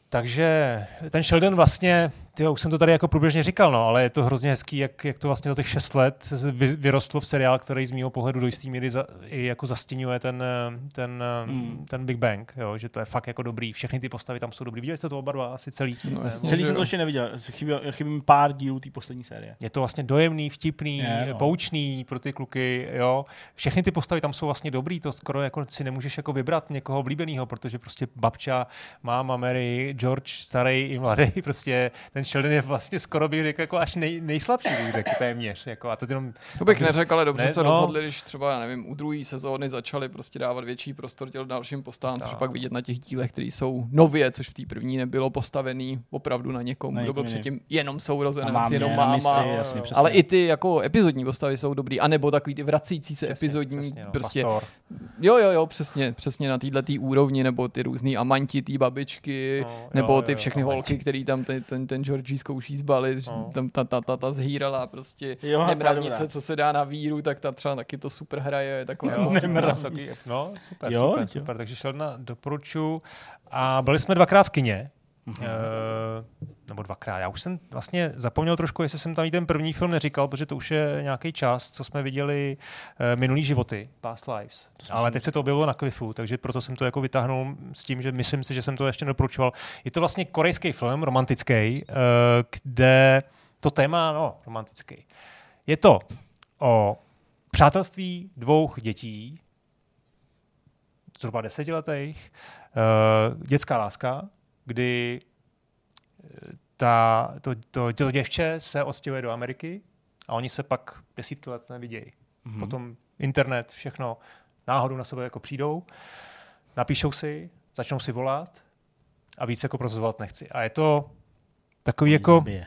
Takže ten Sheldon vlastně, tyjo, už jsem to tady jako průběžně říkal, no, ale je to hrozně hezký, jak, jak to vlastně za těch šest let vy, vyrostlo v seriál, který z mého pohledu do jisté míry za, i jako zastěňuje ten, ten, Hmm. mm. ten Big Bang, jo, že to je fakt jako dobrý. Všechny ty postavy tam jsou dobrý. Viděli jste to oba dva asi celý? No, jasně. Celý jsem to ještě neviděl. Chybí, chybí mi pár dílů té poslední série. Je to vlastně dojemný, vtipný, Je, no. poučný pro ty kluky, jo. Všechny ty postavy tam jsou vlastně dobrý, to skoro jako si nemůžeš jako vybrat někoho oblíbeného, protože prostě babča, máma Mary, George, starý i mladý, prostě ten Sheldon je vlastně skoro bych řekl jako až nej, nejslabší, bych řekl téměř, jako a to jenom To bych neřekl, ale dobře Ne, se no. rozhodli, když třeba, já nevím, u druhé sezóny začali prostě dávat větší prostor těm dalším postavám, což je Tak. pak vidět na těch dílech, které jsou nově, což v té první nebylo postavený opravdu na někom, kdo byl předtím jenom sourozenec, mámě, jenom máma. misi, jo, jasně, jo. přesně. Ale i ty jako epizodní postavy jsou dobrý, anebo takový ty vracející se Přesně, epizodní, přesně, no, prostě, pastor. jo, jo, jo, přesně, přesně na této tý úrovni, nebo ty různý amanti, ty babičky, No, nebo jo, ty jo, všechny amanti. holky, který tam ten, ten, ten Georgie zkouší zbalit, No. tam ta, ta, ta, ta zhýrala prostě Jo, nemravnice, co se dá na víru, tak ta třeba taky to super hraje, je taková Jo, jako Nemravnice. No, super, Jo, super, jo. super. Takže Sheldona doporučuji. A byli jsme dvakrát v kině. Mhm. Uh, nebo dvakrát. Já už jsem vlastně zapomněl trošku, jestli jsem tam i ten první film neříkal, protože to už je nějaký čas, co jsme viděli uh, minulý životy, Past Lives. Ale teď se to objevilo na Kvifu, takže proto jsem to jako vytáhnul s tím, že myslím si, že jsem to ještě nedoporučoval. Je to vlastně korejský film, romantický, uh, kde to téma, no, romantický. Je to o přátelství dvou dětí, zhruba desetiletých, uh, dětská láska, kdy eh, ta, to, to, to děvče se odstěhuje do Ameriky a oni se pak desítky let nevidějí. Mhm. Mm-hmm. Potom internet, všechno náhodou na sebe jako přijdou, napíšou si, začnou si volat a víc jako prozovat nechci. A je to takový jako... Zabije.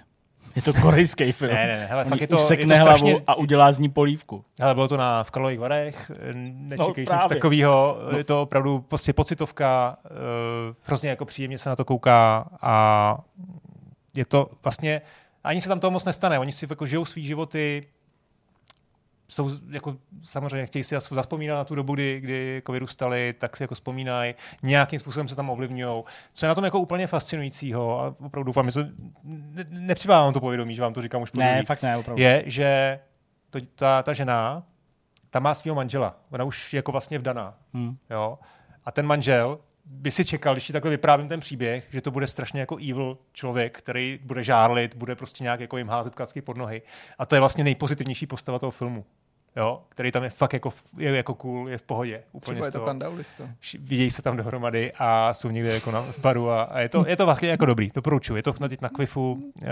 Je to korejský film. Ne, ne, ne, hele, fakt je to, je to hlavu strašně, a udělá z ní polívku. ale bylo to na, v Karlových Varech, nečekej No, nic takového, No. je to opravdu prostě pocitovka, uh, hrozně jako příjemně se na to kouká a je to vlastně, ani se tam toho moc nestane, oni si jako žijou svý životy, jsou jako samozřejmě chtějí si zas- zaspomínat na tu dobu, kdy, kdy jako vyrůstali, tak si jako vzpomínají, nějakým způsobem se tam ovlivňují. Co je na tom jako úplně fascinujícího, a opravdu doufám, že ne, nepřibávám to povědomí, že vám to říkám už po Ne, fakt ne, opravdu. je, že to, ta, ta žena, ta má svého manžela. Ona už je jako vlastně vdaná. Hm. Jo? A ten manžel by si čekal, když ti takhle vyprávím ten příběh, že to bude strašně jako evil člověk, který bude žárlit, bude prostě nějak jako jim házet klacky pod nohy. A to je vlastně nejpozitivnější postava toho filmu. Jo? Který tam je fakt jako, je jako cool, je v pohodě. Úplně Třeba je to Vidějí se tam dohromady a jsou někde jako na, v baru a, a je, to, je to vlastně jako dobrý, doporučuji. Je to na, na Kvifu uh,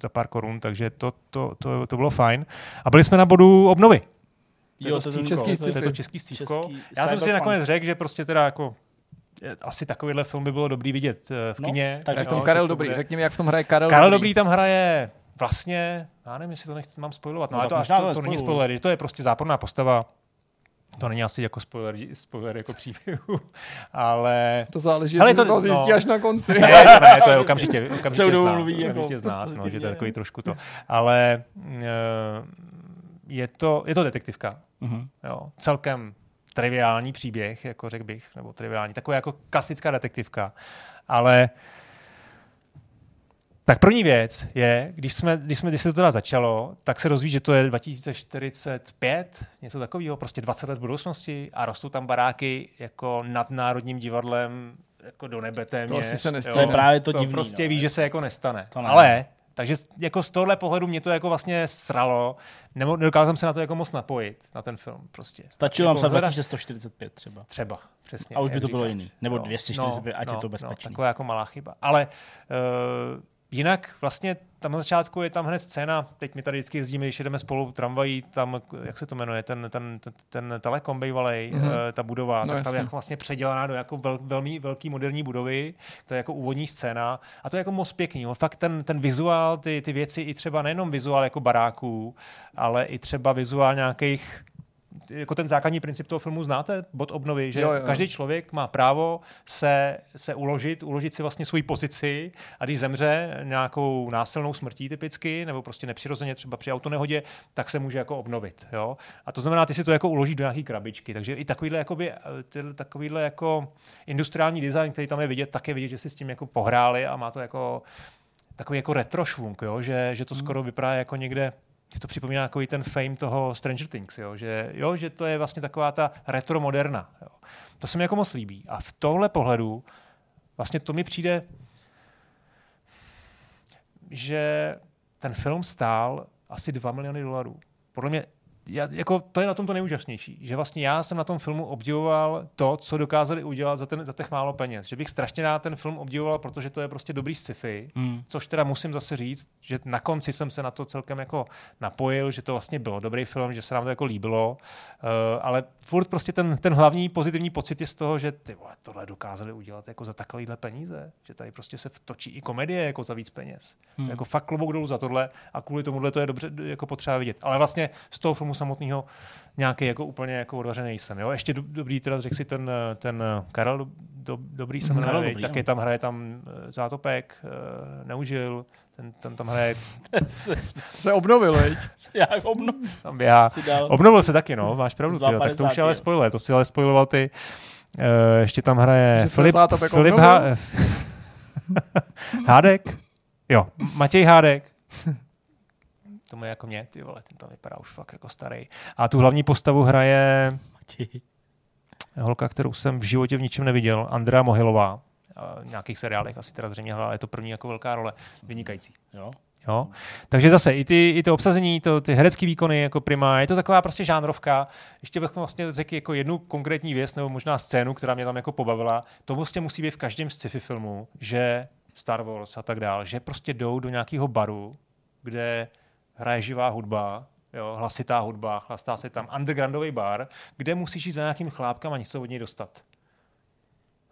za pár korun, takže to, to, to, to bylo fajn. A byli jsme na bodu obnovy. To je Jo, to to je ten český gol. To je to český stívko. Český Já jsem si nakonec řekl, že prostě teda jako eh, asi takovýhle film by bylo dobrý vidět eh, v No, kině. tak Jak v jo, tom Karel to Dobrý, bude- řekni mi, jak v tom hraje Karel, Karel Dobrý tam hraje vlastně, já nevím, jestli to nechci, mám spojovat, no, No ale to, až to, to to není spoiler, to je prostě záporná postava. To není asi jako spoiler, spoiler jako příběhu, ale To záleží, jestli to- to zjistí no. až na konci. ne, to ne, to je okamžitě, okamžitě dobu znát, mluví jako okamžitě znát, no, že to je takový trošku to. Ale eh, je to, je to detektivka, Mhm. jo, celkem triviální příběh, jako řekl bych, nebo triviální, taková jako klasická detektivka, ale tak první věc je, když, jsme, když, jsme, když se to teda začalo, tak se dozví, že to je 2045, něco takového, prostě 20 let budoucnosti a rostou tam baráky jako nad Národním divadlem jako do nebe téměř. asi se jo. nestane. To je právě to to divný, prostě no. ví, že se jako nestane. To ne. Ale, takže z- jako z tohle pohledu mě to jako vlastně sralo, Nemo, nedokázal jsem se na to jako moc napojit, na ten film prostě. Stačilo nám Jako se hledat- 2145 třeba. Třeba, přesně. A už by to bylo říkáš. jiný. Nebo 245, ať je to bezpečný. No, taková jako malá chyba. Ale uh, jinak vlastně tam na začátku je tam hned scéna, teď my tady vždycky jezdíme, když jedeme spolu tramvají, tam, jak se to jmenuje, ten, ten, ten, ten telekom bývalej, Mhm. mm-hmm. ta budova, No, tak tam je jako vlastně předělaná do jako vel, velmi velký moderní budovy, to je jako úvodní scéna a to je jako moc pěkný. Jo. Fakt ten, ten vizuál, ty, ty věci, i třeba nejenom vizuál jako baráků, ale i třeba vizuál nějakých jako ten základní princip toho filmu znáte, bod obnovy, že Jo, jo. každý člověk má právo se, se uložit, uložit si vlastně svoji pozici a když zemře nějakou násilnou smrtí typicky, nebo prostě nepřirozeně třeba při autonehodě, tak se může jako obnovit. Jo? A to znamená, ty si to jako uložíš do nějaké krabičky. Takže i takovýhle, jakoby, eh, ty- takovýhle jako industriální design, který tam je vidět, tak je vidět, že si s tím jako pohráli a má to jako takový jako retro švunk, jo? Že, že to skoro vypadá jako někde Mě to připomíná takový ten fame toho Stranger Things, jo? Že, jo, že to je vlastně taková ta retro moderna. Jo? To se mi jako moc líbí. A v tohle pohledu vlastně to mi přijde, že ten film stál asi 2 miliony dolarů. Podle mě já, jako, to je na tom to nejúžasnější, že vlastně já jsem na tom filmu obdivoval to, co dokázali udělat za, ten, za těch málo peněz. Že bych strašně rád ten film obdivoval, protože to je prostě dobrý sci-fi, Hmm. což teda musím zase říct, že na konci jsem se na to celkem jako napojil, že to vlastně bylo dobrý film, že se nám to jako líbilo, uh, ale furt prostě ten, ten hlavní pozitivní pocit je z toho, že ty vole, tohle dokázali udělat jako za takovýhle peníze, že tady prostě se točí i komedie jako za víc peněz. Hmm. Jako fakt klobouk dolů za tohle a kvůli tomuhle to je dobře jako potřeba vidět. Ale vlastně z toho filmu samotného nějaký jako úplně jako odvařený nejsem. Jo? Ještě do, dobrý, teda řekl si ten, ten Karel do, do, Dobrý se Mhm, jmenuje, Karel? Dobrý, taky no. tam hraje tam eh, Zátopek, eh, Neužil, ten, ten tam hraje, Se obnovil, veď? Jak obno tam dal. Obnovil se taky, no, máš pravdu, tyjo, tak to už 2,50, je ale jo. spojuje, to si ale spojiloval ty. Uh, ještě tam hraje Že Filip, Filip obnovil? Há... Hádek? Jo, Matěj Hádek. To je jako mě, ty vole, ten tam vypadá už fakt jako starý. A tu hlavní postavu hraje holka, kterou jsem v životě v ničem neviděl, Andrea Mohilová. V nějakých seriálech asi teda zřejmě hrála, je to první jako velká role, vynikající. Jo. Jo? Takže zase i ty, i to obsazení, to, ty herecké výkony jako prima, je to taková prostě žánrovka. Ještě bych vlastně řekl jako jednu konkrétní věc nebo možná scénu, která mě tam jako pobavila. To prostě musí být v každém sci-fi filmu, že Star Wars a tak dál, že prostě jdou do nějakého baru, kde hraje živá hudba, jo, hlasitá hudba, chlastá se tam undergroundový bar, kde musíš jít za nějakým chlápkem a něco od něj dostat.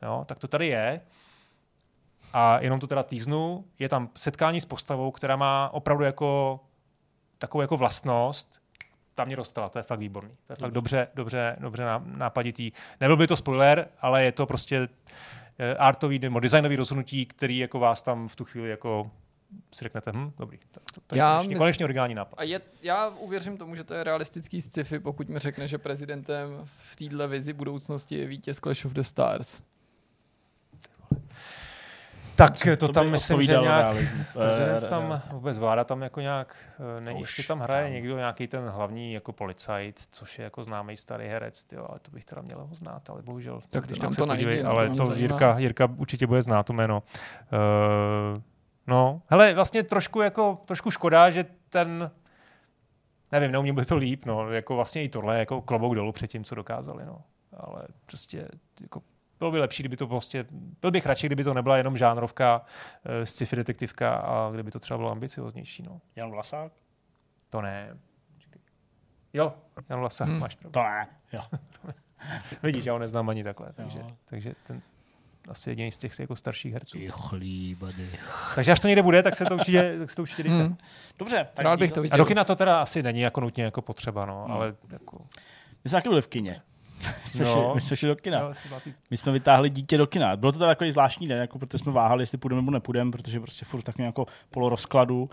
Jo, tak to tady je. A jenom to teda týznu, je tam setkání s postavou, která má opravdu jako takovou jako vlastnost, tam mě dostala, to je fakt výborný. To je fakt dobře, dobře, dobře ná- nápaditý. Nebyl by to spoiler, ale je to prostě eh, artový nebo designový rozhodnutí, který jako vás tam v tu chvíli jako si řeknete, hm, dobrý, tak to, to je Já konečně, mys- konečně originální nápad. A je, já uvěřím tomu, že to je realistický sci-fi, pokud mi řekne, že prezidentem v téhle vizi budoucnosti je vítěz Clash of the Stars. Tak to, by tam myslím, že nějak prezident Eh, tam, vůbec vláda tam jako nějak eh, už ještě tam hraje tam. někdo, nějaký ten hlavní jako policajt, což je jako známý starý herec, tyjo, ale to bych teda měl ho znát, ale bohužel. Tak to když nám se to podívej, to ale to zajímá. Jirka, Jirka určitě bude znát to jméno. Uh, no, hele, vlastně trošku jako, trošku škoda, že ten nevím, neuměl by to líp, no, jako vlastně i tohle, jako klobouk dolů před tím, co dokázali, no. Ale prostě, jako, bylo by lepší, kdyby to prostě, byl bych radši, kdyby to nebyla jenom žánrovka, uh, sci-fi detektivka a kdyby to třeba bylo ambicioznější, no. Jan Vlasák? To ne. Počkej. Jo, Jan Lasa, Hmm. hmm. máš pravdu. To ne. Jo. Vidíš, já ho neznám ani takhle, takže, Jo. takže ten asi jediný z těch jako starších herců. Ty chlíbady. Takže až to někde bude, tak se to určitě, tak se to určitě dejte. Hmm. Dobře, tak Rád bych to A viděl. do kina to teda asi není jako nutně jako potřeba, no, No. ale jako... My jsme taky byli v kině. My jsme, No. šli, my jsme šli do kina. My jsme vytáhli dítě do kina. Bylo to teda takový zvláštní den, jako protože jsme váhali, jestli půjdeme nebo nepůjdeme, protože prostě furt takovým jako polorozkladu uh,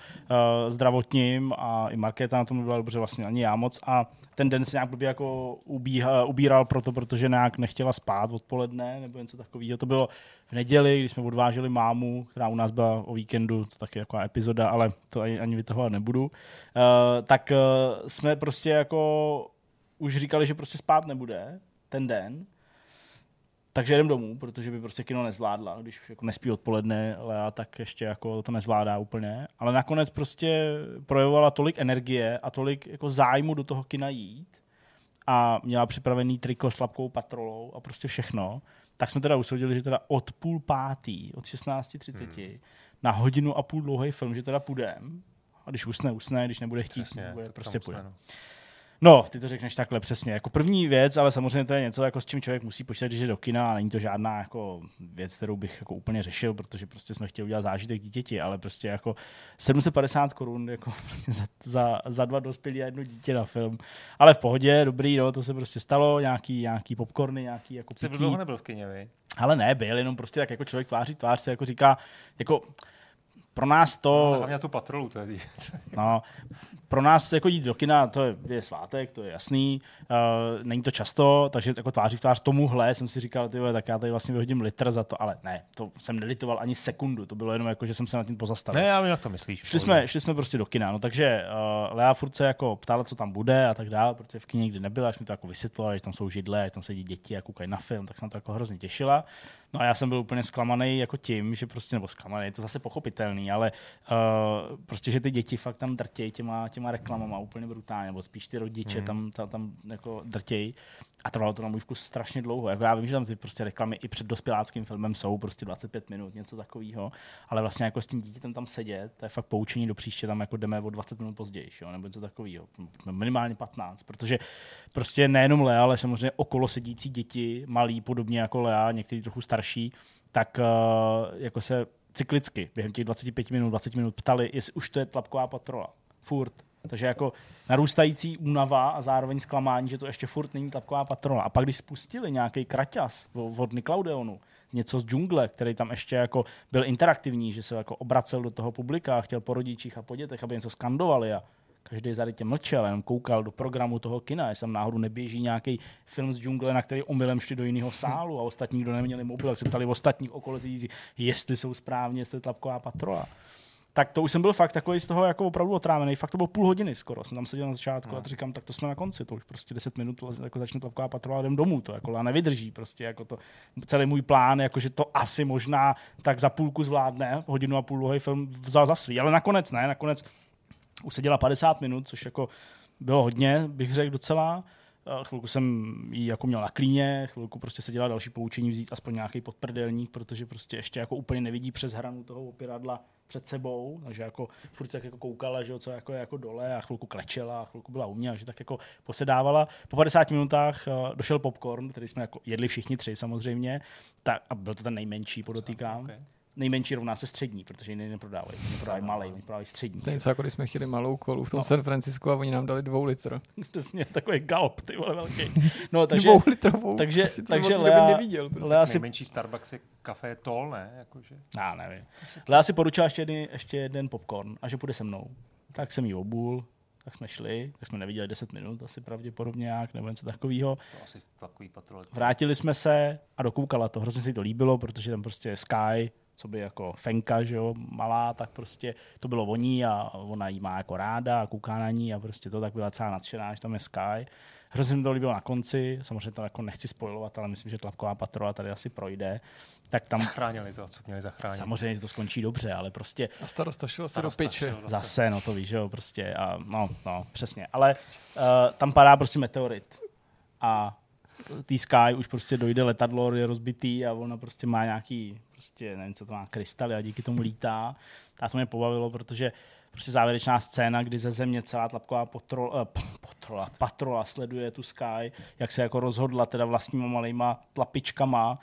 zdravotním a i Markéta na tom nebyla dobře, vlastně ani já moc. A ten den se nějak blbě jako ubíha, ubíral proto, protože nějak nechtěla spát odpoledne nebo něco takového. To bylo v neděli, kdy jsme odváželi mámu, která u nás byla o víkendu, to taky jako epizoda, ale to ani, ani vytahovat nebudu. Uh, tak uh, jsme prostě jako už říkali, že prostě spát nebude ten den, takže jdem domů, protože by prostě kino nezvládla, když jako nespí odpoledne, Lea tak ještě jako to nezvládá úplně. Ale nakonec prostě projevovala tolik energie a tolik jako zájmu do toho kina jít a měla připravený triko s labkou patrolou a prostě všechno, tak jsme teda usoudili, že teda od půl pátý, od 16.30 hmm. na hodinu a půl dlouhý film, že teda půjdem. A když usne, usne, když nebude chtít, Přesně, bude, to prostě půjde. usne, no. No, ty to řekneš takhle přesně. Jako první věc, ale samozřejmě to je něco, jako s čím člověk musí počítat, když je do kina a není to žádná jako věc, kterou bych jako úplně řešil, protože prostě jsme chtěli udělat zážitek dítěti, ale prostě jako 750 korun jako prostě za, za, za, dva dospělí a jedno dítě na film. Ale v pohodě, dobrý, no, to se prostě stalo, nějaký, nějaký popcorny, nějaký jako Jsi pití. dlouho nebyl v kině, vy? Ale ne, byl, jenom prostě tak jako člověk tváří tvář se jako říká, jako pro nás to... Hlavně na tu patrolu, to je No, pro nás jako jít do kina, to je, je svátek, to je jasný, uh, není to často, takže jako tváří v tvář tomuhle jsem si říkal, ty vole, tak já tady vlastně vyhodím litr za to, ale ne, to jsem nelitoval ani sekundu, to bylo jenom jako, že jsem se nad tím pozastavil. Ne, já vím, jak to myslíš. Šli jsme, šli jsme prostě do kina, no takže uh, Lea furt se jako ptala, co tam bude a tak dále, protože v kině nikdy nebyla, až mi to jako vysvětlila, že tam jsou židle, že tam sedí děti a koukají na film, tak jsem to jako hrozně těšila. No a já jsem byl úplně zklamaný jako tím, že prostě, nebo zklamaný, je to zase pochopitelný, ale uh, prostě, že ty děti fakt tam drtějí těma, těma reklamama úplně brutálně, nebo spíš ty rodiče Mhm. tam, tam, tam jako drtějí. A trvalo to na můj vkus strašně dlouho. Jako já vím, že tam ty prostě reklamy i před dospěláckým filmem jsou prostě 25 minut, něco takového, ale vlastně jako s tím dítětem tam sedět, to je fakt poučení do příště, tam jako jdeme o 20 minut později, jo, nebo něco takového. Minimálně 15, protože prostě nejenom Lea, ale samozřejmě okolo sedící děti, malí, podobně jako Lea, někteří trochu starší, tak uh, jako se cyklicky během těch 25 minut, 20 minut ptali, jestli už to je tlapková patrola. Furt. Takže jako narůstající únava a zároveň zklamání, že to ještě furt není tlapková patrola. A pak, když spustili nějaký kraťas od Nickelodeonu, něco z džungle, který tam ještě jako byl interaktivní, že se jako obracel do toho publika a chtěl po rodičích a po dětech, aby něco skandovali a každý zarytě mlčel, jenom koukal do programu toho kina, jestli tam náhodou neběží nějaký film z džungle, na který omylem šli do jiného sálu a ostatní, kdo neměli mobil, se ptali ostatních okolo jízdí, jestli jsou správně, jestli je tlapková patrola. Tak to už jsem byl fakt takový z toho jako opravdu otrávený. Fakt to bylo půl hodiny skoro. Jsem tam seděl na začátku a to říkám, tak to jsme na konci. To už prostě 10 minut jako začne tlapková patrola a jdem domů. To jako nevydrží prostě. Jako to, celý můj plán, jako že to asi možná tak za půlku zvládne. Hodinu a půl dlouhý film vzal za svý. Ale nakonec ne. Nakonec useděla 50 minut, což jako bylo hodně, bych řekl docela. Chvilku jsem ji jako měl na klíně, chvilku prostě se dělá další poučení vzít aspoň nějaký podprdelník, protože prostě ještě jako úplně nevidí přes hranu toho opiradla před sebou, takže jako furt jako koukala, že jo, co jako jako dole a chvilku klečela a chvilku byla u mě, že tak jako posedávala. Po 50 minutách uh, došel popcorn, který jsme jako jedli všichni tři samozřejmě, tak, a byl to ten nejmenší, podotýkám. Okay. Nejmenší rovná se střední, protože jiný neprodávají. Oni neprodávají malý, oni prodávají střední. To je něco, jako když jsme chtěli malou kolu v tom No. San Francisku a oni nám dali dvou litr. Přesně, takový galp, ty vole, velký. No, takže, dvou litrovou. takže- Asi takže Lea- neviděl. Prostě. Lea si Nejmenší Starbucks je kafe Tol, ne? Jakože. Já nevím. Ale já si poručila ještě, jeden, ještě jeden popcorn a že půjde se mnou. Tak jsem jí obul, tak jsme šli, tak jsme neviděli 10 minut, asi pravděpodobně nějak, nebo něco takového. Vrátili jsme se a dokoukala to. Hrozně si to líbilo, protože tam prostě je Sky, co by jako Fenka, že jo, malá, tak prostě to bylo voní a ona jí má jako ráda a kouká na ní a prostě to tak byla celá nadšená, že tam je Sky. Hrozně se mi to líbilo na konci, samozřejmě to jako nechci spojovat, ale myslím, že tlapková patrola tady asi projde. Tak tam Zachránili to, co měli zachránit. samozřejmě to skončí dobře, ale prostě A starosta šel asi do piče. zase. Zase, no to víš, že jo, prostě, a, no, no, přesně. Ale uh, tam padá prostě meteorit. A tý Sky už prostě dojde letadlo, je rozbitý a ona prostě má nějaký, prostě nevím, co to má, krystaly a díky tomu lítá. A to mě pobavilo, protože prostě závěrečná scéna, kdy ze země celá tlapková potrol, eh, potrola, patrola sleduje tu Sky, jak se jako rozhodla teda vlastníma malýma tlapičkama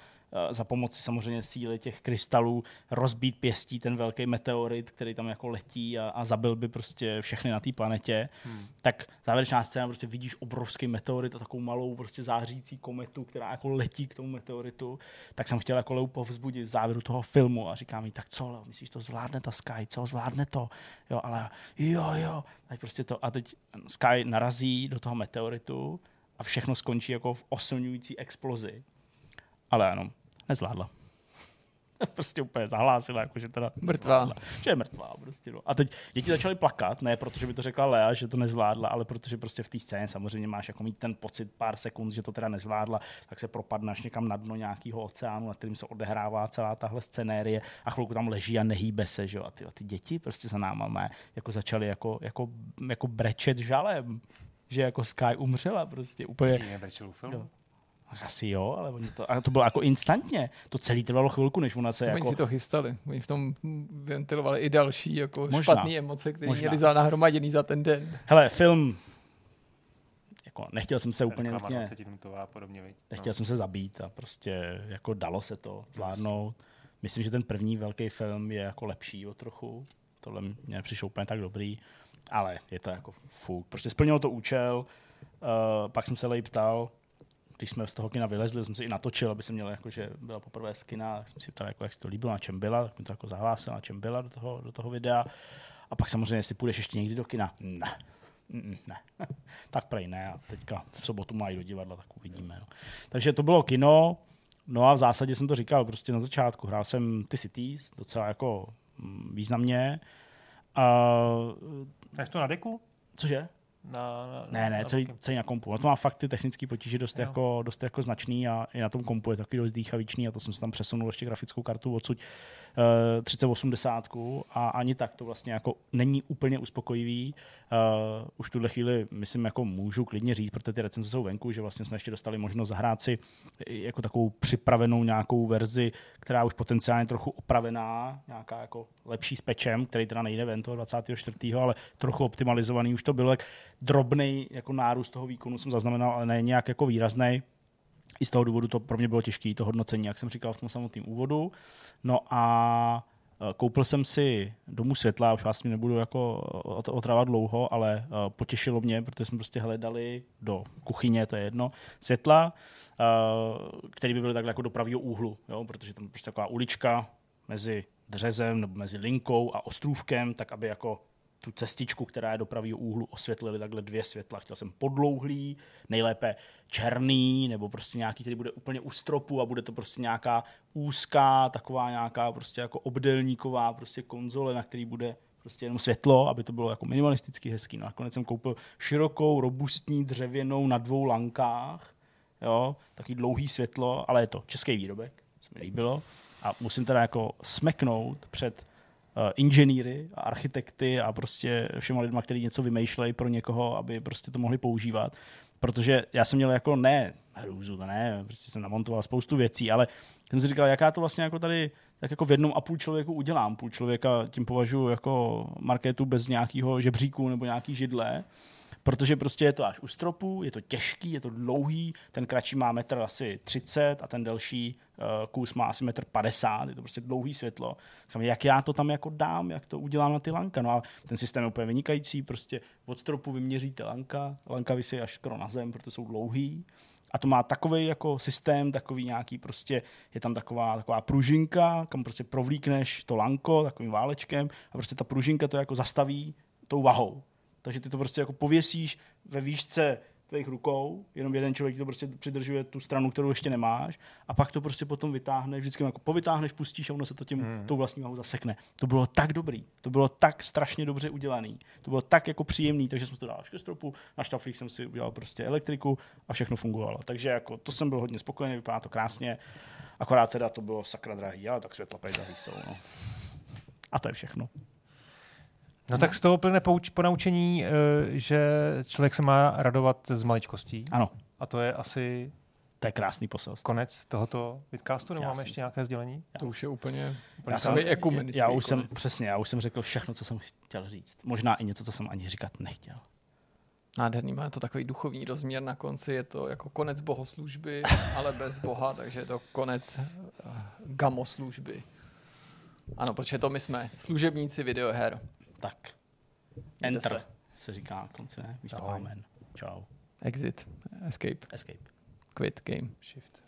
za pomoci samozřejmě síly těch krystalů rozbít pěstí ten velký meteorit, který tam jako letí a, a zabil by prostě všechny na té planetě, hmm. tak závěrečná scéna prostě vidíš obrovský meteorit a takovou malou prostě zářící kometu, která jako letí k tomu meteoritu, tak jsem chtěl jako Leu povzbudit v závěru toho filmu a říkám jí, tak co, Leo, myslíš, to zvládne ta Sky, co, zvládne to? Jo, ale jo, jo, tak prostě to a teď Sky narazí do toho meteoritu a všechno skončí jako v oslňující explozi. Ale ano, nezvládla. prostě úplně zahlásila, jako, že teda Mrtvá. nezvládla. Že je mrtvá prostě. No. A teď děti začaly plakat, ne protože by to řekla Lea, že to nezvládla, ale protože prostě v té scéně samozřejmě máš jako mít ten pocit pár sekund, že to teda nezvládla, tak se propadneš někam na dno nějakého oceánu, na kterým se odehrává celá tahle scenérie a chvilku tam leží a nehýbe se, že jo. A ty, a ty děti prostě za náma mé, jako začaly jako, jako, jako brečet žalem že jako Sky umřela prostě úplně. Jiný brečel u filmu. Jo. Asi jo, ale oni to, a to bylo jako instantně. To celé trvalo chvilku, než ona se Oni jako... si to chystali. Oni v tom ventilovali i další jako Možná. špatné emoce, které Možná. měli za nahromaděný za ten den. Hele, film jako, nechtěl jsem se úplně Reklama nutně, 20 minutová a podobně, viď? nechtěl jsem se zabít a prostě jako dalo se to zvládnout. Myslím, že ten první velký film je jako lepší o trochu. Tohle mě nepřišlo úplně tak dobrý, ale je to jako fuk. Prostě splnilo to účel. Uh, pak jsem se Lej ptal, když jsme z toho kina vylezli, jsem si i natočil, aby jsem měl jako, že byla poprvé z kina, tak jsem si ptal, jako, jak se to líbilo, na čem byla, tak mi to jako zahlásil, na čem byla do toho, do toho videa. A pak samozřejmě, jestli půjdeš ještě někdy do kina, ne. Ne. tak prej ne. A teďka v sobotu mají do divadla, tak uvidíme. No. Takže to bylo kino. No a v zásadě jsem to říkal prostě na začátku. Hrál jsem ty Cities docela jako mm, významně. A, Tak to na deku? cože? Na, na, Ne, ne, celý, celý na kompu. No to má fakt ty technické potíže dost, Jo. jako, dost jako značný a i na tom kompu je takový dost dýchavičný a to jsem si tam přesunul ještě grafickou kartu odsud uh, 3080 a ani tak to vlastně jako není úplně uspokojivý. Uh, už tuhle chvíli, myslím, jako můžu klidně říct, protože ty recenze jsou venku, že vlastně jsme ještě dostali možnost zahrát si jako takovou připravenou nějakou verzi, která už potenciálně trochu opravená, nějaká jako lepší s pečem, který teda nejde ven toho 24. ale trochu optimalizovaný. Už to bylo jak drobný jako nárůst toho výkonu jsem zaznamenal, ale ne nějak jako výrazný. I z toho důvodu to pro mě bylo těžké, to hodnocení, jak jsem říkal v tom samotném úvodu. No a eh, koupil jsem si domů světla, už vás mi nebudu jako ot- otrávat dlouho, ale eh, potěšilo mě, protože jsme prostě hledali do kuchyně, to je jedno, světla, eh, které by byly takhle jako do pravého úhlu, jo? protože tam prostě taková ulička mezi dřezem nebo mezi linkou a ostrůvkem, tak aby jako tu cestičku, která je do pravého úhlu, osvětlili takhle dvě světla. Chtěl jsem podlouhlý, nejlépe černý, nebo prostě nějaký, který bude úplně u stropu a bude to prostě nějaká úzká, taková nějaká prostě jako obdelníková prostě konzole, na který bude prostě jenom světlo, aby to bylo jako minimalisticky hezký. No nakonec jsem koupil širokou, robustní dřevěnou na dvou lankách, jo, taky dlouhý světlo, ale je to český výrobek, se mi líbilo. A musím teda jako smeknout před inženýry a architekty a prostě všema lidma, kteří něco vymýšlejí pro někoho, aby prostě to mohli používat. Protože já jsem měl jako ne hrůzu, to ne, prostě jsem namontoval spoustu věcí, ale jsem si říkal, jaká to vlastně jako tady tak jako v jednom a půl člověku udělám. Půl člověka tím považuji jako marketu bez nějakého žebříku nebo nějaký židle, protože prostě je to až u stropu, je to těžký, je to dlouhý, ten kratší má metr asi 30 a ten delší uh, kus má asi metr 50, je to prostě dlouhý světlo. Říkám, jak já to tam jako dám, jak to udělám na ty lanka. No a ten systém je úplně vynikající, prostě od stropu vyměříte lanka, lanka vysí až skoro na zem, protože jsou dlouhý. A to má takový jako systém, takový nějaký prostě, je tam taková, taková pružinka, kam prostě provlíkneš to lanko takovým válečkem a prostě ta pružinka to jako zastaví tou vahou. Takže ty to prostě jako pověsíš ve výšce tvých rukou, jenom jeden člověk ti to prostě přidržuje tu stranu, kterou ještě nemáš, a pak to prostě potom vytáhneš, vždycky jako povytáhneš, pustíš a ono se to tím hmm. tou vlastní vahou zasekne. To bylo tak dobrý, to bylo tak strašně dobře udělaný, to bylo tak jako příjemný, takže jsem to dal až ke stropu, na štaflík jsem si udělal prostě elektriku a všechno fungovalo. Takže jako to jsem byl hodně spokojený, vypadá to krásně, akorát teda to bylo sakra drahý, ale tak světla pejzaví jsou. No. A to je všechno. No tak z toho plyne pouč, ponaučení, eh, že člověk se má radovat z maličkostí. Ano, A to je asi to je krásný poselství. konec tohoto vidcastu, nebo máme ještě nějaké sdělení? To už je úplně, Já já jsem- jsem ekumenický Já už jsem, konec. přesně, já už jsem řekl všechno, co jsem chtěl říct. Možná i něco, co jsem ani říkat nechtěl. Nádherný, má to takový duchovní rozměr na konci, je to jako konec bohoslužby, ale bez boha, takže je to konec uh, gamoslužby. Ano, protože to my jsme služebníci videoher. Tak. Enter se. se říká na konci, ne? Místo Ahoj. amen. Čau. Exit, escape, Escape. quit game. Shift.